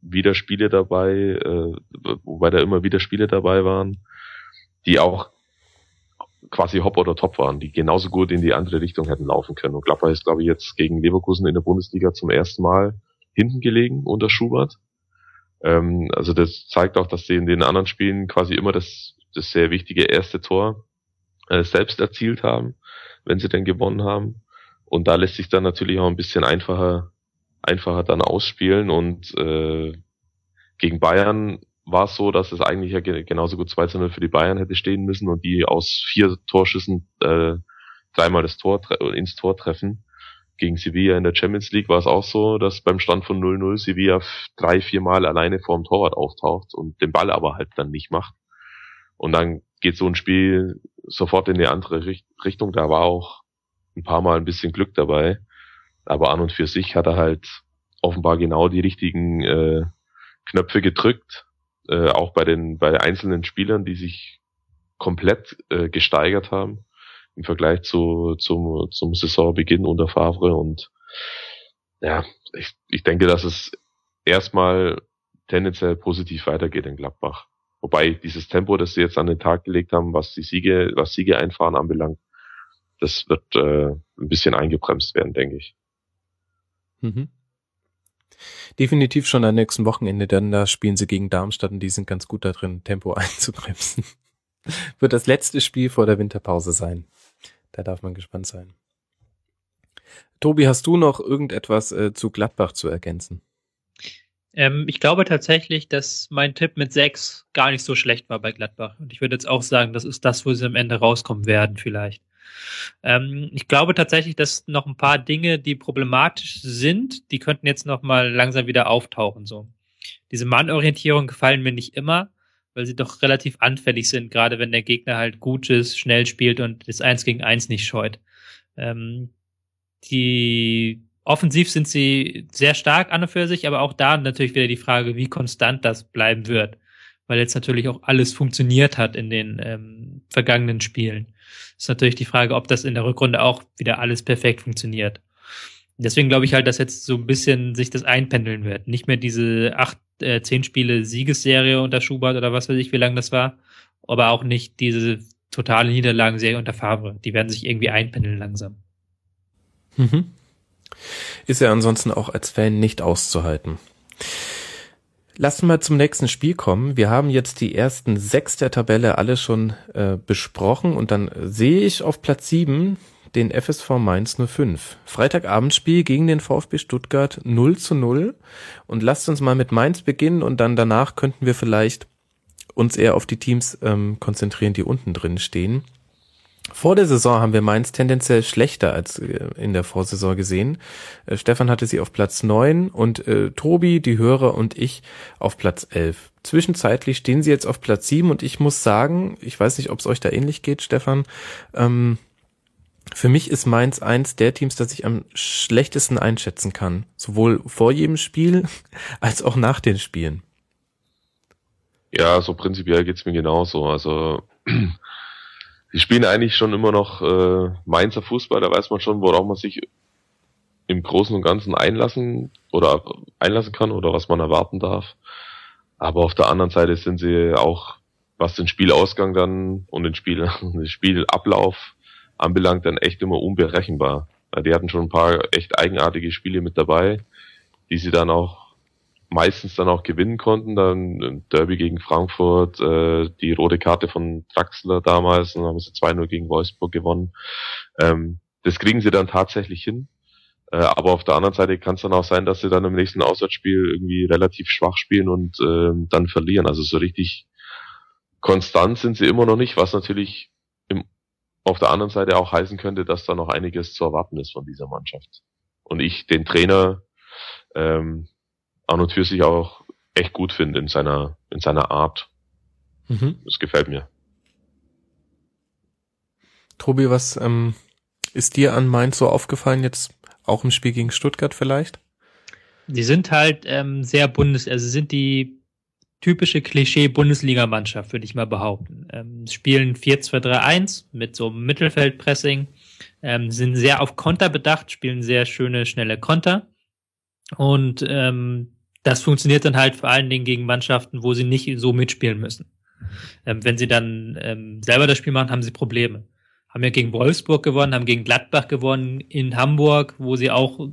wieder Spiele dabei, äh, wobei da immer wieder Spiele dabei waren, die auch quasi Hop oder Top waren, die genauso gut in die andere Richtung hätten laufen können. Und Gladbach ist, glaube ich, jetzt gegen Leverkusen in der Bundesliga zum ersten Mal hinten gelegen unter Schubert. Ähm, also das zeigt auch, dass sie in den anderen Spielen quasi immer das, das sehr wichtige erste Tor äh, selbst erzielt haben, wenn sie denn gewonnen haben. Und da lässt sich dann natürlich auch ein bisschen einfacher, einfacher dann ausspielen und äh, gegen Bayern war es so, dass es eigentlich ja genauso gut 2 0 für die Bayern hätte stehen müssen und die aus vier Torschüssen äh, dreimal das Tor ins Tor treffen. Gegen Sevilla in der Champions League war es auch so, dass beim Stand von 0-0 Sevilla drei, vier Mal alleine vorm Torwart auftaucht und den Ball aber halt dann nicht macht. Und dann geht so ein Spiel sofort in die andere Richtung. Da war auch ein paar Mal ein bisschen Glück dabei. Aber an und für sich hat er halt offenbar genau die richtigen äh, Knöpfe gedrückt äh, auch bei den bei einzelnen Spielern, die sich komplett äh, gesteigert haben im Vergleich zu zum zum Saisonbeginn unter Favre und ja, ich, ich denke, dass es erstmal tendenziell positiv weitergeht in Gladbach. Wobei dieses Tempo, das sie jetzt an den Tag gelegt haben, was die Siege, was Siege einfahren anbelangt, das wird äh, ein bisschen eingebremst werden, denke ich. Mhm. Definitiv schon am nächsten Wochenende, denn da spielen sie gegen Darmstadt und die sind ganz gut da drin, Tempo einzubremsen. Wird das letzte Spiel vor der Winterpause sein. Da darf man gespannt sein. Tobi, hast du noch irgendetwas äh, zu Gladbach zu ergänzen? Ähm, ich glaube tatsächlich, dass mein Tipp mit sechs gar nicht so schlecht war bei Gladbach. Und ich würde jetzt auch sagen, das ist das, wo sie am Ende rauskommen werden, vielleicht. Ähm, ich glaube tatsächlich, dass noch ein paar Dinge, die problematisch sind, die könnten jetzt noch mal langsam wieder auftauchen. So diese Mannorientierung gefallen mir nicht immer, weil sie doch relativ anfällig sind, gerade wenn der Gegner halt gut ist, schnell spielt und das Eins gegen Eins nicht scheut. Ähm, die offensiv sind sie sehr stark an und für sich, aber auch da natürlich wieder die Frage, wie konstant das bleiben wird, weil jetzt natürlich auch alles funktioniert hat in den ähm, vergangenen Spielen. Ist natürlich die Frage, ob das in der Rückrunde auch wieder alles perfekt funktioniert. Deswegen glaube ich halt, dass jetzt so ein bisschen sich das einpendeln wird. Nicht mehr diese acht, äh, zehn Spiele Siegesserie unter Schubert oder was weiß ich, wie lange das war, aber auch nicht diese totale Niederlagenserie unter Favre. Die werden sich irgendwie einpendeln langsam. Mhm. Ist ja ansonsten auch als Fan nicht auszuhalten. Lass mal zum nächsten Spiel kommen. Wir haben jetzt die ersten sechs der Tabelle alle schon äh, besprochen und dann sehe ich auf Platz sieben den FSV Mainz 05. Freitagabendspiel gegen den VfB Stuttgart 0 zu 0. Und lasst uns mal mit Mainz beginnen und dann danach könnten wir vielleicht uns eher auf die Teams ähm, konzentrieren, die unten drin stehen. Vor der Saison haben wir Mainz tendenziell schlechter als äh, in der Vorsaison gesehen. Äh, Stefan hatte sie auf Platz neun und äh, Tobi, die Hörer und ich auf Platz elf. Zwischenzeitlich stehen sie jetzt auf Platz sieben und ich muss sagen, ich weiß nicht, ob es euch da ähnlich geht, Stefan. Ähm, für mich ist Mainz eins der Teams, das ich am schlechtesten einschätzen kann. Sowohl vor jedem Spiel als auch nach den Spielen. Ja, so prinzipiell geht's mir genauso. Also die spielen eigentlich schon immer noch äh, Mainzer Fußball, da weiß man schon, worauf man sich im Großen und Ganzen einlassen oder einlassen kann oder was man erwarten darf. Aber auf der anderen Seite sind sie auch, was den Spielausgang dann und den Spiel, den Spielablauf anbelangt, dann echt immer unberechenbar. Die hatten schon ein paar echt eigenartige Spiele mit dabei, die sie dann auch meistens dann auch gewinnen konnten. Dann Derby gegen Frankfurt, äh, die rote Karte von Draxler damals, dann haben sie 2-0 gegen Wolfsburg gewonnen. Ähm, das kriegen sie dann tatsächlich hin. Äh, aber auf der anderen Seite kann es dann auch sein, dass sie dann im nächsten Auswärtsspiel irgendwie relativ schwach spielen und äh, dann verlieren. Also so richtig konstant sind sie immer noch nicht, was natürlich im, auf der anderen Seite auch heißen könnte, dass da noch einiges zu erwarten ist von dieser Mannschaft. Und ich den Trainer ähm, an und für sich auch echt gut finde in seiner, in seiner Art. Mhm. Das gefällt mir. Tobi, was ähm, ist dir an Mainz so aufgefallen, jetzt auch im Spiel gegen Stuttgart vielleicht? Die sind halt ähm, sehr bundes, also sind die typische Klischee-Bundesligamannschaft, würde ich mal behaupten. Ähm, spielen 4-2-3-1 mit so einem Mittelfeldpressing, ähm, sind sehr auf Konter bedacht, spielen sehr schöne, schnelle Konter und ähm, das funktioniert dann halt vor allen Dingen gegen Mannschaften, wo sie nicht so mitspielen müssen. Ähm, wenn sie dann ähm, selber das Spiel machen, haben sie Probleme. Haben ja gegen Wolfsburg gewonnen, haben gegen Gladbach gewonnen, in Hamburg, wo sie auch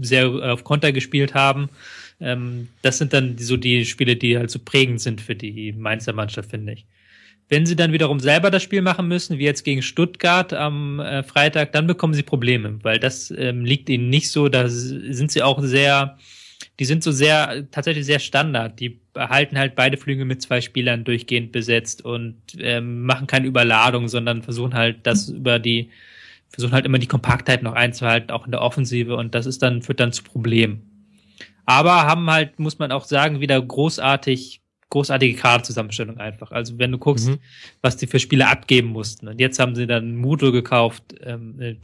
sehr auf Konter gespielt haben. Ähm, das sind dann so die Spiele, die halt so prägend sind für die Mainzer Mannschaft, finde ich. Wenn sie dann wiederum selber das Spiel machen müssen, wie jetzt gegen Stuttgart am äh, Freitag, dann bekommen sie Probleme, weil das ähm, liegt ihnen nicht so. Da sind sie auch sehr die sind so sehr, tatsächlich sehr Standard. Die behalten halt beide Flügel mit zwei Spielern durchgehend besetzt und ähm, machen keine Überladung, sondern versuchen halt das über die, versuchen halt immer die Kompaktheit noch einzuhalten, auch in der Offensive und das ist dann, führt dann zu Problemen. Aber haben halt, muss man auch sagen, wieder großartig, großartige Kaderzusammenstellung einfach. Also wenn du guckst, mhm. was die für Spiele abgeben mussten. Und jetzt haben sie dann Muto gekauft, ähm, äh,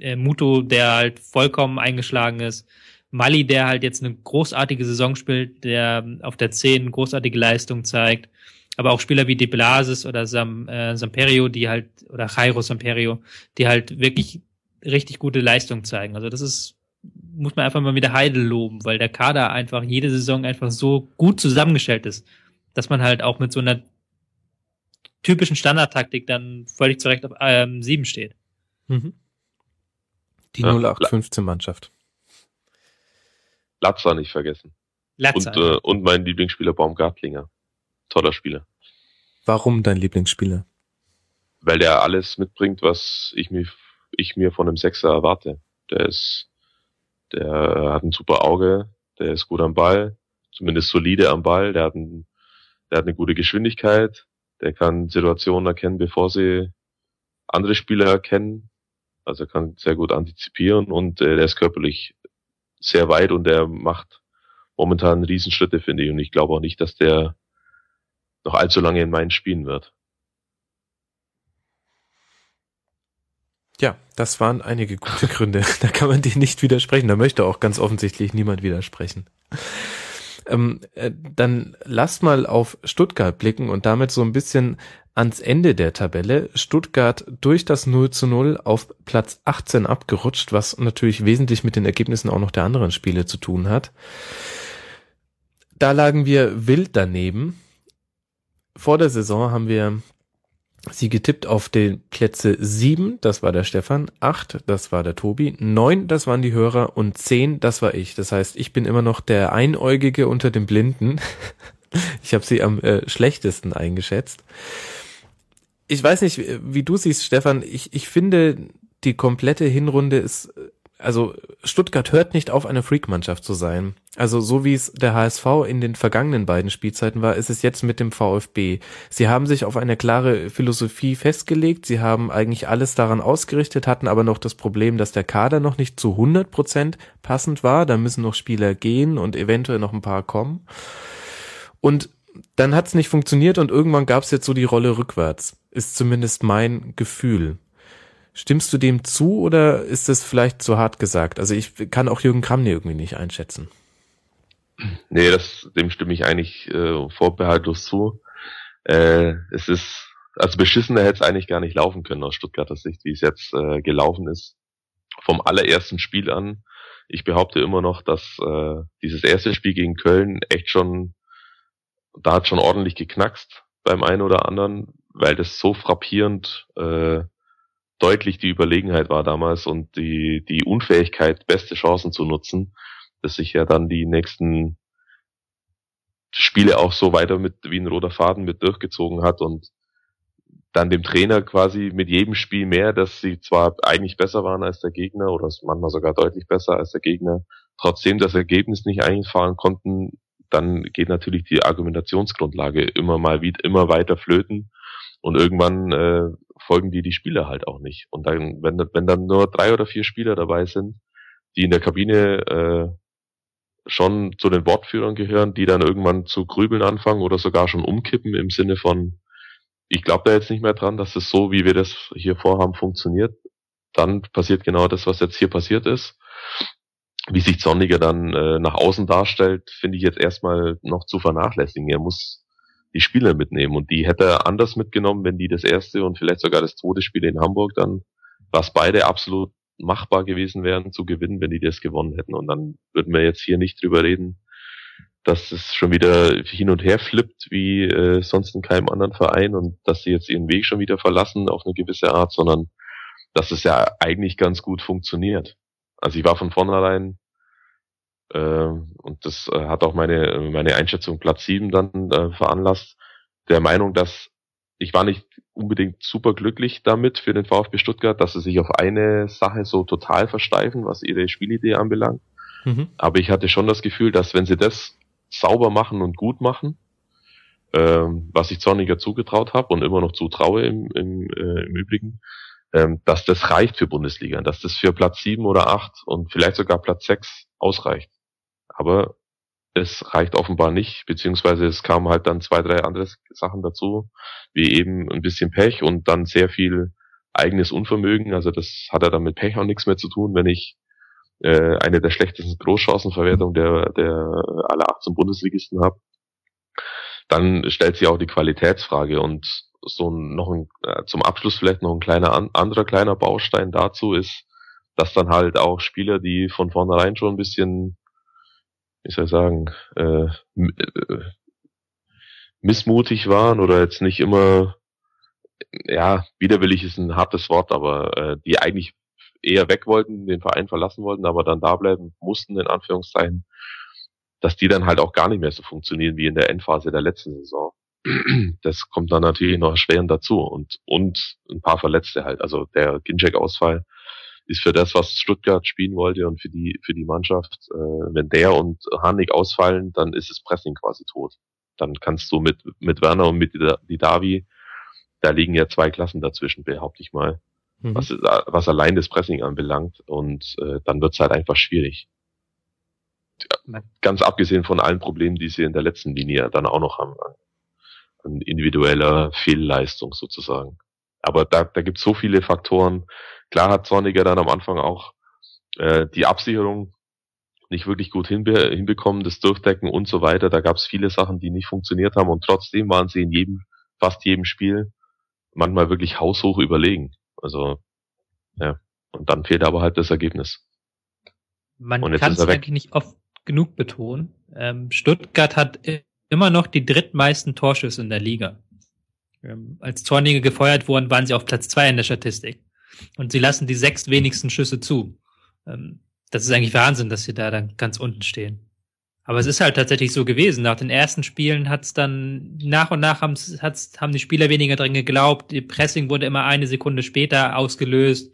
äh Muto, der halt vollkommen eingeschlagen ist. Mali, der halt jetzt eine großartige Saison spielt, der auf der 10 großartige Leistung zeigt. Aber auch Spieler wie De Blasis oder Sam, äh, Samperio, die halt, oder Jairo Samperio, die halt wirklich richtig gute Leistung zeigen. Also das ist, muss man einfach mal wieder Heidel loben, weil der Kader einfach jede Saison einfach so gut zusammengestellt ist, dass man halt auch mit so einer typischen Standardtaktik dann völlig zurecht auf ähm, 7 steht. Mhm. Die 0815-Mannschaft. Latza nicht vergessen. Latza. Und, äh, und mein Lieblingsspieler Baumgartlinger. Toller Spieler. Warum dein Lieblingsspieler? Weil der alles mitbringt, was ich mir, ich mir von einem Sechser erwarte. Der ist, der hat ein super Auge, der ist gut am Ball, zumindest solide am Ball, der hat, ein, der hat eine gute Geschwindigkeit, der kann Situationen erkennen, bevor sie andere Spieler erkennen. Also er kann sehr gut antizipieren und äh, der ist körperlich sehr weit und der macht momentan Riesenschritte, finde ich. Und ich glaube auch nicht, dass der noch allzu lange in Mainz spielen wird. Ja, das waren einige gute Gründe. Da kann man dir nicht widersprechen. Da möchte auch ganz offensichtlich niemand widersprechen. Ähm, äh, dann lasst mal auf Stuttgart blicken und damit so ein bisschen ans Ende der Tabelle. Stuttgart durch das 0 zu 0 auf Platz 18 abgerutscht, was natürlich wesentlich mit den Ergebnissen auch noch der anderen Spiele zu tun hat. Da lagen wir wild daneben. Vor der Saison haben wir sie getippt auf den Plätze sieben, das war der Stefan, acht, das war der Tobi, neun, das waren die Hörer und zehn, das war ich. Das heißt, ich bin immer noch der Einäugige unter den Blinden. Ich habe sie am äh, schlechtesten eingeschätzt. Ich weiß nicht, wie du siehst, Stefan. Ich, ich finde, die komplette Hinrunde ist also Stuttgart hört nicht auf, eine Freak-Mannschaft zu sein. Also so wie es der HSV in den vergangenen beiden Spielzeiten war, ist es jetzt mit dem VfB. Sie haben sich auf eine klare Philosophie festgelegt. Sie haben eigentlich alles daran ausgerichtet, hatten aber noch das Problem, dass der Kader noch nicht zu 100 Prozent passend war. Da müssen noch Spieler gehen und eventuell noch ein paar kommen. Und dann hat es nicht funktioniert und irgendwann gab es jetzt so die Rolle rückwärts. Ist zumindest mein Gefühl. Stimmst du dem zu oder ist es vielleicht zu hart gesagt? Also ich kann auch Jürgen Kramny irgendwie nicht einschätzen. Nee, das, dem stimme ich eigentlich äh, vorbehaltlos zu. Äh, es ist, also beschissener hätte es eigentlich gar nicht laufen können aus Stuttgarter Sicht, wie es jetzt äh, gelaufen ist. Vom allerersten Spiel an. Ich behaupte immer noch, dass äh, dieses erste Spiel gegen Köln echt schon, da hat schon ordentlich geknackst beim einen oder anderen, weil das so frappierend äh, deutlich die Überlegenheit war damals und die, die Unfähigkeit, beste Chancen zu nutzen, dass sich ja dann die nächsten Spiele auch so weiter mit wie ein roter Faden mit durchgezogen hat und dann dem Trainer quasi mit jedem Spiel mehr, dass sie zwar eigentlich besser waren als der Gegner oder manchmal sogar deutlich besser als der Gegner, trotzdem das Ergebnis nicht einfahren konnten, dann geht natürlich die Argumentationsgrundlage immer mal wieder immer weiter flöten und irgendwann äh, folgen die die Spieler halt auch nicht. Und dann, wenn, wenn dann nur drei oder vier Spieler dabei sind, die in der Kabine äh, schon zu den Wortführern gehören, die dann irgendwann zu grübeln anfangen oder sogar schon umkippen im Sinne von, ich glaube da jetzt nicht mehr dran, dass es so, wie wir das hier vorhaben, funktioniert, dann passiert genau das, was jetzt hier passiert ist. Wie sich Zorniger dann äh, nach außen darstellt, finde ich jetzt erstmal noch zu vernachlässigen. Er muss die Spieler mitnehmen. Und die hätte er anders mitgenommen, wenn die das erste und vielleicht sogar das zweite Spiel in Hamburg dann, was beide absolut machbar gewesen wären zu gewinnen, wenn die das gewonnen hätten. Und dann würden wir jetzt hier nicht drüber reden, dass es schon wieder hin und her flippt wie äh, sonst in keinem anderen Verein und dass sie jetzt ihren Weg schon wieder verlassen auf eine gewisse Art, sondern dass es ja eigentlich ganz gut funktioniert. Also ich war von vornherein und das äh, hat auch meine, meine Einschätzung Platz 7 dann äh, veranlasst, der Meinung, dass ich war nicht unbedingt super glücklich damit für den VfB Stuttgart, dass sie sich auf eine Sache so total versteifen, was ihre Spielidee anbelangt. Mhm. Aber ich hatte schon das Gefühl, dass wenn sie das sauber machen und gut machen, ähm, was ich Zorniger zugetraut habe und immer noch zutraue im, im, äh, im Übrigen, ähm, dass das reicht für Bundesliga, dass das für Platz sieben oder acht und vielleicht sogar Platz sechs ausreicht. Aber es reicht offenbar nicht, beziehungsweise es kamen halt dann zwei, drei andere Sachen dazu, wie eben ein bisschen Pech und dann sehr viel eigenes Unvermögen. Also das hat ja dann mit Pech auch nichts mehr zu tun, wenn ich äh, eine der schlechtesten Großchancenverwertungen der, der aller 18 Bundesligisten habe. Dann stellt sich auch die Qualitätsfrage und so noch ein, äh, zum Abschluss vielleicht noch ein kleiner an, anderer kleiner Baustein dazu ist, dass dann halt auch Spieler, die von vornherein schon ein bisschen wie soll ich sagen, äh, äh, missmutig waren oder jetzt nicht immer, ja, widerwillig ist ein hartes Wort, aber äh, die eigentlich eher weg wollten, den Verein verlassen wollten, aber dann da bleiben mussten, in Anführungszeichen, dass die dann halt auch gar nicht mehr so funktionieren wie in der Endphase der letzten Saison. Das kommt dann natürlich noch erschwerend dazu und, und ein paar Verletzte halt. Also der Ginczek-Ausfall ist für das, was Stuttgart spielen wollte und für die, für die Mannschaft, äh, wenn der und Harnik ausfallen, dann ist das Pressing quasi tot. Dann kannst du mit, mit Werner und mit Didavi da liegen ja zwei Klassen dazwischen, behaupte ich mal, mhm. was, was allein das Pressing anbelangt. Und äh, dann wird's halt einfach schwierig. Ganz abgesehen von allen Problemen, die sie in der letzten Linie dann auch noch haben, an, an individueller Fehlleistung sozusagen. Aber da, da gibt es so viele Faktoren. Klar hat Zorniger dann am Anfang auch äh, die Absicherung nicht wirklich gut hinbe hinbekommen, das Durchdecken und so weiter. Da gab es viele Sachen, die nicht funktioniert haben und trotzdem waren sie in jedem, fast jedem Spiel manchmal wirklich haushoch überlegen. Also ja, und dann fehlt aber halt das Ergebnis. Man kann es eigentlich nicht oft genug betonen. Ähm, Stuttgart hat immer noch die drittmeisten Torschüsse in der Liga. Ähm, als Zornige gefeuert wurden, waren sie auf Platz zwei in der Statistik. Und sie lassen die sechs wenigsten Schüsse zu. Ähm, das ist eigentlich Wahnsinn, dass sie da dann ganz unten stehen. Aber es ist halt tatsächlich so gewesen. Nach den ersten Spielen hat es dann nach und nach haben's, hat's, haben die Spieler weniger drin geglaubt. Die Pressing wurde immer eine Sekunde später ausgelöst.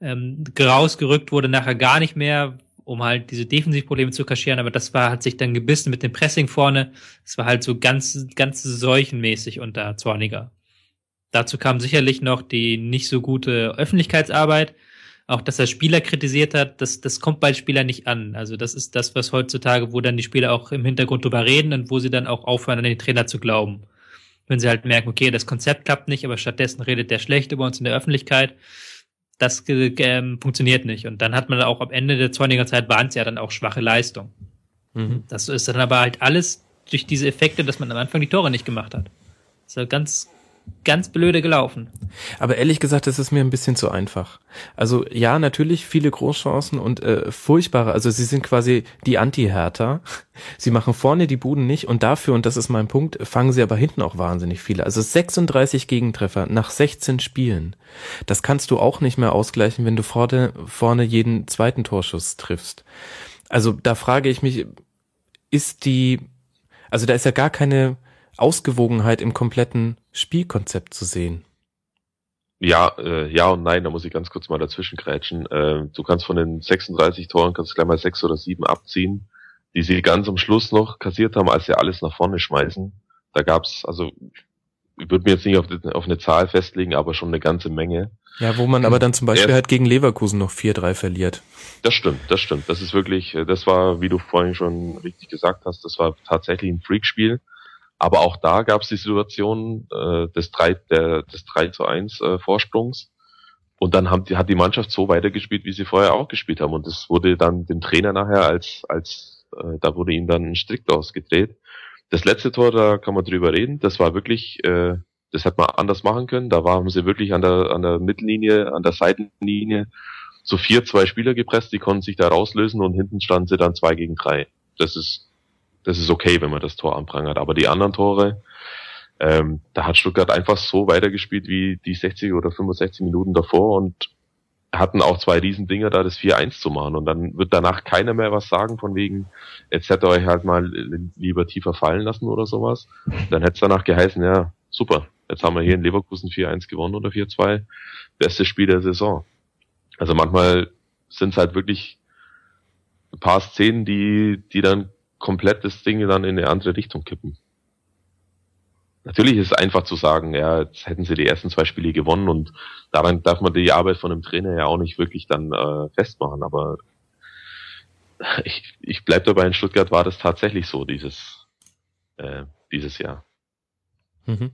Ähm, rausgerückt wurde nachher gar nicht mehr, um halt diese Defensivprobleme zu kaschieren. Aber das war, hat sich dann gebissen mit dem Pressing vorne. Es war halt so ganz, ganz seuchenmäßig unter Zorniger. Dazu kam sicherlich noch die nicht so gute Öffentlichkeitsarbeit auch dass er Spieler kritisiert hat, das, das kommt bei Spielern nicht an. Also das ist das, was heutzutage, wo dann die Spieler auch im Hintergrund drüber reden und wo sie dann auch aufhören, an den Trainer zu glauben. Wenn sie halt merken, okay, das Konzept klappt nicht, aber stattdessen redet der schlecht über uns in der Öffentlichkeit. Das ähm, funktioniert nicht. Und dann hat man auch am Ende der Zorniger Zeit waren es ja dann auch schwache Leistung. Mhm. Das ist dann aber halt alles durch diese Effekte, dass man am Anfang die Tore nicht gemacht hat. Das ist halt ganz, ganz blöde gelaufen. Aber ehrlich gesagt, das ist mir ein bisschen zu einfach. Also ja, natürlich viele Großchancen und äh, furchtbare. Also sie sind quasi die Anti-Hertha. Sie machen vorne die Buden nicht und dafür, und das ist mein Punkt, fangen sie aber hinten auch wahnsinnig viele. Also 36 Gegentreffer nach 16 Spielen. Das kannst du auch nicht mehr ausgleichen, wenn du vorne, vorne jeden zweiten Torschuss triffst. Also da frage ich mich, ist die, also da ist ja gar keine Ausgewogenheit im kompletten Spielkonzept zu sehen. Ja, äh, ja und nein, da muss ich ganz kurz mal dazwischen grätschen. Äh, du kannst von den 36 Toren kannst gleich mal sechs oder sieben abziehen, die sie ganz am Schluss noch kassiert haben, als sie alles nach vorne schmeißen. Da gab's, also ich würde mir jetzt nicht auf, auf, eine Zahl festlegen, aber schon eine ganze Menge. Ja, wo man aber dann zum Beispiel halt gegen Leverkusen noch 4-3 verliert. Das stimmt, das stimmt. Das ist wirklich, das war, wie du vorhin schon richtig gesagt hast, das war tatsächlich ein Freakspiel. Aber auch da gab es die Situation äh, des 3, der, des 3 zu 1 äh, Vorsprungs. Und dann haben die, hat die Mannschaft so weitergespielt, wie sie vorher auch gespielt haben. Und das wurde dann dem Trainer nachher als, als äh, da wurde ihm dann ein Strick ausgedreht. Das letzte Tor, da kann man drüber reden, das war wirklich, äh, das hätte man anders machen können. Da waren sie wirklich an der, an der Mittellinie, an der Seitenlinie zu vier, zwei Spieler gepresst, die konnten sich da rauslösen und hinten standen sie dann zwei gegen drei. Das ist das ist okay, wenn man das Tor anprangert. Aber die anderen Tore, ähm, da hat Stuttgart einfach so weitergespielt wie die 60 oder 65 Minuten davor und hatten auch zwei Riesendinger da, das 4-1 zu machen. Und dann wird danach keiner mehr was sagen von wegen, jetzt hätte euch halt mal lieber tiefer fallen lassen oder sowas. Dann hätte es danach geheißen, ja, super, jetzt haben wir hier in Leverkusen 4-1 gewonnen oder 4-2. Bestes Spiel der Saison. Also manchmal sind es halt wirklich ein paar Szenen, die, die dann komplett das Ding dann in eine andere Richtung kippen. Natürlich ist es einfach zu sagen, ja, jetzt hätten sie die ersten zwei Spiele gewonnen und daran darf man die Arbeit von einem Trainer ja auch nicht wirklich dann äh, festmachen, aber ich, ich bleib dabei, in Stuttgart war das tatsächlich so, dieses, äh, dieses Jahr. Mhm.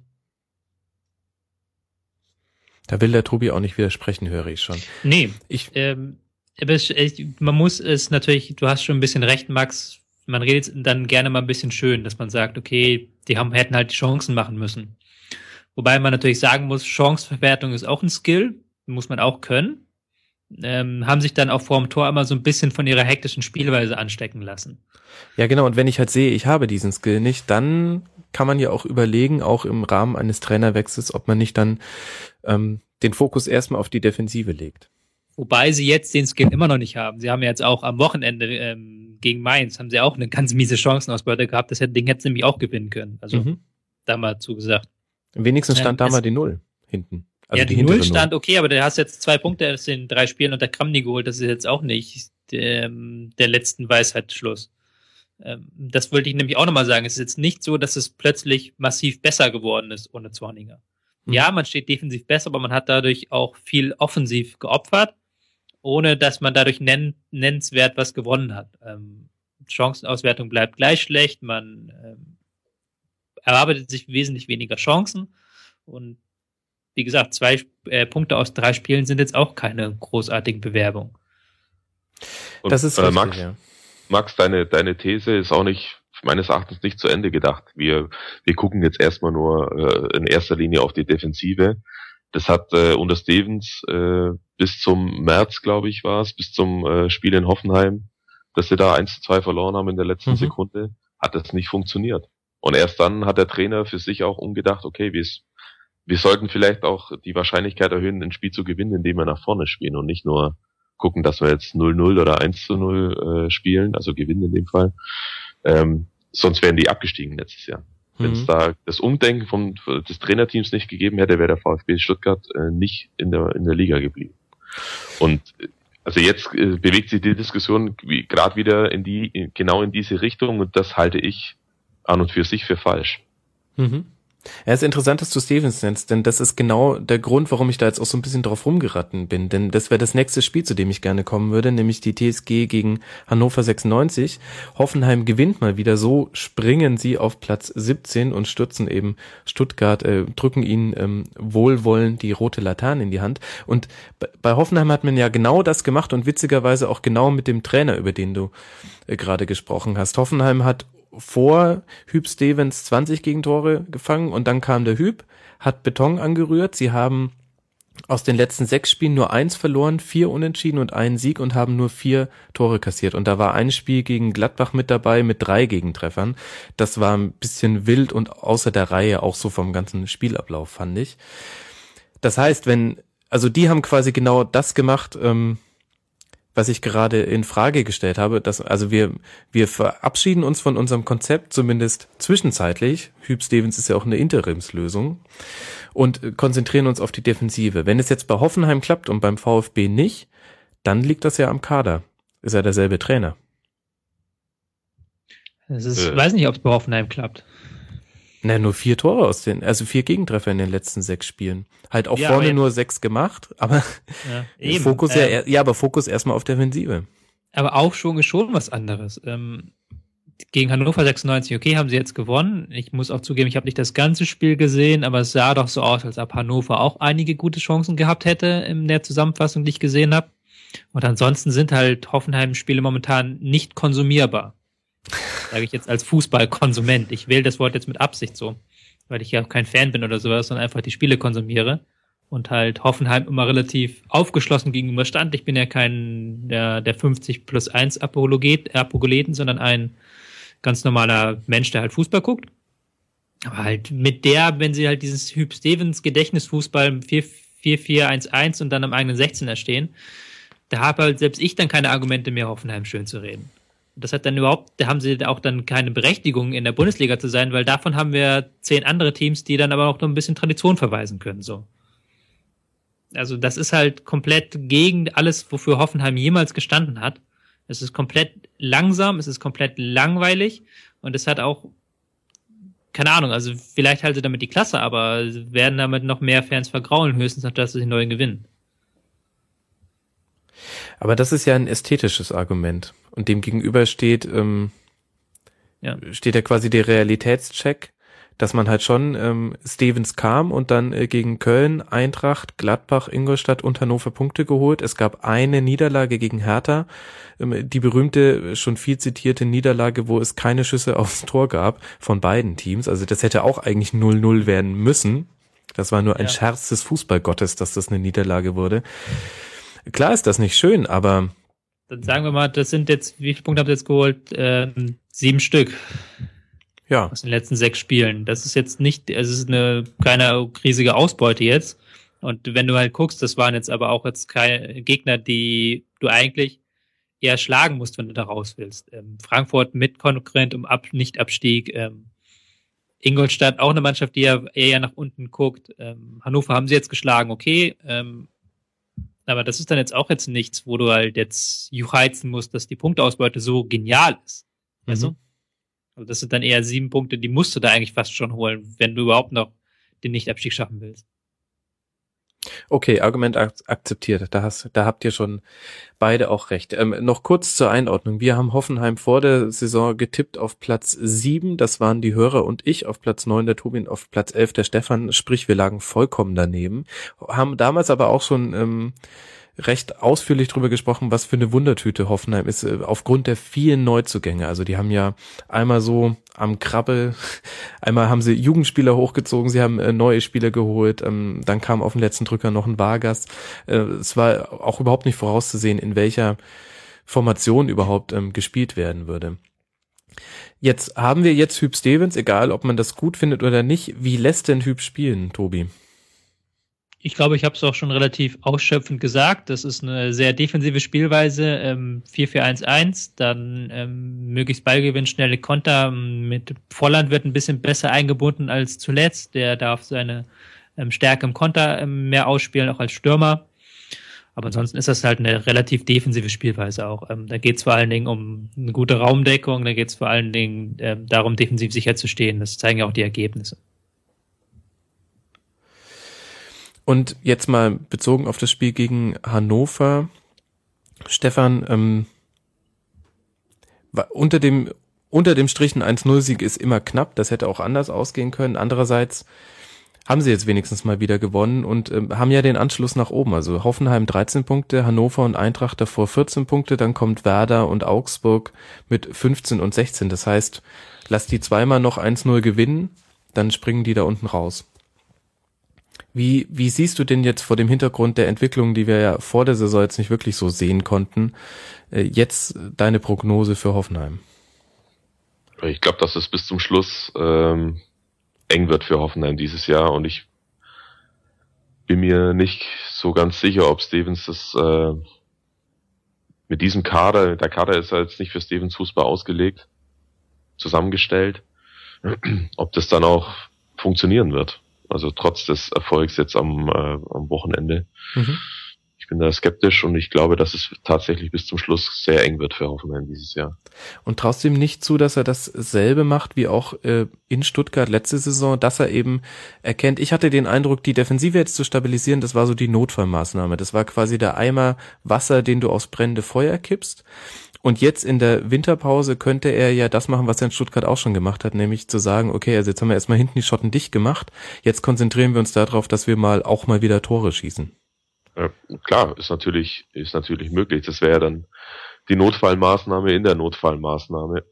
Da will der Tobi auch nicht widersprechen, höre ich schon. Nee, ich, ähm, man muss es natürlich, du hast schon ein bisschen recht, Max, man redet dann gerne mal ein bisschen schön, dass man sagt, okay, die haben, hätten halt die Chancen machen müssen. Wobei man natürlich sagen muss, Chanceverwertung ist auch ein Skill, muss man auch können. Ähm, haben sich dann auch vor dem Tor immer so ein bisschen von ihrer hektischen Spielweise anstecken lassen. Ja, genau. Und wenn ich halt sehe, ich habe diesen Skill nicht, dann kann man ja auch überlegen, auch im Rahmen eines Trainerwechsels, ob man nicht dann ähm, den Fokus erstmal auf die Defensive legt. Wobei sie jetzt den Skill immer noch nicht haben. Sie haben jetzt auch am Wochenende ähm, gegen Mainz, haben sie auch eine ganz miese Chancenausbeute gehabt. Das Ding hätten sie nämlich auch gewinnen können. Also mhm. da mal zugesagt. Wenigstens stand ähm, da mal die Null hinten. Also ja, die, die Null stand Null. okay, aber du hast jetzt zwei Punkte aus den drei Spielen unter Kramni geholt. Das ist jetzt auch nicht der, ähm, der letzten Weisheitsschluss. Ähm, das wollte ich nämlich auch nochmal sagen. Es ist jetzt nicht so, dass es plötzlich massiv besser geworden ist ohne Zorninger. Ja, man steht defensiv besser, aber man hat dadurch auch viel offensiv geopfert, ohne dass man dadurch nenn nennenswert was gewonnen hat. Ähm, Chancenauswertung bleibt gleich schlecht, man ähm, erarbeitet sich wesentlich weniger Chancen und wie gesagt, zwei äh, Punkte aus drei Spielen sind jetzt auch keine großartigen Bewerbungen. Und, Das ist äh, richtig, Max, ja. Max, deine, deine These ist auch nicht, meines Erachtens nicht zu Ende gedacht. Wir, wir gucken jetzt erstmal nur äh, in erster Linie auf die Defensive. Das hat äh, unter Stevens äh, bis zum März, glaube ich, war es, bis zum äh, Spiel in Hoffenheim, dass sie da 1 zu 2 verloren haben in der letzten Mhm. Sekunde, hat das nicht funktioniert. Und erst dann hat der Trainer für sich auch umgedacht, okay, wir, wir sollten vielleicht auch die Wahrscheinlichkeit erhöhen, ein Spiel zu gewinnen, indem wir nach vorne spielen und nicht nur gucken, dass wir jetzt 0-0 oder 1 zu 0 äh, spielen, also gewinnen in dem Fall. Ähm, sonst wären die abgestiegen letztes Jahr. Wenn es Mhm. da das Umdenken vom, des Trainerteams nicht gegeben hätte, wäre der VfB Stuttgart äh, nicht in der, in der Liga geblieben. Und also jetzt äh, bewegt sich die Diskussion wie- gerade wieder in die, in, genau in diese Richtung und das halte ich an und für sich für falsch. Mhm. Ja, es ist interessant, dass du Stevens nennst, denn das ist genau der Grund, warum ich da jetzt auch so ein bisschen drauf rumgeraten bin. Denn das wäre das nächste Spiel, zu dem ich gerne kommen würde, nämlich die TSG gegen Hannover 96. Hoffenheim gewinnt mal wieder, so springen sie auf Platz 17 und stürzen eben Stuttgart, äh, drücken ihnen ähm, wohlwollend die rote Laterne in die Hand. Und bei- Hoffenheim hat man ja genau das gemacht und witzigerweise auch genau mit dem Trainer, über den du äh, gerade gesprochen hast. Hoffenheim hat vor Hüb Stevens 20 Gegentore gefangen und dann kam der Hüb, hat Beton angerührt. Sie haben aus den letzten sechs Spielen nur eins verloren, vier Unentschieden und einen Sieg und haben nur vier Tore kassiert. Und da war ein Spiel gegen Gladbach mit dabei mit drei Gegentreffern. Das war ein bisschen wild und außer der Reihe auch so vom ganzen Spielablauf, fand ich. Das heißt, wenn, also die haben quasi genau das gemacht, ähm, was ich gerade in Frage gestellt habe, dass, also wir, wir verabschieden uns von unserem Konzept, zumindest zwischenzeitlich. Hüb Stevens ist ja auch eine Interimslösung und äh, konzentrieren uns auf die Defensive. Wenn es jetzt bei Hoffenheim klappt und beim VfB nicht, dann liegt das ja am Kader. Ist ja derselbe Trainer. Es ist, Äh. weiß nicht, ob es bei Hoffenheim klappt. Na, nur vier Tore aus den, also vier Gegentreffer in den letzten sechs Spielen. Halt auch Ja, vorne nur sechs gemacht, aber Ja, Fokus ja, Ähm, eher- ja, aber Fokus erstmal auf Defensive. Aber Aufschwung ist schon was anderes. Ähm, gegen Hannover 96, okay, haben sie jetzt gewonnen. Ich muss auch zugeben, ich habe nicht das ganze Spiel gesehen, aber es sah doch so aus, als ob Hannover auch einige gute Chancen gehabt hätte in der Zusammenfassung, die ich gesehen habe. Und ansonsten sind halt Hoffenheim-Spiele momentan nicht konsumierbar. Sage ich jetzt als Fußballkonsument. Ich wähle das Wort jetzt mit Absicht so, weil ich ja kein Fan bin oder sowas, sondern einfach die Spiele konsumiere und halt Hoffenheim immer relativ aufgeschlossen gegenüber stand. Ich bin ja kein der, der 50 plus 1 Apologet, Apologeten, sondern ein ganz normaler Mensch, der halt Fußball guckt. Aber halt mit der, wenn sie halt dieses Hüb Stevens Gedächtnisfußball 4-4-1-1 und dann am eigenen 16er stehen, da habe halt selbst ich dann keine Argumente mehr, Hoffenheim schön zu reden. Das hat dann überhaupt, da haben sie auch dann keine Berechtigung in der Bundesliga zu sein, weil davon haben wir zehn andere Teams, die dann aber auch noch ein bisschen Tradition verweisen können, so. Also das ist halt komplett gegen alles, wofür Hoffenheim jemals gestanden hat. Es ist komplett langsam, es ist komplett langweilig und es hat auch keine Ahnung, also vielleicht halte damit die Klasse, aber werden damit noch mehr Fans vergraulen, höchstens, dass sie neuen gewinnen. Aber das ist ja ein ästhetisches Argument. Und dem gegenüber steht, ähm, Ja. steht ja quasi der Realitätscheck, dass man halt schon ähm, Stevens kam und dann äh, gegen Köln, Eintracht, Gladbach, Ingolstadt und Hannover Punkte geholt. Es gab eine Niederlage gegen Hertha, ähm, die berühmte, schon viel zitierte Niederlage, wo es keine Schüsse aufs Tor gab von beiden Teams. Also das hätte auch eigentlich 0-0 werden müssen. Das war nur ein Ja. Scherz des Fußballgottes, dass das eine Niederlage wurde. Klar ist das nicht schön, aber Dann sagen wir mal, das sind jetzt, wie viele Punkte habt ihr jetzt geholt? Ähm, sieben Stück ja, aus den letzten sechs Spielen. Das ist jetzt nicht, es ist eine keine riesige Ausbeute jetzt. Und wenn du halt guckst, das waren jetzt aber auch jetzt keine Gegner, die du eigentlich eher schlagen musst, wenn du da raus willst. Ähm, Frankfurt mit Konkurrent um Ab Nicht-Abstieg. Ähm, Ingolstadt auch eine Mannschaft, die ja eher nach unten guckt. Ähm, Hannover haben sie jetzt geschlagen, okay. Ähm, aber das ist dann jetzt auch jetzt nichts, wo du halt jetzt juchheizen musst, dass die Punkteausbeute so genial ist. Mhm. du? Also das sind dann eher sieben Punkte, die musst du da eigentlich fast schon holen, wenn du überhaupt noch den Nicht-Abstieg schaffen willst. Okay, Argument ak akzeptiert. Da, hast, da habt ihr schon beide auch recht. Ähm, noch kurz zur Einordnung. Wir haben Hoffenheim vor der Saison getippt auf Platz sieben. Das waren die Hörer und ich auf Platz neun, der Tobin auf Platz elf, der Stefan. Sprich, wir lagen vollkommen daneben. Haben damals aber auch schon ähm, recht ausführlich drüber gesprochen, was für eine Wundertüte Hoffenheim ist, äh, aufgrund der vielen Neuzugänge. Also die haben ja einmal so am Krabbel, einmal haben sie Jugendspieler hochgezogen, sie haben äh, neue Spieler geholt, ähm, dann kam auf den letzten Drücker noch ein Vargas. Äh, es war auch überhaupt nicht vorauszusehen, in welcher Formation überhaupt ähm, gespielt werden würde. Jetzt haben wir jetzt Hüb Stevens, egal ob man das gut findet oder nicht. Wie lässt denn Hüb spielen, Tobi? Ich glaube, ich habe es auch schon relativ ausschöpfend gesagt. Das ist eine sehr defensive Spielweise. Ähm, 4-4-1-1, dann ähm, möglichst Ballgewinn, schnelle Konter. Mit Volland wird ein bisschen besser eingebunden als zuletzt. Der darf seine ähm, Stärke im Konter ähm, mehr ausspielen, auch als Stürmer. Aber ansonsten ist das halt eine relativ defensive Spielweise auch. Ähm, da geht es vor allen Dingen um eine gute Raumdeckung, da geht es vor allen Dingen ähm, darum, defensiv sicher zu stehen. Das zeigen ja auch die Ergebnisse. Und jetzt mal bezogen auf das Spiel gegen Hannover. Stefan, ähm, unter dem unter dem Strich ein 1-0-Sieg ist immer knapp, das hätte auch anders ausgehen können. Andererseits haben sie jetzt wenigstens mal wieder gewonnen und ähm, haben ja den Anschluss nach oben. Also Hoffenheim 13 Punkte, Hannover und Eintracht davor 14 Punkte, dann kommt Werder und Augsburg mit 15 und 16. Das heißt, lass die zweimal noch 1-0 gewinnen, dann springen die da unten raus. Wie, wie siehst du denn jetzt vor dem Hintergrund der Entwicklung, die wir ja vor der Saison jetzt nicht wirklich so sehen konnten, äh, jetzt deine Prognose für Hoffenheim? Ich glaube, dass es bis zum Schluss ähm, eng wird für Hoffenheim dieses Jahr und ich bin mir nicht so ganz sicher, ob Stevens das äh, mit diesem Kader, der Kader ist ja jetzt nicht für Stevens Fußball ausgelegt, zusammengestellt, ob das dann auch funktionieren wird. Also trotz des Erfolgs jetzt am, äh, am Wochenende. Mhm. Ich bin da skeptisch und ich glaube, dass es tatsächlich bis zum Schluss sehr eng wird für Hoffenheim dieses Jahr. Und traust du ihm nicht zu, dass er dasselbe macht wie auch äh, in Stuttgart letzte Saison, dass er eben erkennt, ich hatte den Eindruck, die Defensive jetzt zu stabilisieren, das war so die Notfallmaßnahme. Das war quasi der Eimer Wasser, den du aufs brennende Feuer kippst. Und jetzt in der Winterpause könnte er ja das machen, was er in Stuttgart auch schon gemacht hat, nämlich zu sagen, okay, also jetzt haben wir erstmal hinten die Schotten dicht gemacht, jetzt konzentrieren wir uns darauf, dass wir mal auch mal wieder Tore schießen. Ja, klar, ist natürlich, ist natürlich möglich. Das wäre dann die Notfallmaßnahme in der Notfallmaßnahme.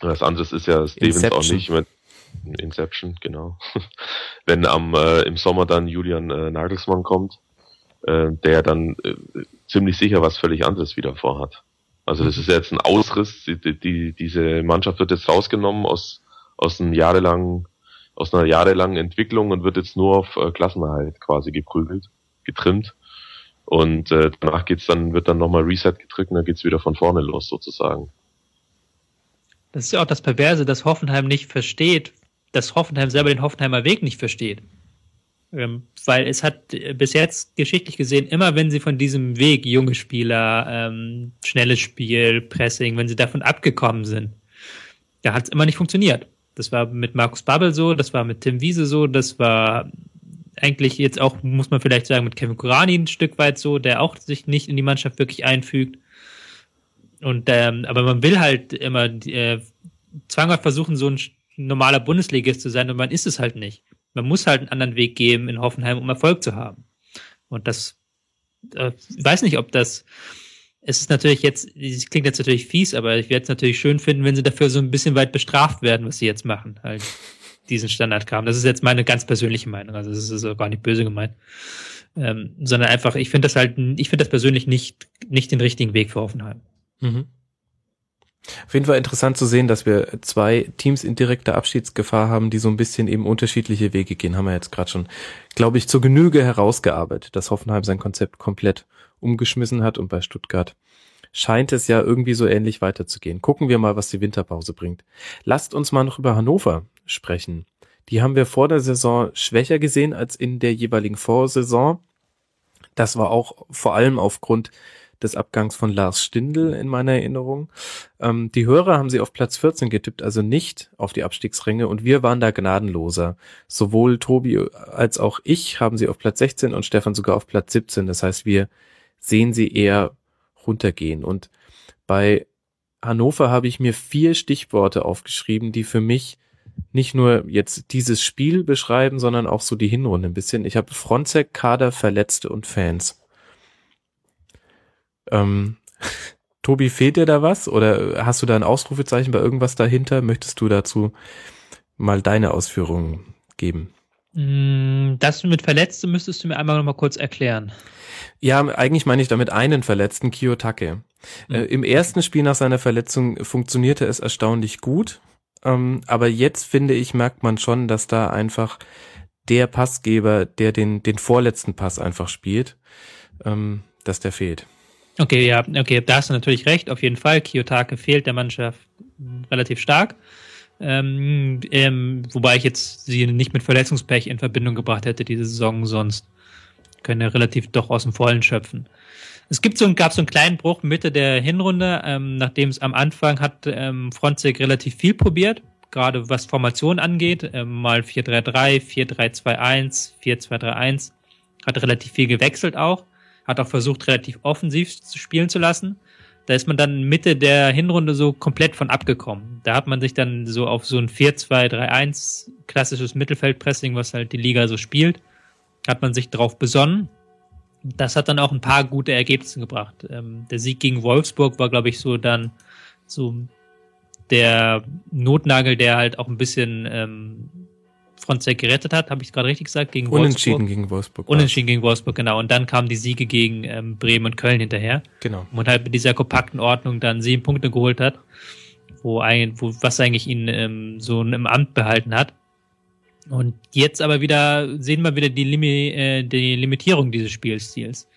Das andere ist ja Stevens Inception. auch nicht. Mit Inception, genau. Wenn am äh, im Sommer dann Julian äh, Nagelsmann kommt, äh, der dann äh, ziemlich sicher was völlig anderes wieder vorhat. Also das ist jetzt ein Ausriss. Die, die, diese Mannschaft wird jetzt rausgenommen aus, aus einem jahrelangen, aus einer jahrelangen Entwicklung und wird jetzt nur auf äh, Klassenerhalt quasi geprügelt, getrimmt. Und äh, danach geht's dann, wird dann nochmal Reset gedrückt und dann geht's wieder von vorne los sozusagen. Das ist ja auch das Perverse, dass Hoffenheim nicht versteht, dass Hoffenheim selber den Hoffenheimer Weg nicht versteht. Ähm, weil es hat bis jetzt geschichtlich gesehen, immer wenn sie von diesem Weg, junge Spieler, ähm, schnelles Spiel, Pressing, wenn sie davon abgekommen sind, da hat es immer nicht funktioniert. Das war mit Markus Babbel so, das war mit Tim Wiese so, das war eigentlich jetzt auch, muss man vielleicht sagen, mit Kevin Kurani ein Stück weit so, der auch sich nicht in die Mannschaft wirklich einfügt. Und ähm, aber man will halt immer äh, zwanghaft versuchen, so ein normaler Bundesligist zu sein und man ist es halt nicht man muss halt einen anderen Weg geben in Hoffenheim, um Erfolg zu haben. Und das, äh, weiß nicht, ob das, es ist natürlich jetzt, es klingt jetzt natürlich fies, aber ich werde es natürlich schön finden, wenn sie dafür so ein bisschen weit bestraft werden, was sie jetzt machen, halt diesen Standard kam. Das ist jetzt meine ganz persönliche Meinung, also das ist gar nicht böse gemeint. Ähm, sondern einfach, ich finde das halt, ich finde das persönlich nicht, nicht den richtigen Weg für Hoffenheim. Mhm. Auf jeden Fall interessant zu sehen, dass wir zwei Teams in direkter Abschiedsgefahr haben, die so ein bisschen eben unterschiedliche Wege gehen. Haben wir jetzt gerade schon, glaube ich, zur Genüge herausgearbeitet, dass Hoffenheim sein Konzept komplett umgeschmissen hat und bei Stuttgart scheint es ja irgendwie so ähnlich weiterzugehen. Gucken wir mal, was die Winterpause bringt. Lasst uns mal noch über Hannover sprechen. Die haben wir vor der Saison schwächer gesehen als in der jeweiligen Vorsaison. Das war auch vor allem aufgrund des Abgangs von Lars Stindl in meiner Erinnerung. Ähm, die Hörer haben sie auf Platz 14 getippt, also nicht auf die Abstiegsränge und wir waren da gnadenloser. Sowohl Tobi als auch ich haben sie auf Platz 16 und Stefan sogar auf Platz 17. Das heißt, wir sehen sie eher runtergehen und bei Hannover habe ich mir vier Stichworte aufgeschrieben, die für mich nicht nur jetzt dieses Spiel beschreiben, sondern auch so die Hinrunde ein bisschen. Ich habe Fronzek, Kader, Verletzte und Fans. Ähm, Tobi, fehlt dir da was? Oder hast du da ein Ausrufezeichen bei irgendwas dahinter? Möchtest du dazu mal deine Ausführungen geben? Mm, das mit Verletzte müsstest du mir einmal noch mal kurz erklären. Ja, eigentlich meine ich damit einen Verletzten, Kiyotake. Mhm. Äh, Im ersten Spiel nach seiner Verletzung funktionierte es erstaunlich gut. Ähm, aber jetzt finde ich, merkt man schon, dass da einfach der Passgeber, der den, den vorletzten Pass einfach spielt, ähm, dass der fehlt. Okay, ja, okay, da hast du natürlich recht, auf jeden Fall. Kiyotake fehlt der Mannschaft relativ stark. Ähm, ähm, wobei ich jetzt sie nicht mit Verletzungspech in Verbindung gebracht hätte, diese Saison sonst. Können ja relativ doch aus dem Vollen schöpfen. Es gibt so, gab so einen kleinen Bruch Mitte der Hinrunde, ähm, nachdem es am Anfang hat ähm, Fronzek relativ viel probiert, gerade was Formation angeht, ähm, mal 4-3-3, 4-3-2-1, 4-2-3-1, hat relativ viel gewechselt auch, hat auch versucht, relativ offensiv zu spielen zu lassen. Da ist man dann Mitte der Hinrunde so komplett von abgekommen. Da hat man sich dann so auf so ein 4-2-3-1 klassisches Mittelfeldpressing, was halt die Liga so spielt, hat man sich drauf besonnen das hat dann auch ein paar gute Ergebnisse gebracht. Ähm, der Sieg gegen Wolfsburg war, glaube ich, so dann so der Notnagel, der halt auch ein bisschen ähm, Fronzek gerettet hat, habe ich gerade richtig gesagt, gegen Unentschieden Wolfsburg. gegen Wolfsburg. Unentschieden gegen Wolfsburg, genau. Und dann kamen die Siege gegen ähm, Bremen und Köln hinterher. Genau. Und halt mit dieser kompakten Ordnung dann sieben Punkte geholt hat, wo, ein, wo was eigentlich ihn ähm, so im Amt behalten hat. Und jetzt aber wieder sehen wir wieder die, Limi äh, die Limitierung dieses Spielstils.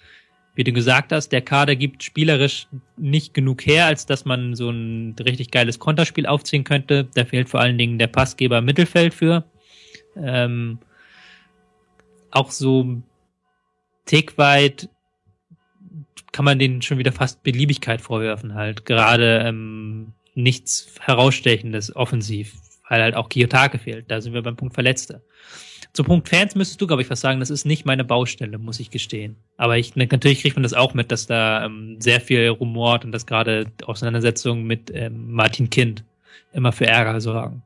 Wie du gesagt hast, der Kader gibt spielerisch nicht genug her, als dass man so ein richtig geiles Konterspiel aufziehen könnte. Da fehlt vor allen Dingen der Passgeber im Mittelfeld für. Ähm, auch so tick weit kann man denen schon wieder fast Beliebigkeit vorwerfen halt. Gerade ähm, nichts herausstechendes offensiv weil halt auch Kiyotake fehlt. Da sind wir beim Punkt Verletzte. Zum Punkt Fans müsstest du, glaube ich, was sagen. Das ist nicht meine Baustelle, muss ich gestehen. Aber ich, natürlich kriegt man das auch mit, dass da ähm, sehr viel rumort und dass gerade Auseinandersetzungen mit ähm, Martin Kind immer für Ärger sorgen.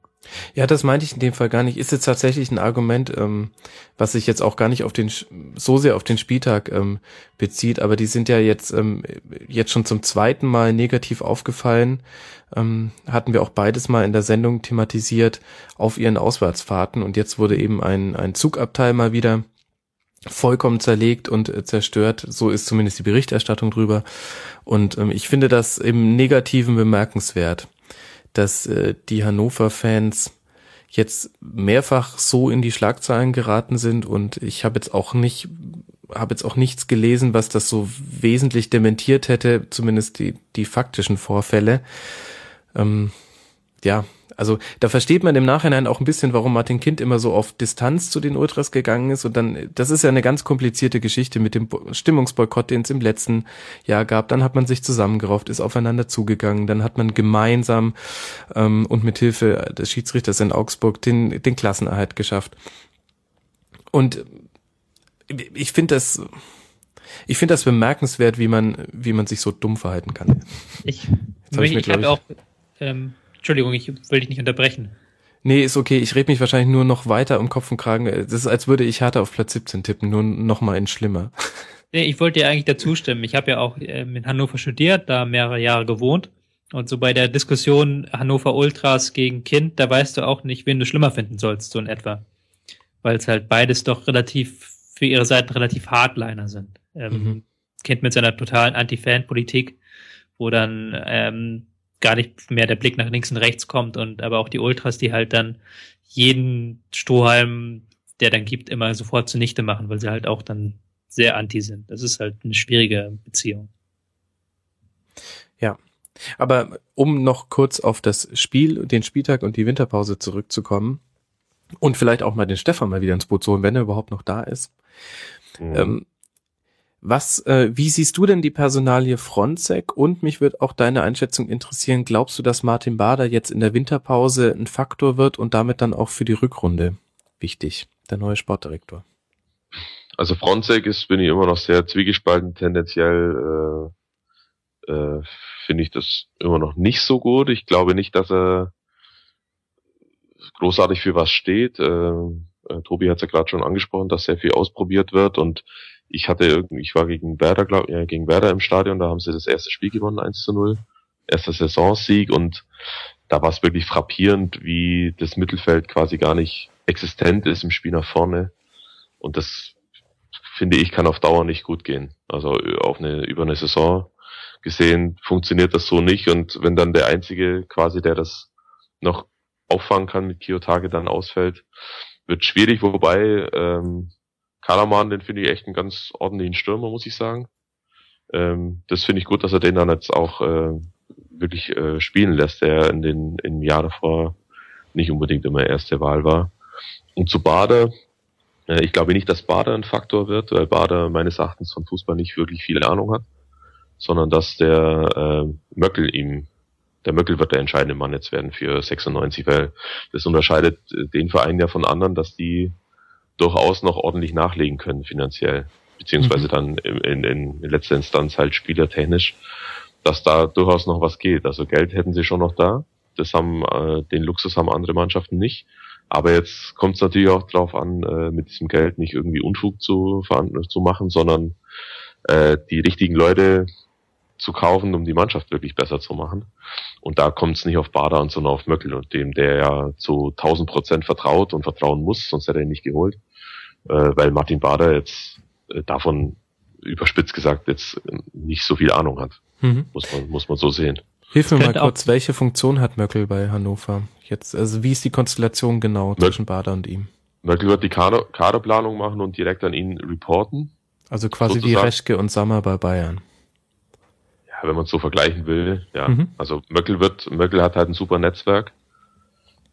Ja, das meinte ich in dem Fall gar nicht. Ist jetzt tatsächlich ein Argument, ähm, was sich jetzt auch gar nicht auf den so sehr auf den Spieltag ähm, bezieht, aber die sind ja jetzt ähm, jetzt schon zum zweiten Mal negativ aufgefallen. Ähm, hatten wir auch beides mal in der Sendung thematisiert auf ihren Auswärtsfahrten und jetzt wurde eben ein ein Zugabteil mal wieder vollkommen zerlegt und äh, zerstört. So ist zumindest die Berichterstattung drüber. Und ähm, ich finde das im Negativen bemerkenswert dass äh, die Hannover-Fans jetzt mehrfach so in die Schlagzeilen geraten sind und ich habe jetzt auch nicht habe jetzt auch nichts gelesen, was das so wesentlich dementiert hätte, zumindest die die faktischen Vorfälle. Ähm, ja, also da versteht man im Nachhinein auch ein bisschen, warum Martin Kind immer so auf Distanz zu den Ultras gegangen ist. Und dann, das ist ja eine ganz komplizierte Geschichte mit dem Stimmungsboykott, den es im letzten Jahr gab. Dann hat man sich zusammengerauft, ist aufeinander zugegangen. Dann hat man gemeinsam ähm, und mit Hilfe des Schiedsrichters in Augsburg den, den Klassenerhalt geschafft. Und ich finde das, ich finde das bemerkenswert, wie man, wie man sich so dumm verhalten kann. Ich, ich, ich habe auch ähm, Entschuldigung, ich will dich nicht unterbrechen. Nee, ist okay. Ich rede mich wahrscheinlich nur noch weiter um Kopf und Kragen. Das ist, als würde ich Hertha auf Platz 17 tippen, nur noch mal in schlimmer. Nee, ich wollte dir eigentlich dazu stimmen. Ich habe ja auch ähm, in Hannover studiert, da mehrere Jahre gewohnt. Und so bei der Diskussion Hannover Ultras gegen Kind, da weißt du auch nicht, wen du schlimmer finden sollst, so in etwa. Weil es halt beides doch relativ, für ihre Seiten relativ Hardliner sind. Ähm, mhm. Kind mit seiner totalen Anti-Fan-Politik, wo dann ähm, gar nicht mehr der Blick nach links und rechts kommt und aber auch die Ultras, die halt dann jeden Strohhalm, der dann gibt, immer sofort zunichte machen, weil sie halt auch dann sehr anti sind. Das ist halt eine schwierige Beziehung. Ja. Aber um noch kurz auf das Spiel, den Spieltag und die Winterpause zurückzukommen und vielleicht auch mal den Stefan mal wieder ins Boot zu holen, wenn er überhaupt noch da ist. Mhm. Ähm, Was, äh, wie siehst du denn die Personalie Fronzek? Und mich wird auch deine Einschätzung interessieren. Glaubst du, dass Martin Bader jetzt in der Winterpause ein Faktor wird und damit dann auch für die Rückrunde wichtig, der neue Sportdirektor? Also Fronzek ist, bin ich immer noch sehr zwiegespalten. Tendenziell äh, äh, finde ich das immer noch nicht so gut. Ich glaube nicht, dass er großartig für was steht. Äh, äh, Tobi hat es ja gerade schon angesprochen, dass sehr viel ausprobiert wird und ich hatte ich war gegen Werder, glaub, ja, gegen Werder im Stadion, da haben sie das erste Spiel gewonnen, 1 zu 0. Erster Saisonsieg und da war es wirklich frappierend, wie das Mittelfeld quasi gar nicht existent ist im Spiel nach vorne. Und das finde ich, kann auf Dauer nicht gut gehen. Also auf eine, über eine Saison gesehen funktioniert das so nicht. Und wenn dann der Einzige quasi, der das noch auffangen kann mit Kiyotake dann ausfällt, wird schwierig, wobei ähm, Kalaman, den finde ich echt einen ganz ordentlichen Stürmer, muss ich sagen. Ähm, das finde ich gut, dass er den dann jetzt auch äh, wirklich äh, spielen lässt, der in den im Jahr davor nicht unbedingt immer erste Wahl war. Und zu Bader, äh, ich glaube nicht, dass Bader ein Faktor wird, weil Bader meines Erachtens von Fußball nicht wirklich viel Ahnung hat, sondern dass der äh, Möckel ihm der Möckel wird der entscheidende Mann jetzt werden für 96, weil das unterscheidet den Verein ja von anderen, dass die durchaus noch ordentlich nachlegen können finanziell, beziehungsweise mhm. dann in, in, in letzter Instanz halt spielertechnisch, dass da durchaus noch was geht. Also Geld hätten sie schon noch da. Das haben äh, den Luxus haben andere Mannschaften nicht. Aber jetzt kommt es natürlich auch darauf an, äh, mit diesem Geld nicht irgendwie Unfug zu, zu machen, sondern äh, die richtigen Leute zu kaufen, um die Mannschaft wirklich besser zu machen. Und da kommt es nicht auf Bader an, sondern auf Möckel und dem, der ja zu 1000 Prozent vertraut und vertrauen muss, sonst hätte er ihn nicht geholt, äh, weil Martin Bader jetzt äh, davon überspitzt gesagt jetzt nicht so viel Ahnung hat. Mhm. Muss man, muss man so sehen. Hilf mir mal kurz, welche Funktion hat Möckel bei Hannover? Jetzt, also wie ist die Konstellation genau Möckel, zwischen Bader und ihm? Möckel wird die Kader, Kaderplanung machen und direkt an ihn reporten. Also quasi sozusagen. wie Reschke und Sammer bei Bayern wenn man es so vergleichen will, ja. Mhm. Also Möckel wird, Möckel hat halt ein super Netzwerk.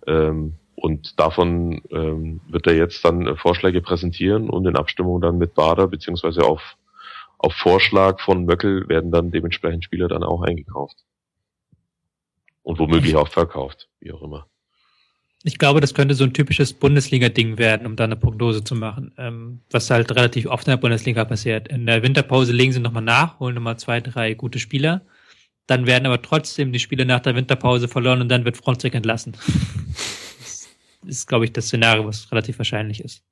Ähm, und davon ähm, wird er jetzt dann Vorschläge präsentieren und in Abstimmung dann mit Bader, beziehungsweise auf, auf Vorschlag von Möckel werden dann dementsprechend Spieler dann auch eingekauft. Und womöglich auch verkauft, wie auch immer. Ich glaube, das könnte so ein typisches Bundesliga-Ding werden, um da eine Prognose zu machen. Ähm, was halt relativ oft in der Bundesliga passiert. In der Winterpause legen sie nochmal nach, holen nochmal zwei, drei gute Spieler. Dann werden aber trotzdem die Spiele nach der Winterpause verloren und dann wird Fronzek entlassen. das ist, glaube ich, das Szenario, was relativ wahrscheinlich ist.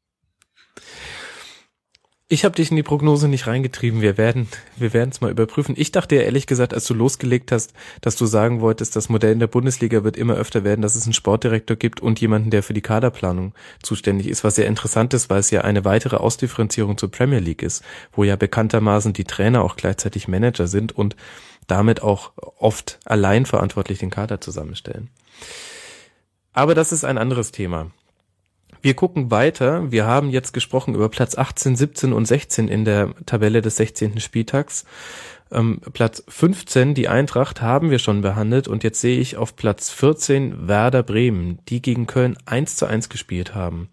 Ich habe dich in die Prognose nicht reingetrieben. Wir werden, wir werden es mal überprüfen. Ich dachte ja ehrlich gesagt, als du losgelegt hast, dass du sagen wolltest, das Modell in der Bundesliga wird immer öfter werden, dass es einen Sportdirektor gibt und jemanden, der für die Kaderplanung zuständig ist, was sehr interessant ist, weil es ja eine weitere Ausdifferenzierung zur Premier League ist, wo ja bekanntermaßen die Trainer auch gleichzeitig Manager sind und damit auch oft allein verantwortlich den Kader zusammenstellen. Aber das ist ein anderes Thema. Wir gucken weiter. Wir haben jetzt gesprochen über Platz 18, 17 und 16 in der Tabelle des 16. Spieltags. Ähm, Platz 15, die Eintracht, haben wir schon behandelt und jetzt sehe ich auf Platz 14 Werder Bremen, die gegen Köln 1 zu 1 gespielt haben.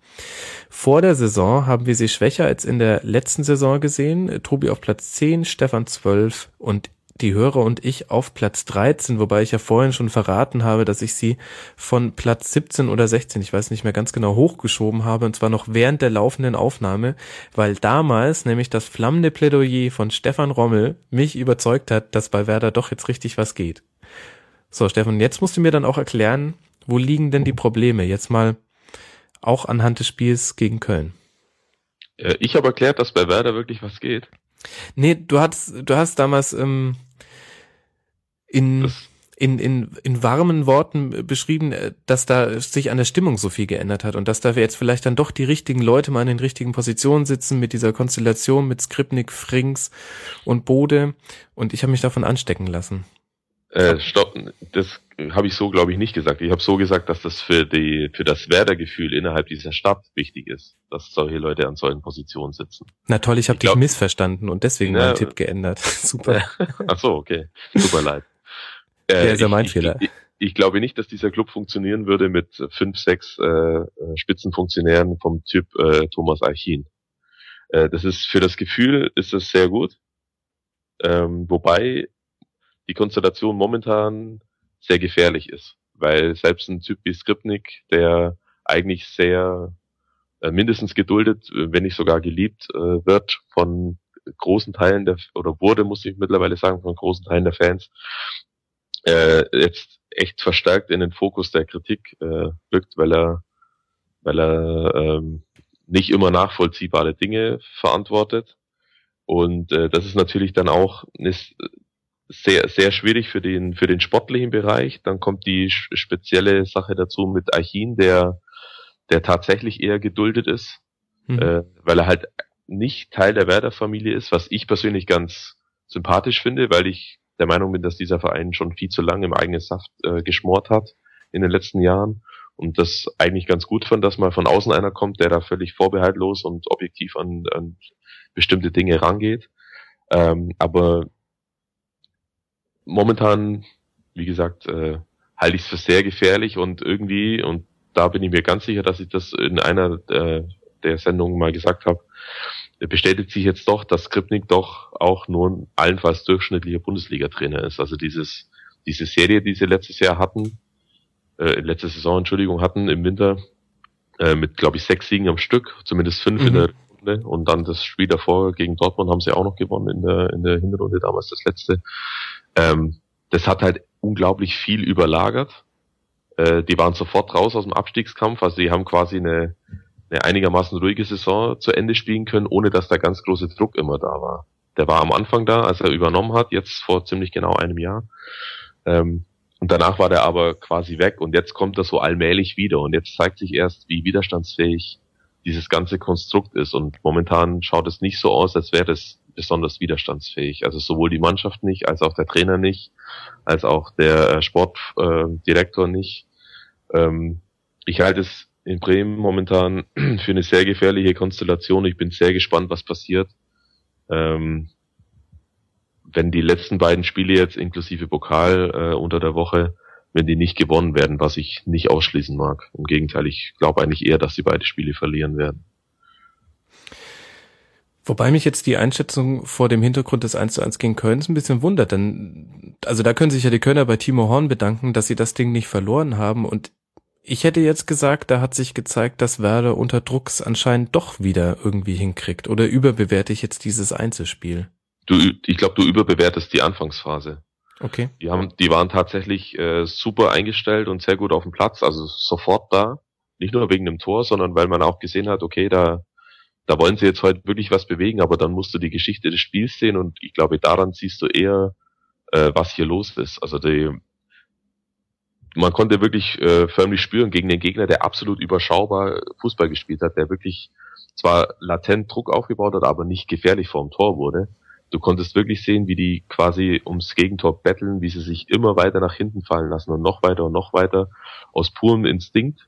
Vor der Saison haben wir sie schwächer als in der letzten Saison gesehen. Tobi auf Platz 10, Stefan 12 und die Hörer und ich auf Platz 13, wobei ich ja vorhin schon verraten habe, dass ich sie von Platz 17 oder 16, ich weiß nicht mehr ganz genau, hochgeschoben habe, und zwar noch während der laufenden Aufnahme, weil damals nämlich das flammende Plädoyer von Stefan Rommel mich überzeugt hat, dass bei Werder doch jetzt richtig was geht. So, Stefan, jetzt musst du mir dann auch erklären, wo liegen denn die Probleme? Jetzt mal auch anhand des Spiels gegen Köln. Äh, ich habe erklärt, dass bei Werder wirklich was geht. Nee, du hast, du hast damals ähm, in, in, in, in warmen Worten beschrieben, äh, dass da sich an der Stimmung so viel geändert hat und dass da jetzt vielleicht dann doch die richtigen Leute mal in den richtigen Positionen sitzen mit dieser Konstellation mit Skripnik, Frings und Bode und ich habe mich davon anstecken lassen. Äh, stopp, das habe ich so, glaube ich, nicht gesagt. Ich habe so gesagt, dass das für die für das Werder-Gefühl innerhalb dieser Stadt wichtig ist, dass solche Leute an solchen Positionen sitzen. Na toll, ich habe dich missverstanden und deswegen meinen Tipp geändert. Super. Ach so, okay. Super leid. Äh, Der ist ja mein ich, Fehler. Ich, ich, glaube nicht, dass dieser Club funktionieren würde mit fünf, sechs äh, Spitzenfunktionären vom Typ äh, Thomas Archin. Äh, das ist für das Gefühl ist das sehr gut. Ähm, wobei die Konstellation momentan sehr gefährlich ist, weil selbst ein Typ wie Skripnik, der eigentlich sehr äh, mindestens geduldet, wenn nicht sogar geliebt äh, wird von großen Teilen der oder wurde, muss ich mittlerweile sagen, von großen Teilen der Fans, äh, jetzt echt verstärkt in den Fokus der Kritik äh, rückt, weil er weil er ähm, nicht immer nachvollziehbare Dinge verantwortet. Und äh, das ist natürlich dann auch ist sehr, sehr schwierig für den, für den sportlichen Bereich. Dann kommt die spezielle Sache dazu mit Archin, der, der tatsächlich eher geduldet ist, mhm. äh, weil er halt nicht Teil der Werder-Familie ist, was ich persönlich ganz sympathisch finde, weil ich der Meinung bin, dass dieser Verein schon viel zu lange im eigenen Saft äh, geschmort hat in den letzten Jahren und das eigentlich ganz gut fand, dass mal von außen einer kommt, der da völlig vorbehaltlos und objektiv an, an bestimmte Dinge rangeht. Ähm, aber momentan, wie gesagt, äh, halte ich es für sehr gefährlich und irgendwie, und da bin ich mir ganz sicher, dass ich das in einer äh, der Sendungen mal gesagt habe, bestätigt sich jetzt doch, dass Skripnik doch auch nur ein allenfalls durchschnittlicher Bundesliga-Trainer ist. Also dieses, diese Serie, die sie letztes Jahr hatten, äh, letzte Saison, Entschuldigung, hatten im Winter äh, mit, glaube ich, sechs Siegen am Stück, zumindest fünf mhm. in der Runde. Und dann das Spiel davor gegen Dortmund haben sie auch noch gewonnen in der, in der Hinrunde, damals das letzte. Ähm, das hat halt unglaublich viel überlagert. Äh, die waren sofort raus aus dem Abstiegskampf, also die haben quasi eine, eine einigermaßen ruhige Saison zu Ende spielen können, ohne dass da ganz große Druck immer da war. Der war am Anfang da, als er übernommen hat, jetzt vor ziemlich genau einem Jahr. Ähm, und danach war der aber quasi weg und jetzt kommt er so allmählich wieder und jetzt zeigt sich erst, wie widerstandsfähig dieses ganze Konstrukt ist und momentan schaut es nicht so aus, als wäre das besonders widerstandsfähig. Also sowohl die Mannschaft nicht, als auch der Trainer nicht, als auch der äh, Sportdirektor äh, nicht. Ähm, ich halte es in Bremen momentan für eine sehr gefährliche Konstellation. Ich bin sehr gespannt, was passiert. Ähm, wenn die letzten beiden Spiele jetzt inklusive Pokal äh, unter der Woche, wenn die nicht gewonnen werden, was ich nicht ausschließen mag. Im Gegenteil, ich glaube eigentlich eher, dass sie beide Spiele verlieren werden. Wobei mich jetzt die Einschätzung vor dem Hintergrund des 1 zu 1 gegen Köln ein bisschen wundert, denn also da können sich ja die Kölner bei Timo Horn bedanken, dass sie das Ding nicht verloren haben und ich hätte jetzt gesagt, da hat sich gezeigt, dass Werder unter Drucks anscheinend doch wieder irgendwie hinkriegt. Oder überbewerte ich jetzt dieses Einzelspiel? Du, ich glaube, du überbewertest die Anfangsphase. Okay. Die haben, die waren tatsächlich äh, super eingestellt und sehr gut auf dem Platz, also sofort da. Nicht nur wegen dem Tor, sondern weil man auch gesehen hat, okay, da, da wollen sie jetzt heute wirklich was bewegen, aber dann musst du die Geschichte des Spiels sehen und ich glaube, daran siehst du eher, äh, was hier los ist. Also die, man konnte wirklich äh, förmlich spüren gegen den Gegner, der absolut überschaubar Fußball gespielt hat, der wirklich zwar latent Druck aufgebaut hat, aber nicht gefährlich vorm Tor wurde du konntest wirklich sehen, wie die quasi ums Gegentor betteln, wie sie sich immer weiter nach hinten fallen lassen und noch weiter und noch weiter aus purem Instinkt,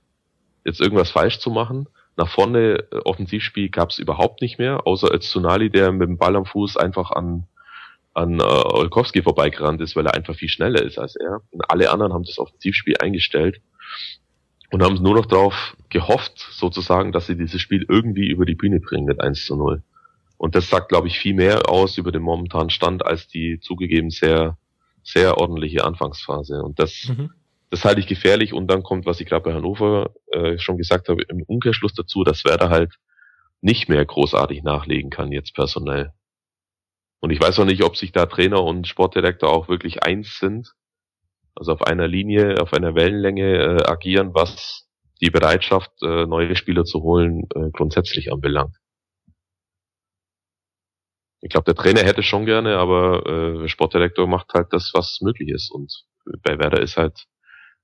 jetzt irgendwas falsch zu machen. Nach vorne äh, Offensivspiel gab es überhaupt nicht mehr, außer als Tsunali, der mit dem Ball am Fuß einfach an an äh, Olkowski vorbeigerannt ist, weil er einfach viel schneller ist als er. Und alle anderen haben das Offensivspiel eingestellt und haben nur noch darauf gehofft, sozusagen, dass sie dieses Spiel irgendwie über die Bühne bringen mit 1 zu 0. Und das sagt, glaube ich, viel mehr aus über den momentanen Stand als die zugegeben sehr, sehr ordentliche Anfangsphase. Und das, mhm. das halte ich gefährlich. Und dann kommt, was ich gerade bei Hannover äh, schon gesagt habe, im Umkehrschluss dazu, dass Werder halt nicht mehr großartig nachlegen kann jetzt personell. Und ich weiß auch nicht, ob sich da Trainer und Sportdirektor auch wirklich eins sind, also auf einer Linie, auf einer Wellenlänge äh, agieren, was die Bereitschaft, äh, neue Spieler zu holen, äh, grundsätzlich anbelangt. Ich glaube, der Trainer hätte schon gerne, aber äh, Sportdirektor macht halt das, was möglich ist. Und bei Werder ist halt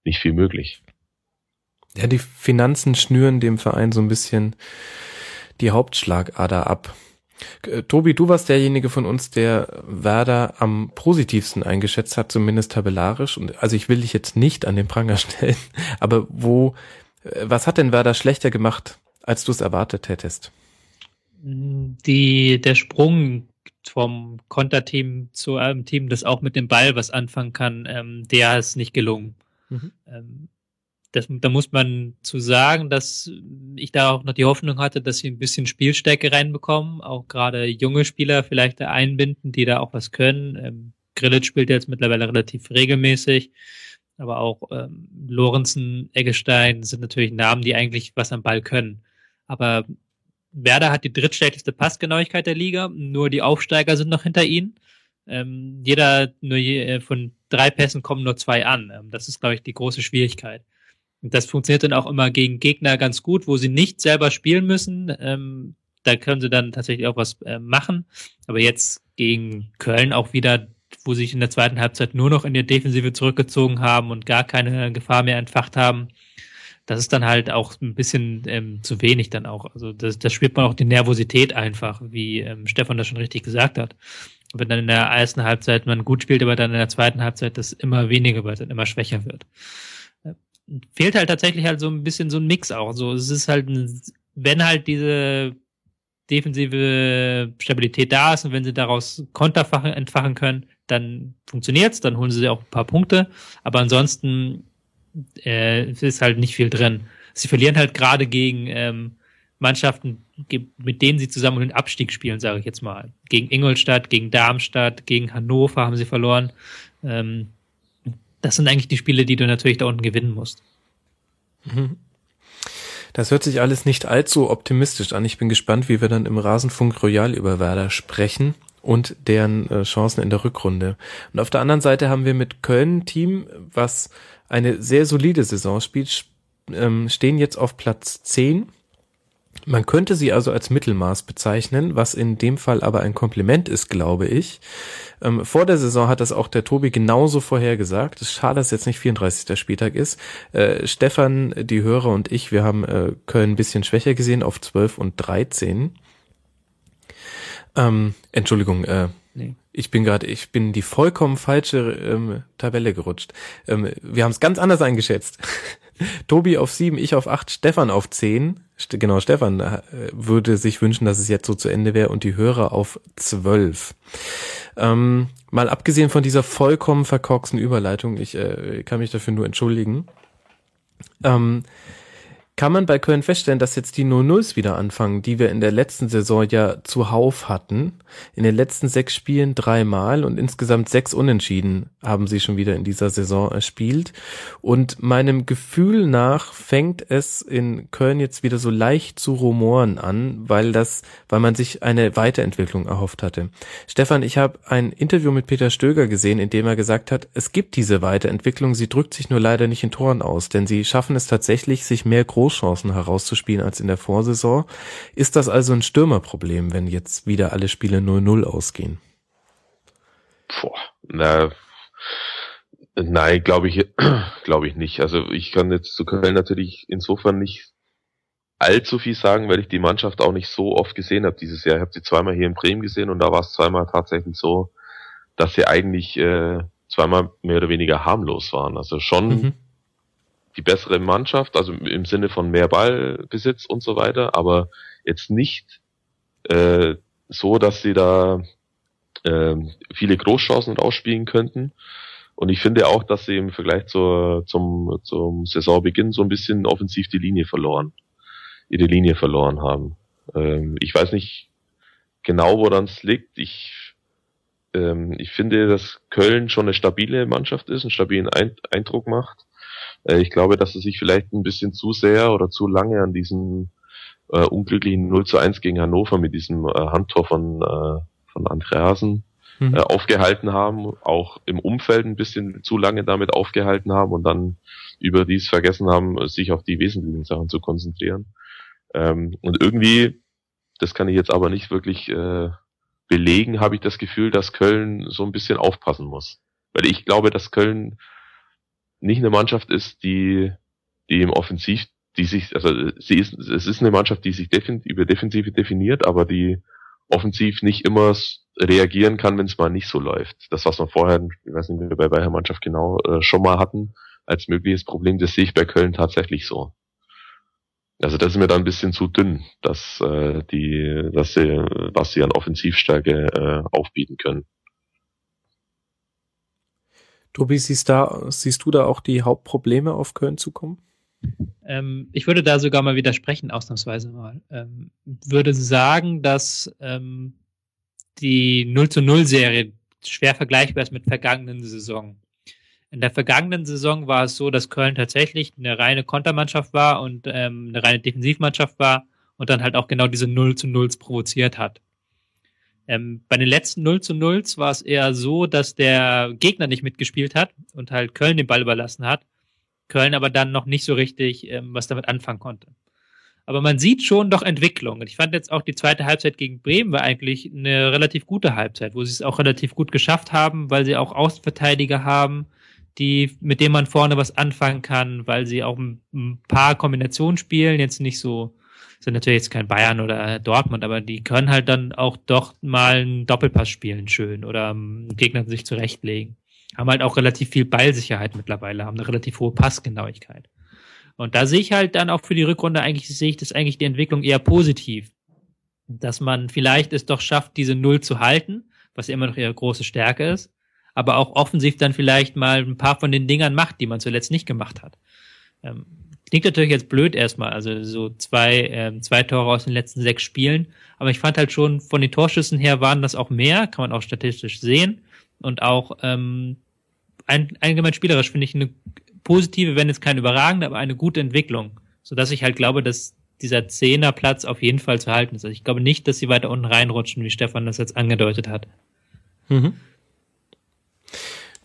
nicht viel möglich. Ja, die Finanzen schnüren dem Verein so ein bisschen die Hauptschlagader ab. Äh, Tobi, du warst derjenige von uns, der Werder am positivsten eingeschätzt hat, zumindest tabellarisch. Und also ich will dich jetzt nicht an den Pranger stellen, aber wo, äh, was hat denn Werder schlechter gemacht, als du es erwartet hättest? die, der Sprung vom Konterteam zu einem Team, das auch mit dem Ball was anfangen kann, ähm, der ist nicht gelungen. Mhm. Ähm, das, da muss man zu sagen, dass ich da auch noch die Hoffnung hatte, dass sie ein bisschen Spielstärke reinbekommen, auch gerade junge Spieler vielleicht einbinden, die da auch was können. Ähm, Grillic spielt jetzt mittlerweile relativ regelmäßig, aber auch ähm, Lorenzen, Eggestein sind natürlich Namen, die eigentlich was am Ball können. Aber Werder hat die drittschlechteste Passgenauigkeit der Liga, nur die Aufsteiger sind noch hinter ihnen. Ähm, jeder, nur je, äh, von drei Pässen kommen nur zwei an. Ähm, das ist, glaube ich, die große Schwierigkeit. Und das funktioniert dann auch immer gegen Gegner ganz gut, wo sie nicht selber spielen müssen. Ähm, da können sie dann tatsächlich auch was äh, machen. Aber jetzt gegen Köln auch wieder, wo sie sich in der zweiten Halbzeit nur noch in die Defensive zurückgezogen haben und gar keine Gefahr mehr entfacht haben. Das ist dann halt auch ein bisschen ähm, zu wenig dann auch. Also das, das spürt man auch die Nervosität einfach, wie ähm, Stefan das schon richtig gesagt hat. Wenn dann in der ersten Halbzeit man gut spielt, aber dann in der zweiten Halbzeit das immer weniger wird, dann immer schwächer wird fehlt halt tatsächlich halt so ein bisschen so ein Mix auch. So, es ist halt, ein, wenn halt diese defensive Stabilität da ist und wenn sie daraus Konter entfachen können, dann funktioniert's, dann holen sie auch ein paar Punkte. Aber ansonsten äh, ist halt nicht viel drin. Sie verlieren halt gerade gegen ähm, Mannschaften, mit denen sie zusammen den Abstieg spielen, sage ich jetzt mal. Gegen Ingolstadt, gegen Darmstadt, gegen Hannover haben sie verloren. Ähm, das sind eigentlich die Spiele, die du natürlich da unten gewinnen musst. Mhm. Das hört sich alles nicht allzu optimistisch an. Ich bin gespannt, wie wir dann im Rasenfunk Royal über Werder sprechen und deren äh, Chancen in der Rückrunde. Und auf der anderen Seite haben wir mit Köln ein Team, was eine sehr solide Saison spielt, ähm, stehen jetzt auf Platz 10 man könnte sie also als Mittelmaß bezeichnen, was in dem Fall aber ein Kompliment ist, glaube ich. Ähm, vor der Saison hat das auch der Tobi genauso vorhergesagt. Es ist schade, dass jetzt nicht 34. Spieltag ist. Äh, Stefan, die Hörer und ich, wir haben äh, Köln ein bisschen schwächer gesehen auf 12 und 13. Ähm, Entschuldigung, äh, nee. ich bin gerade, ich bin die vollkommen falsche ähm, Tabelle gerutscht. Ähm, wir haben es ganz anders eingeschätzt. Tobi auf sieben, ich auf acht, Stefan auf zehn. St genau, Stefan äh, würde sich wünschen, dass es jetzt so zu Ende wäre und die Hörer auf zwölf. Ähm, mal abgesehen von dieser vollkommen verkorksten Überleitung, ich äh, kann mich dafür nur entschuldigen. Ähm, kann man bei Köln feststellen, dass jetzt die 0-0s wieder anfangen, die wir in der letzten Saison ja zuhauf hatten. In den letzten sechs Spielen dreimal und insgesamt sechs Unentschieden haben sie schon wieder in dieser Saison erspielt. Und meinem Gefühl nach fängt es in Köln jetzt wieder so leicht zu rumoren an, weil das, weil man sich eine Weiterentwicklung erhofft hatte. Stefan, ich habe ein Interview mit Peter Stöger gesehen, in dem er gesagt hat, es gibt diese Weiterentwicklung, sie drückt sich nur leider nicht in Toren aus, denn sie schaffen es tatsächlich, sich mehr Großchancen herauszuspielen als in der Vorsaison. Ist das also ein Stürmerproblem, wenn jetzt wieder alle Spiele 0-0 ausgehen? Boah, na, nein, glaube ich, glaube ich nicht. Also ich kann jetzt zu Köln natürlich insofern nicht allzu viel sagen, weil ich die Mannschaft auch nicht so oft gesehen habe dieses Jahr. Ich habe sie zweimal hier in Bremen gesehen und da war es zweimal tatsächlich so, dass sie eigentlich äh, zweimal mehr oder weniger harmlos waren. Also schon mhm die bessere Mannschaft, also im Sinne von mehr Ballbesitz und so weiter, aber jetzt nicht äh, so, dass sie da äh, viele Großchancen ausspielen könnten. Und ich finde auch, dass sie im Vergleich zur, zum, zum Saisonbeginn so ein bisschen offensiv die Linie verloren, ihre Linie verloren haben. Ähm, ich weiß nicht genau, woran es liegt. Ich, ähm, ich finde, dass Köln schon eine stabile Mannschaft ist, einen stabilen Eindruck macht. Äh, ich glaube, dass er sich vielleicht ein bisschen zu sehr oder zu lange an diesem äh, unglücklichen 0 zu 1 gegen Hannover mit diesem äh, Handtor von, äh, von Andreasen mhm. äh, aufgehalten haben, auch im Umfeld ein bisschen zu lange damit aufgehalten haben und dann überdies vergessen haben, sich auf die wesentlichen Sachen zu konzentrieren. Ähm, und irgendwie, das kann ich jetzt aber nicht wirklich äh, belegen, habe ich das Gefühl, dass Köln so ein bisschen aufpassen muss. Weil ich glaube, dass Köln nicht eine Mannschaft ist, die, die im Offensiv, die sich, also sie ist, es ist eine Mannschaft, die sich defin über Defensive definiert, aber die offensiv nicht immer reagieren kann, wenn es mal nicht so läuft. Das, was wir vorher, ich weiß nicht, wie wir bei welcher Mannschaft genau äh, schon mal hatten, als mögliches Problem, das sehe ich bei Köln tatsächlich so. Also das ist mir da ein bisschen zu dünn, dass äh, die, dass sie, was sie an Offensivstärke äh, aufbieten können. Tobi, siehst, da, siehst du da auch die Hauptprobleme auf Köln zukommen? Ähm, ich würde da sogar mal widersprechen, ausnahmsweise mal. Ähm, würde sagen, dass ähm, die 0 zu 0 Serie schwer vergleichbar ist mit vergangenen Saison. In der vergangenen Saison war es so, dass Köln tatsächlich eine reine Kontermannschaft war und ähm, eine reine Defensivmannschaft war und dann halt auch genau diese 0 zu 0 provoziert hat. Ähm, bei den letzten 0 zu 0 war es eher so, dass der Gegner nicht mitgespielt hat und halt Köln den Ball überlassen hat. Köln aber dann noch nicht so richtig ähm, was damit anfangen konnte. Aber man sieht schon doch Entwicklung. Und ich fand jetzt auch die zweite Halbzeit gegen Bremen war eigentlich eine relativ gute Halbzeit, wo sie es auch relativ gut geschafft haben, weil sie auch Außenverteidiger haben, die, mit denen man vorne was anfangen kann, weil sie auch ein, ein paar Kombinationen spielen, jetzt nicht so, sind natürlich jetzt kein Bayern oder Dortmund, aber die können halt dann auch doch mal einen Doppelpass spielen schön oder um, Gegner sich zurechtlegen. Haben halt auch relativ viel Ballsicherheit mittlerweile, haben eine relativ hohe Passgenauigkeit. Und da sehe ich halt dann auch für die Rückrunde eigentlich, sehe ich das eigentlich die Entwicklung eher positiv. Dass man vielleicht es doch schafft, diese Null zu halten, was immer noch ihre große Stärke ist, aber auch offensiv dann vielleicht mal ein paar von den Dingern macht, die man zuletzt nicht gemacht hat. Ähm, klingt natürlich jetzt blöd erstmal, also so zwei, ähm, zwei Tore aus den letzten sechs Spielen, aber ich fand halt schon, von den Torschüssen her waren das auch mehr, kann man auch statistisch sehen und auch ähm, ein, allgemein spielerisch finde ich eine positive, wenn es keine überragende, aber eine gute Entwicklung. Sodass ich halt glaube, dass dieser Zehnerplatz auf jeden Fall zu halten ist. Also ich glaube nicht, dass sie weiter unten reinrutschen, wie Stefan das jetzt angedeutet hat. Mhm.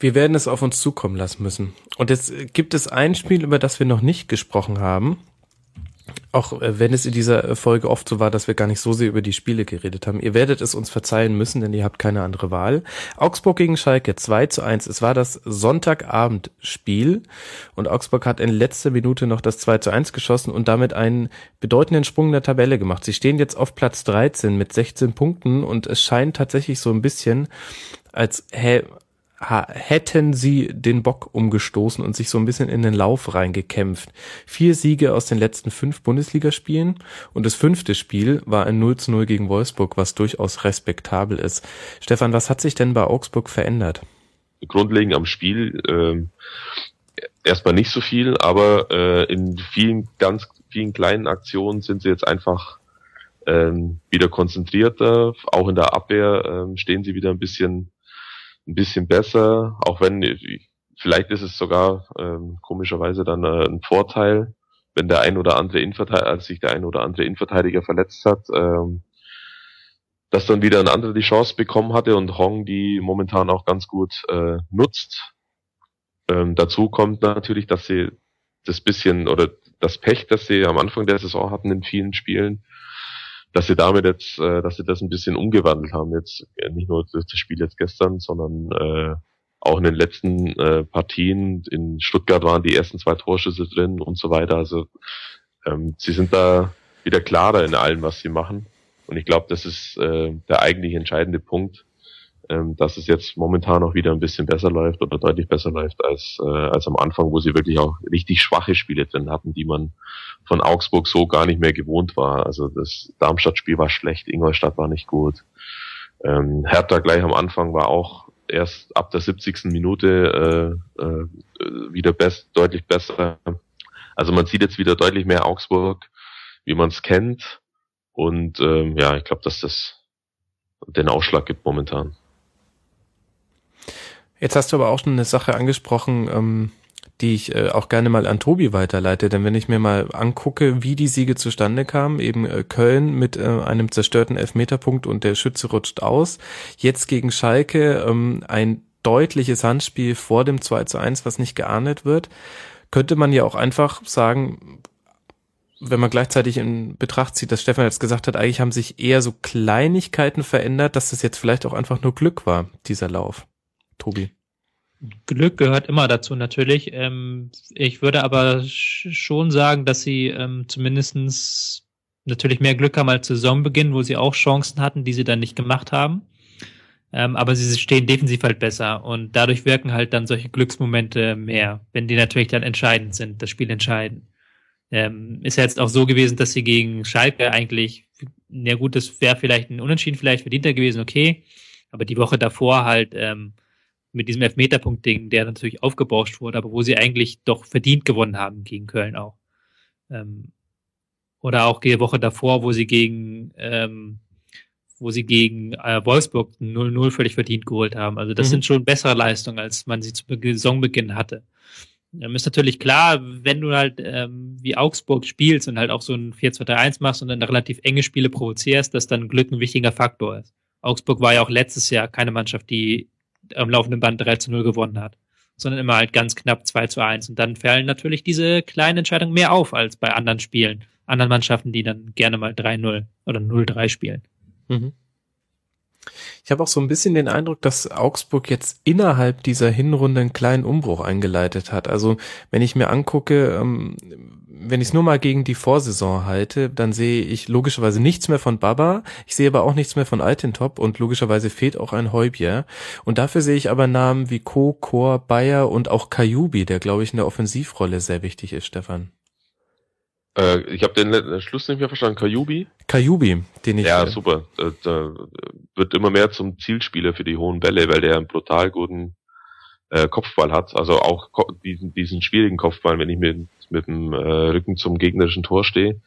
Wir werden es auf uns zukommen lassen müssen. Und jetzt gibt es ein Spiel, über das wir noch nicht gesprochen haben. Auch äh, wenn es in dieser Folge oft so war, dass wir gar nicht so sehr über die Spiele geredet haben. Ihr werdet es uns verzeihen müssen, denn ihr habt keine andere Wahl. Augsburg gegen Schalke 2 zu 1. Es war das Sonntagabendspiel und Augsburg hat in letzter Minute noch das 2 zu 1 geschossen und damit einen bedeutenden Sprung in der Tabelle gemacht. Sie stehen jetzt auf Platz 13 mit 16 Punkten und es scheint tatsächlich so ein bisschen, als hä, hätten sie den Bock umgestoßen und sich so ein bisschen in den Lauf reingekämpft. Vier Siege aus den letzten fünf Bundesligaspielen und das fünfte Spiel war ein 0 zu 0 gegen Wolfsburg, was durchaus respektabel ist. Stefan, was hat sich denn bei Augsburg verändert? Grundlegend am Spiel äh, erstmal nicht so viel, aber äh, in vielen ganz vielen kleinen Aktionen sind sie jetzt einfach ähm, wieder konzentrierter. Auch in der Abwehr ähm, stehen sie wieder ein bisschen ein bisschen besser, auch wenn vielleicht ist es sogar ähm, komischerweise dann äh, ein Vorteil, wenn der ein oder andere Innenverteidiger, als sich der ein oder andere Innenverteidiger verletzt hat, ähm, dass dann wieder ein anderer die Chance bekommen hatte und Hong die momentan auch ganz gut äh, nutzt. Ähm, dazu kommt natürlich, dass sie das bisschen oder das Pech, das sie am Anfang der Saison hatten in vielen Spielen, dass sie damit jetzt, äh, dass sie das ein bisschen umgewandelt haben. Jetzt äh, nicht nur das Spiel jetzt gestern, sondern äh, auch in den letzten äh, Partien in Stuttgart waren die ersten zwei Torschüsse drin und so weiter. Also ähm, sie sind da wieder klarer in allem, was sie machen. Und ich glaube, das ist äh, der eigentlich entscheidende Punkt, ähm, dass es jetzt momentan auch wieder ein bisschen besser läuft oder deutlich besser läuft als, äh, als am Anfang, wo sie wirklich auch richtig schwache Spiele drin hatten, die man von Augsburg so gar nicht mehr gewohnt war. Also das Darmstadt-Spiel war schlecht, Ingolstadt war nicht gut. Ähm, Hertha gleich am Anfang war auch erst ab der 70. Minute äh, äh, wieder best, deutlich besser. Also man sieht jetzt wieder deutlich mehr Augsburg, wie man es kennt. Und ähm, ja, ich glaube, dass das den Ausschlag gibt momentan. Jetzt hast du aber auch schon eine Sache angesprochen, ähm, die ich äh, auch gerne mal an Tobi weiterleite. Denn wenn ich mir mal angucke, wie die Siege zustande kamen, eben äh, Köln mit äh, einem zerstörten Elfmeterpunkt und der Schütze rutscht aus. Jetzt gegen Schalke ähm, ein deutliches Handspiel vor dem 2 zu 1, was nicht geahndet wird. Könnte man ja auch einfach sagen, wenn man gleichzeitig in Betracht zieht, dass Stefan jetzt gesagt hat, eigentlich haben sich eher so Kleinigkeiten verändert, dass das jetzt vielleicht auch einfach nur Glück war, dieser Lauf. Tobi? Glück gehört immer dazu natürlich. Ähm, ich würde aber schon sagen, dass sie ähm, zumindestens natürlich mehr Glück haben als Saisonbeginn, wo sie auch Chancen hatten, die sie dann nicht gemacht haben. Ähm, aber sie stehen defensiv halt besser und dadurch wirken halt dann solche Glücksmomente mehr, wenn die natürlich dann entscheidend sind, das Spiel entscheiden. Ähm, ist ja jetzt auch so gewesen, dass sie gegen Schalke eigentlich, ja gut, das wäre vielleicht ein Unentschieden vielleicht verdienter gewesen, okay. Aber die Woche davor halt ähm, mit diesem Elfmeterpunkt-Ding, der natürlich aufgebauscht wurde, aber wo sie eigentlich doch verdient gewonnen haben gegen Köln auch. Ähm, oder auch die Woche davor, wo sie gegen, ähm, wo sie gegen äh, Wolfsburg 0-0 völlig verdient geholt haben. Also das Mhm. sind schon bessere Leistungen, als man sie zu Be- Saisonbeginn hatte. Ähm, ist natürlich klar, wenn du halt ähm, wie Augsburg spielst und halt auch so ein 4-2-3-1 machst und dann relativ enge Spiele provozierst, dass dann Glück ein wichtiger Faktor ist. Augsburg war ja auch letztes Jahr keine Mannschaft, die am laufenden Band 3 zu 0 gewonnen hat, sondern immer halt ganz knapp 2 zu 1. Und dann fallen natürlich diese kleinen Entscheidungen mehr auf als bei anderen Spielen, anderen Mannschaften, die dann gerne mal 3-0 oder 0-3 spielen. Mhm. Ich habe auch so ein bisschen den Eindruck, dass Augsburg jetzt innerhalb dieser Hinrunde einen kleinen Umbruch eingeleitet hat. Also wenn ich mir angucke, ähm, wenn ich es nur mal gegen die Vorsaison halte, dann sehe ich logischerweise nichts mehr von Baba. Ich sehe aber auch nichts mehr von Altintop und logischerweise fehlt auch ein Heubier. Und dafür sehe ich aber Namen wie Co, Chor, Bayer und auch Kajubi, der glaube ich in der Offensivrolle sehr wichtig ist, Stefan. Äh, ich habe den Schluss nicht mehr verstanden. Kajubi? Kajubi, den ich Ja, äh, super. Da, da wird immer mehr zum Zielspieler für die hohen Bälle, weil der einen brutal guten äh, Kopfball hat. Also auch diesen, diesen schwierigen Kopfball, wenn ich mit, mit dem äh, Rücken zum gegnerischen Tor stehe,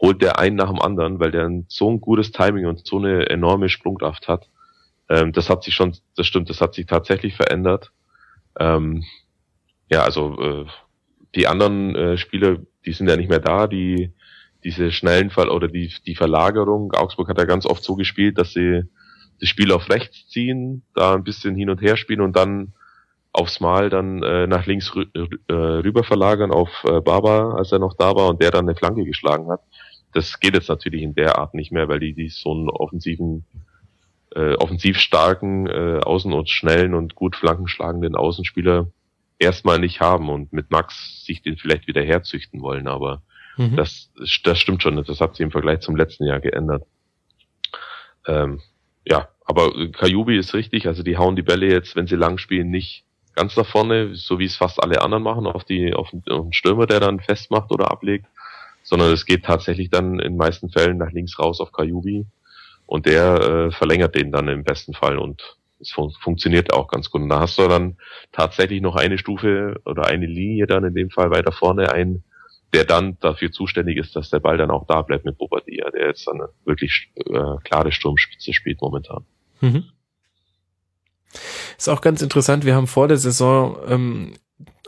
holt der einen nach dem anderen, weil der so ein gutes Timing und so eine enorme Sprungkraft hat. Ähm, das hat sich schon, das stimmt, das hat sich tatsächlich verändert. Ähm, ja, also äh, die anderen äh, Spieler, die sind ja nicht mehr da, die diese schnellen Fall oder die, die Verlagerung. Augsburg hat ja ganz oft so gespielt, dass sie das Spiel auf rechts ziehen, da ein bisschen hin und her spielen und dann aufs Mal dann äh, nach links rü äh, rüber verlagern auf äh, Baba, als er noch da war und der dann eine Flanke geschlagen hat. Das geht jetzt natürlich in der Art nicht mehr, weil die, die so einen offensiven, äh, offensiv starken, äh, außen- und schnellen und gut flankenschlagenden Außenspieler erstmal nicht haben und mit Max sich den vielleicht wieder herzüchten wollen, aber mhm. das, das stimmt schon, das hat sich im Vergleich zum letzten Jahr geändert. Ähm, ja, aber Kajubi ist richtig, also die hauen die Bälle jetzt, wenn sie lang spielen, nicht ganz nach vorne, so wie es fast alle anderen machen, auf die auf den Stürmer, der dann festmacht oder ablegt, sondern es geht tatsächlich dann in meisten Fällen nach links raus auf Kajubi und der äh, verlängert den dann im besten Fall und es fun funktioniert auch ganz gut. Und da hast du dann tatsächlich noch eine Stufe oder eine Linie dann in dem Fall weiter vorne ein, der dann dafür zuständig ist, dass der Ball dann auch da bleibt mit Bobadilla, der jetzt dann wirklich äh, klare Sturmspitze spielt momentan. Mhm. Ist auch ganz interessant, wir haben vor der Saison ähm,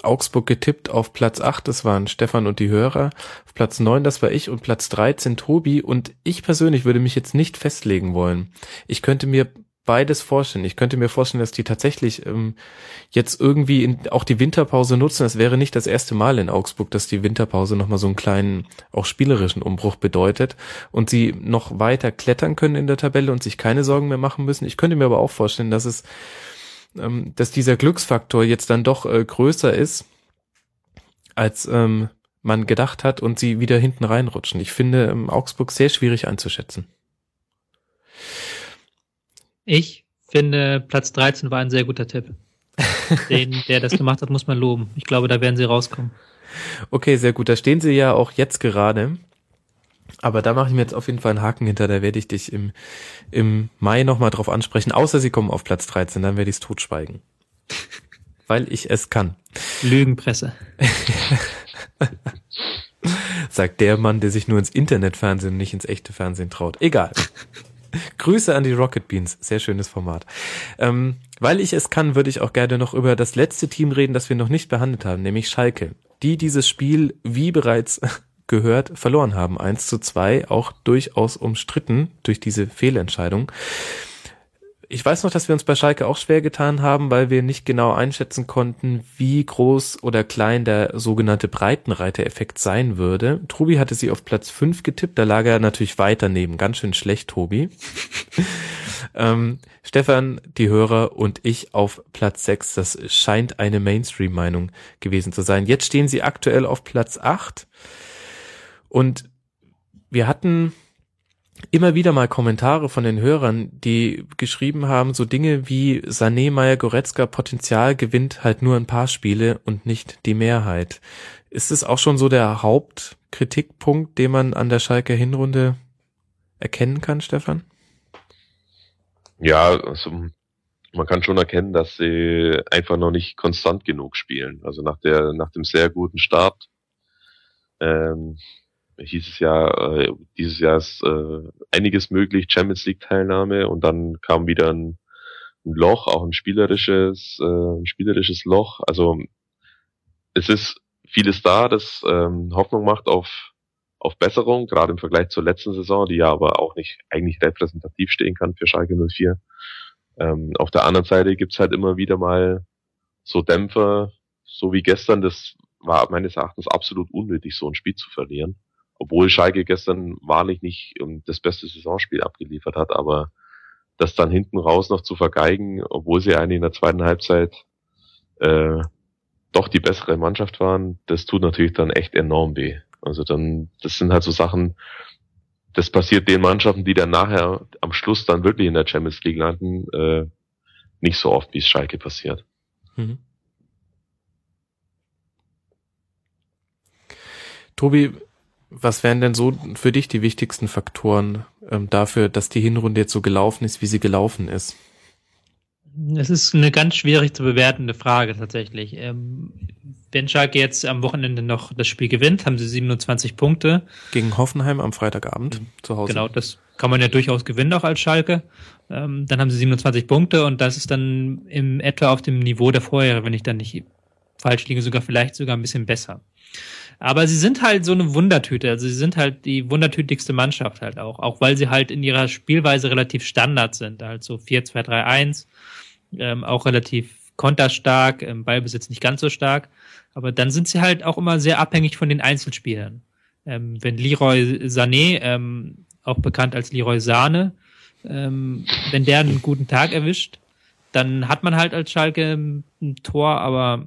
Augsburg getippt auf Platz 8, das waren Stefan und die Hörer, auf Platz 9, das war ich und Platz 13 Tobi und ich persönlich würde mich jetzt nicht festlegen wollen. Ich könnte mir beides vorstellen. Ich könnte mir vorstellen, dass die tatsächlich ähm, jetzt irgendwie in, auch die Winterpause nutzen. Es wäre nicht das erste Mal in Augsburg, dass die Winterpause nochmal so einen kleinen, auch spielerischen Umbruch bedeutet und sie noch weiter klettern können in der Tabelle und sich keine Sorgen mehr machen müssen. Ich könnte mir aber auch vorstellen, dass es, ähm, dass dieser Glücksfaktor jetzt dann doch äh, größer ist, als ähm, man gedacht hat und sie wieder hinten reinrutschen. Ich finde ähm, Augsburg sehr schwierig einzuschätzen. Ich finde, Platz 13 war ein sehr guter Tipp. Den, der das gemacht hat, muss man loben. Ich glaube, da werden sie rauskommen. Okay, sehr gut. Da stehen sie ja auch jetzt gerade. Aber da mache ich mir jetzt auf jeden Fall einen Haken hinter. Da werde ich dich im, im Mai nochmal drauf ansprechen. Außer sie kommen auf Platz 13, dann werde ich es totschweigen. Weil ich es kann. Lügenpresse. Sagt der Mann, der sich nur ins Internetfernsehen und nicht ins echte Fernsehen traut. Egal. Grüße an die Rocket Beans. Sehr schönes Format. Ähm, weil ich es kann, würde ich auch gerne noch über das letzte Team reden, das wir noch nicht behandelt haben, nämlich Schalke. Die dieses Spiel, wie bereits gehört, verloren haben. 1 zu 2, auch durchaus umstritten durch diese Fehlentscheidung. Ich weiß noch, dass wir uns bei Schalke auch schwer getan haben, weil wir nicht genau einschätzen konnten, wie groß oder klein der sogenannte Breitenreiter-Effekt sein würde. Trubi hatte sie auf Platz 5 getippt, da lag er natürlich weit daneben. Ganz schön schlecht, Tobi. ähm, Stefan, die Hörer und ich auf Platz 6. Das scheint eine Mainstream-Meinung gewesen zu sein. Jetzt stehen sie aktuell auf Platz 8. Und wir hatten immer wieder mal Kommentare von den Hörern, die geschrieben haben, so Dinge wie Sané, Meyer, Goretzka, Potenzial gewinnt halt nur ein paar Spiele und nicht die Mehrheit. Ist es auch schon so der Hauptkritikpunkt, den man an der Schalker Hinrunde erkennen kann, Stefan? Ja, also man kann schon erkennen, dass sie einfach noch nicht konstant genug spielen. Also nach der, nach dem sehr guten Start Ähm, hieß es ja, äh, dieses Jahr ist äh, einiges möglich, Champions League Teilnahme und dann kam wieder ein, ein Loch, auch ein spielerisches, äh, ein spielerisches Loch. Also es ist vieles da, das ähm, Hoffnung macht auf auf Besserung, gerade im Vergleich zur letzten Saison, die ja aber auch nicht eigentlich repräsentativ stehen kann für Schalke 04. Ähm, auf der anderen Seite gibt's halt immer wieder mal so Dämpfer, so wie gestern, das war meines Erachtens absolut unnötig, so ein Spiel zu verlieren. Obwohl Schalke gestern wahrlich nicht das beste Saisonspiel abgeliefert hat, aber das dann hinten raus noch zu vergeigen, obwohl sie eigentlich in der zweiten Halbzeit äh, doch die bessere Mannschaft waren, das tut natürlich dann echt enorm weh. Also dann, das sind halt so Sachen, das passiert den Mannschaften, die dann nachher am Schluss dann wirklich in der Champions League landen, äh, nicht so oft, wie es Schalke passiert. Mhm. Tobi, was wären denn so für dich die wichtigsten Faktoren ähm, dafür, dass die Hinrunde jetzt so gelaufen ist, wie sie gelaufen ist? Es ist eine ganz schwierig zu bewertende Frage tatsächlich. Ähm, wenn Schalke jetzt am Wochenende noch das Spiel gewinnt, haben sie 27 Punkte. Gegen Hoffenheim am Freitagabend mhm. zu Hause. Genau, das kann man ja durchaus gewinnen auch als Schalke. Ähm, dann haben sie 27 Punkte und das ist dann im etwa auf dem Niveau der Vorjahre, wenn ich dann nicht falsch liege, sogar vielleicht sogar ein bisschen besser. Aber sie sind halt so eine Wundertüte. Also sie sind halt die wundertütigste Mannschaft halt auch. Auch weil sie halt in ihrer Spielweise relativ Standard sind. Also 4-2-3-1. Ähm, auch relativ konterstark, im Ballbesitz nicht ganz so stark. Aber dann sind sie halt auch immer sehr abhängig von den Einzelspielern. Ähm, wenn Leroy Sané, ähm, auch bekannt als Leroy Sahne, ähm, wenn der einen guten Tag erwischt, dann hat man halt als Schalke ein Tor, aber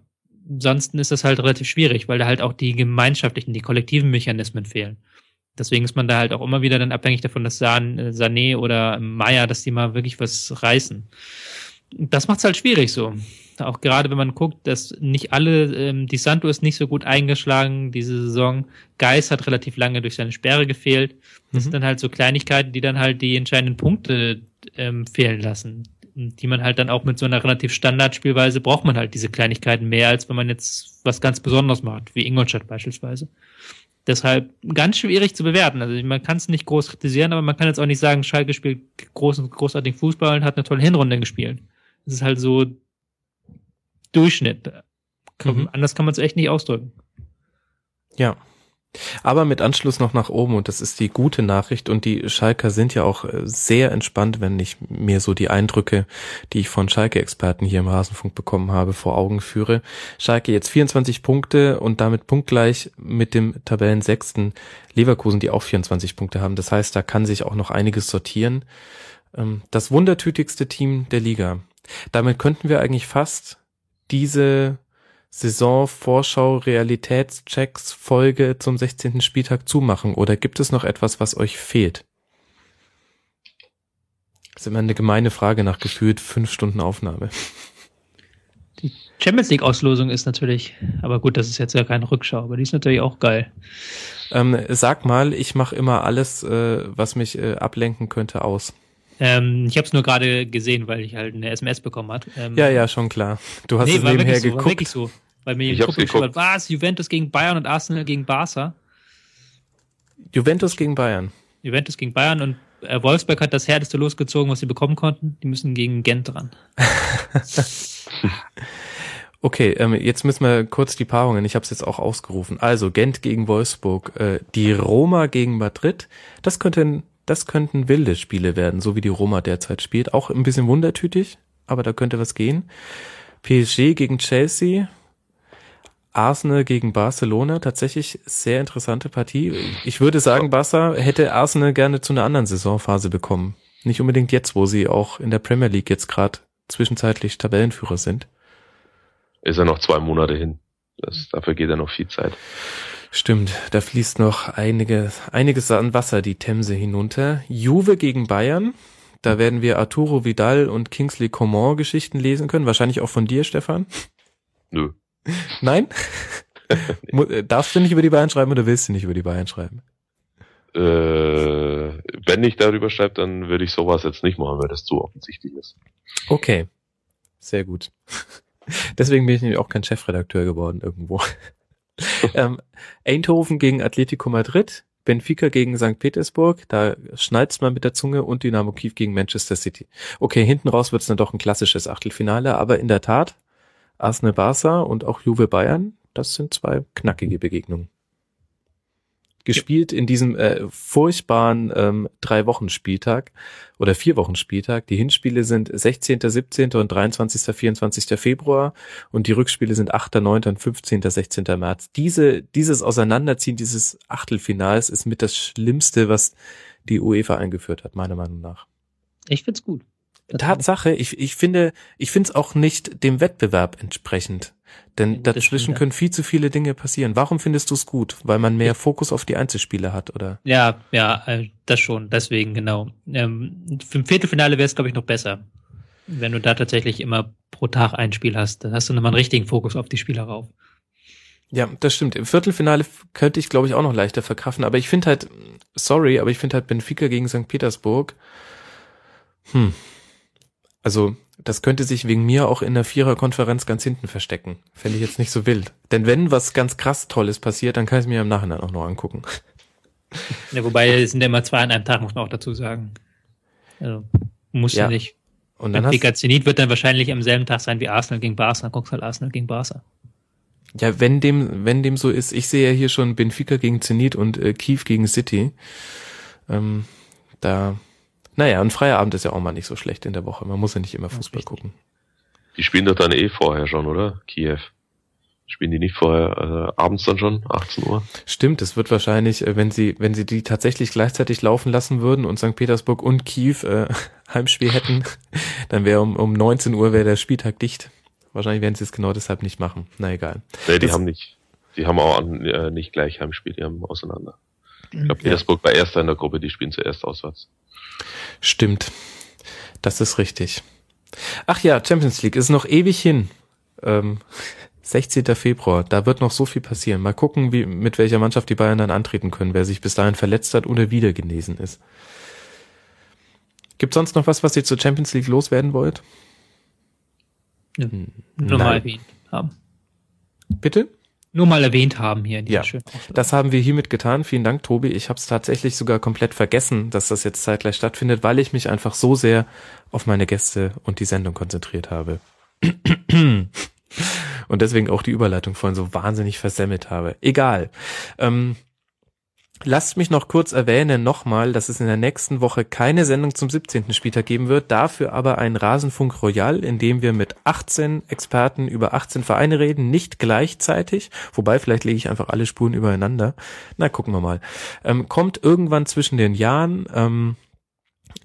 ansonsten ist das halt relativ schwierig, weil da halt auch die gemeinschaftlichen, die kollektiven Mechanismen fehlen. Deswegen ist man da halt auch immer wieder dann abhängig davon, dass äh, Sané oder Meier, dass die mal wirklich was reißen. Das macht's halt schwierig so. Auch gerade wenn man guckt, dass nicht alle, ähm, die Santo ist nicht so gut eingeschlagen diese Saison. Geis hat relativ lange durch seine Sperre gefehlt. Das mhm. sind dann halt so Kleinigkeiten, die dann halt die entscheidenden Punkte ähm, fehlen lassen die man halt dann auch mit so einer relativ Standardspielweise braucht man halt diese Kleinigkeiten mehr, als wenn man jetzt was ganz Besonderes macht, wie Ingolstadt beispielsweise. Deshalb ganz schwierig zu bewerten. Also man kann es nicht groß kritisieren, aber man kann jetzt auch nicht sagen, Schalke spielt groß und großartigen Fußball und hat eine tolle Hinrunde gespielt. Es ist halt so Durchschnitt. Mhm. Anders kann man es echt nicht ausdrücken. Ja, aber mit Anschluss noch nach oben und das ist die gute Nachricht und die Schalker sind ja auch äh, sehr entspannt, wenn ich mir so die Eindrücke, die ich von Schalke-Experten hier im Rasenfunk bekommen habe, vor Augen führe. Schalke jetzt 24 Punkte und damit punktgleich mit dem Tabellensechsten Leverkusen, die auch 24 Punkte haben. Das heißt, da kann sich auch noch einiges sortieren. Ähm, das wundertütigste Team der Liga. Damit könnten wir eigentlich fast diese Saison-Vorschau Realitätschecks Folge zum 16. Spieltag zumachen oder gibt es noch etwas, was euch fehlt? Das ist immer eine gemeine Frage nach gefühlt fünf Stunden Aufnahme. Die Champions League Auslosung ist natürlich, aber gut, das ist jetzt ja keine Rückschau, aber die ist natürlich auch geil. Ähm, sag mal, ich mache immer alles, äh, was mich äh, ablenken könnte, aus. Ähm, ich habe es nur gerade gesehen, weil ich halt eine SMS bekommen hat. Ähm, ja, ja, schon klar. Du hast nee, es nebenher so, geguckt. War wirklich so. Weil mir ich hab's geguckt. was? Juventus gegen Bayern und Arsenal gegen Barca? Juventus gegen Bayern. Juventus gegen Bayern und äh, Wolfsburg hat das härteste losgezogen, was sie bekommen konnten. Die müssen gegen Gent dran. okay, ähm, jetzt müssen wir kurz die Paarungen. Ich habe es jetzt auch ausgerufen. Also Gent gegen Wolfsburg, äh, die Roma gegen Madrid. Das könnten, das könnten wilde Spiele werden, so wie die Roma derzeit spielt. Auch ein bisschen wundertütig, aber da könnte was gehen. PSG gegen Chelsea. Arsenal gegen Barcelona, tatsächlich sehr interessante Partie. Ich würde sagen, Barca hätte Arsenal gerne zu einer anderen Saisonphase bekommen. Nicht unbedingt jetzt, wo sie auch in der Premier League jetzt gerade zwischenzeitlich Tabellenführer sind. Ist ja noch zwei Monate hin. Das, dafür geht ja noch viel Zeit. Stimmt, da fließt noch einige, einiges an Wasser die Themse hinunter. Juve gegen Bayern. Da werden wir Arturo Vidal und Kingsley Coman Geschichten lesen können. Wahrscheinlich auch von dir, Stefan. Nö. Nein? nee. Darfst du nicht über die Bayern schreiben oder willst du nicht über die Bayern schreiben? Äh, wenn ich darüber schreibe, dann würde ich sowas jetzt nicht machen, weil das zu offensichtlich ist. Okay. Sehr gut. Deswegen bin ich nämlich auch kein Chefredakteur geworden irgendwo. ähm, Eindhoven gegen Atletico Madrid, Benfica gegen St. Petersburg, da schneid's mal mit der Zunge und Dynamo Kiew gegen Manchester City. Okay, hinten raus wird's dann doch ein klassisches Achtelfinale, aber in der Tat, Arsenal Barca und auch Juve Bayern, das sind zwei knackige Begegnungen gespielt in diesem äh, furchtbaren ähm, drei Wochen Spieltag oder vier Wochen Spieltag. Die Hinspiele sind 16., 17. und 23., 24. Februar und die Rückspiele sind 8., 9. und 15., 16. März. Diese, dieses Auseinanderziehen dieses Achtelfinals ist mit das Schlimmste, was die UEFA eingeführt hat, meiner Meinung nach. Ich find's gut. Tatsache, ich, ich finde, ich finde es auch nicht dem Wettbewerb entsprechend. Denn dazwischen können viel zu viele Dinge passieren. Warum findest du es gut? Weil man mehr Fokus auf die Einzelspiele hat, oder? Ja, ja, äh, das schon. Deswegen, genau. Ähm, für ein Viertelfinale wäre es, glaube ich, noch besser. Wenn du da tatsächlich immer pro Tag ein Spiel hast, dann hast du nochmal einen richtigen Fokus auf die Spieler rauf. Ja, das stimmt. Im Viertelfinale könnte ich, glaube ich, auch noch leichter verkraften. Aber ich finde halt, sorry, aber ich finde halt Benfica gegen St. Petersburg, hm. Also, das könnte sich wegen mir auch in der Viererkonferenz ganz hinten verstecken. Fände ich jetzt nicht so wild. Denn wenn was ganz krass Tolles passiert, dann kann ich es mir im Nachhinein auch noch angucken. Ja, wobei es sind ja immer zwei an einem Tag, muss man auch dazu sagen. Also, muss Ja. nicht. Und dann Benfica Zenit wird dann wahrscheinlich am selben Tag sein wie Arsenal gegen Barca. Dann guckst halt Arsenal gegen Barca. ja, wenn dem, wenn dem so ist, ich sehe ja hier schon Benfica gegen Zenit und äh, Kiew gegen City. Ähm, da, naja, ein freier Abend ist ja auch mal nicht so schlecht in der Woche. Man muss ja nicht immer Fußball gucken. Die spielen doch dann eh vorher schon, oder? Kiew. Spielen die nicht vorher, äh, abends dann schon, 18 Uhr? Stimmt, es wird wahrscheinlich, äh, wenn sie, wenn sie die tatsächlich gleichzeitig laufen lassen würden und St. Petersburg und Kiew äh, Heimspiel hätten, dann wäre um, um 19 Uhr wäre der Spieltag dicht. Wahrscheinlich werden sie es genau deshalb nicht machen. Na egal. Nee, die Das- haben nicht. Die haben auch an, äh, nicht gleich Heimspiel, die haben auseinander. Ich glaube, Ja. Petersburg war erster in der Gruppe, die spielen zuerst auswärts. Stimmt. Das ist richtig. Ach ja, Champions League ist noch ewig hin. Ähm, 16. Februar, da wird noch so viel passieren. Mal gucken, wie, mit welcher Mannschaft die Bayern dann antreten können, wer sich bis dahin verletzt hat oder wieder genesen ist. Gibt sonst noch was, was ihr zur Champions League loswerden wollt? Ja. Nur mal Nein. erwähnt haben. Bitte? Nur mal erwähnt haben hier in dieser Ja, schönen. Das haben wir hiermit getan. Vielen Dank, Tobi. Ich habe es tatsächlich sogar komplett vergessen, dass das jetzt zeitgleich stattfindet, weil ich mich einfach so sehr auf meine Gäste und die Sendung konzentriert habe. Und deswegen auch die Überleitung vorhin so wahnsinnig versemmelt habe. Egal. Ähm, lasst mich noch kurz erwähnen nochmal, dass es in der nächsten Woche keine Sendung zum 17. Spieltag geben wird, dafür aber ein Rasenfunk Royal, in dem wir mit 18 Experten über 18 Vereine reden, nicht gleichzeitig, wobei vielleicht lege ich einfach alle Spuren übereinander. Na, gucken wir mal. Ähm, kommt irgendwann zwischen den Jahren. Ähm,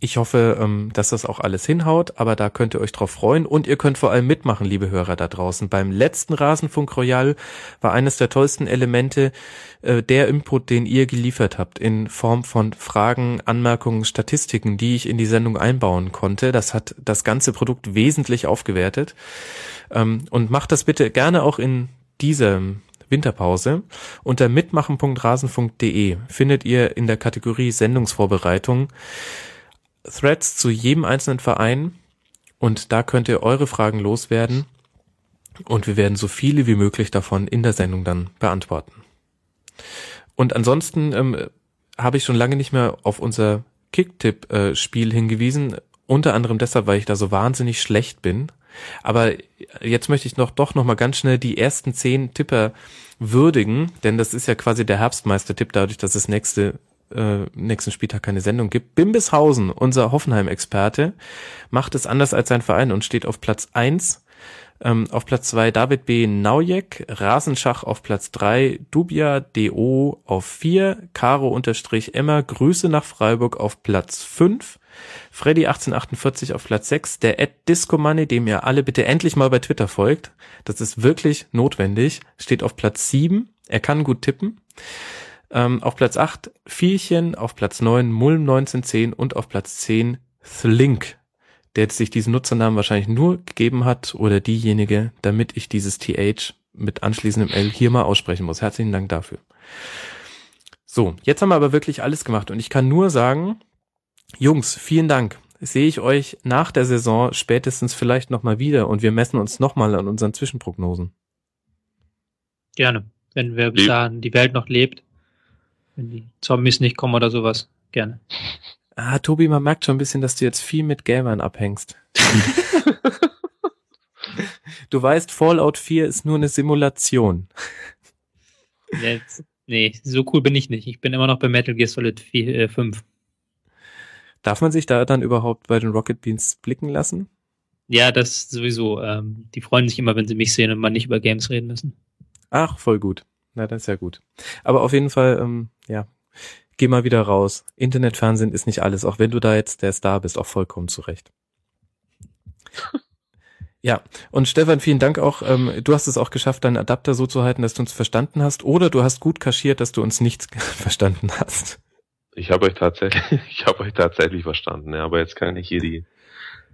ich hoffe, ähm, dass das auch alles hinhaut, aber da könnt ihr euch drauf freuen und ihr könnt vor allem mitmachen, liebe Hörer da draußen. Beim letzten Rasenfunk Royal war eines der tollsten Elemente äh, der Input, den ihr geliefert habt, in Form von Fragen, Anmerkungen, Statistiken, die ich in die Sendung einbauen konnte. Das hat das ganze Produkt wesentlich aufgewertet. Ähm, und macht das bitte gerne auch in dieser Winterpause. Unter mitmachen.rasenfunk.de findet ihr in der Kategorie Sendungsvorbereitung Threads zu jedem einzelnen Verein und da könnt ihr eure Fragen loswerden und wir werden so viele wie möglich davon in der Sendung dann beantworten. Und ansonsten ähm, habe ich schon lange nicht mehr auf unser Kicktipp-Spiel hingewiesen, unter anderem deshalb, weil ich da so wahnsinnig schlecht bin. Aber jetzt möchte ich noch doch noch mal ganz schnell die ersten zehn Tipper würdigen, denn das ist ja quasi der Herbstmeister-Tipp, dadurch, dass es nächste äh, nächsten Spieltag keine Sendung gibt. Bimbishausen, unser Hoffenheim-Experte, macht es anders als sein Verein und steht auf Platz eins. Ähm, auf Platz zwei David B. Naujek, Rasenschach auf Platz drei Dubia DO auf vier Caro unterstrich Emma, Grüße nach Freiburg auf Platz fünf Freddy 1848 auf Platz 6, der Ed Discomoney, dem ihr alle bitte endlich mal bei Twitter folgt. Das ist wirklich notwendig. Steht auf Platz 7. Er kann gut tippen. Ähm, auf Platz 8 Vielchen, auf Platz 9 Mulm 1910 und auf Platz 10 Thlink, der sich diesen Nutzernamen wahrscheinlich nur gegeben hat oder diejenige, damit ich dieses TH mit anschließendem L hier mal aussprechen muss. Herzlichen Dank dafür. So, jetzt haben wir aber wirklich alles gemacht und ich kann nur sagen, Jungs, vielen Dank. Sehe ich euch nach der Saison spätestens vielleicht nochmal wieder und wir messen uns nochmal an unseren Zwischenprognosen. Gerne. Wenn wir bis dahin die Welt noch lebt. Wenn die Zombies nicht kommen oder sowas. Gerne. Ah, Tobi, man merkt schon ein bisschen, dass du jetzt viel mit Gamern abhängst. du weißt, Fallout 4 ist nur eine Simulation. Jetzt, nee, so cool bin ich nicht. Ich bin immer noch bei Metal Gear Solid 4, äh, 5. Darf man sich da dann überhaupt bei den Rocket Beans blicken lassen? Ja, das sowieso. Ähm, die freuen sich immer, wenn sie mich sehen und man nicht über Games reden müssen. Ach, voll gut. Na, das ist ja gut. Aber auf jeden Fall, ähm, ja, geh mal wieder raus. Internetfernsehen ist nicht alles, auch wenn du da jetzt der Star bist, auch vollkommen zurecht. Ja, und Stefan, vielen Dank auch. Ähm, du hast es auch geschafft, deinen Adapter so zu halten, dass du uns verstanden hast, oder du hast gut kaschiert, dass du uns nicht verstanden hast. Ich habe euch tatsächlich, ich habe euch tatsächlich verstanden, ja, aber jetzt kann ich hier die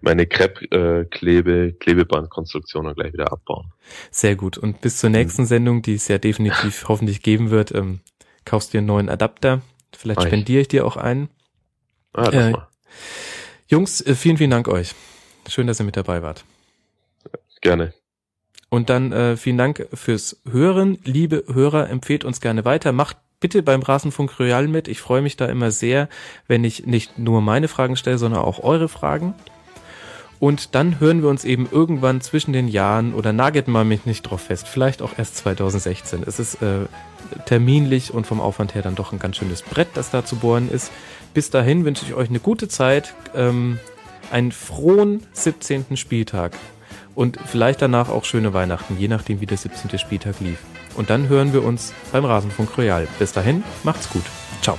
meine Crepe-Klebe, Klebebandkonstruktion gleich wieder abbauen. Sehr gut. Und bis zur nächsten Sendung, die es ja definitiv hoffentlich geben wird, ähm, kaufst dir einen neuen Adapter. Vielleicht Mach ich. spendiere ich dir auch einen. Ah, das Äh, mal. Jungs, äh, vielen, vielen Dank euch. Schön, dass ihr mit dabei wart. Gerne. Und dann äh, vielen Dank fürs Hören. Liebe Hörer, empfehlt uns gerne weiter. Macht bitte beim Rasenfunk Royal mit. Ich freue mich da immer sehr, wenn ich nicht nur meine Fragen stelle, sondern auch eure Fragen. Und dann hören wir uns eben irgendwann zwischen den Jahren oder nagelt mal mich nicht drauf fest. Vielleicht auch erst 2016. Es ist äh, terminlich und vom Aufwand her dann doch ein ganz schönes Brett, das da zu bohren ist. Bis dahin wünsche ich euch eine gute Zeit, ähm, einen frohen 17. Spieltag und vielleicht danach auch schöne Weihnachten, je nachdem wie der 17. Spieltag lief. Und dann hören wir uns beim Rasenfunk Royal. Bis dahin, macht's gut. Ciao.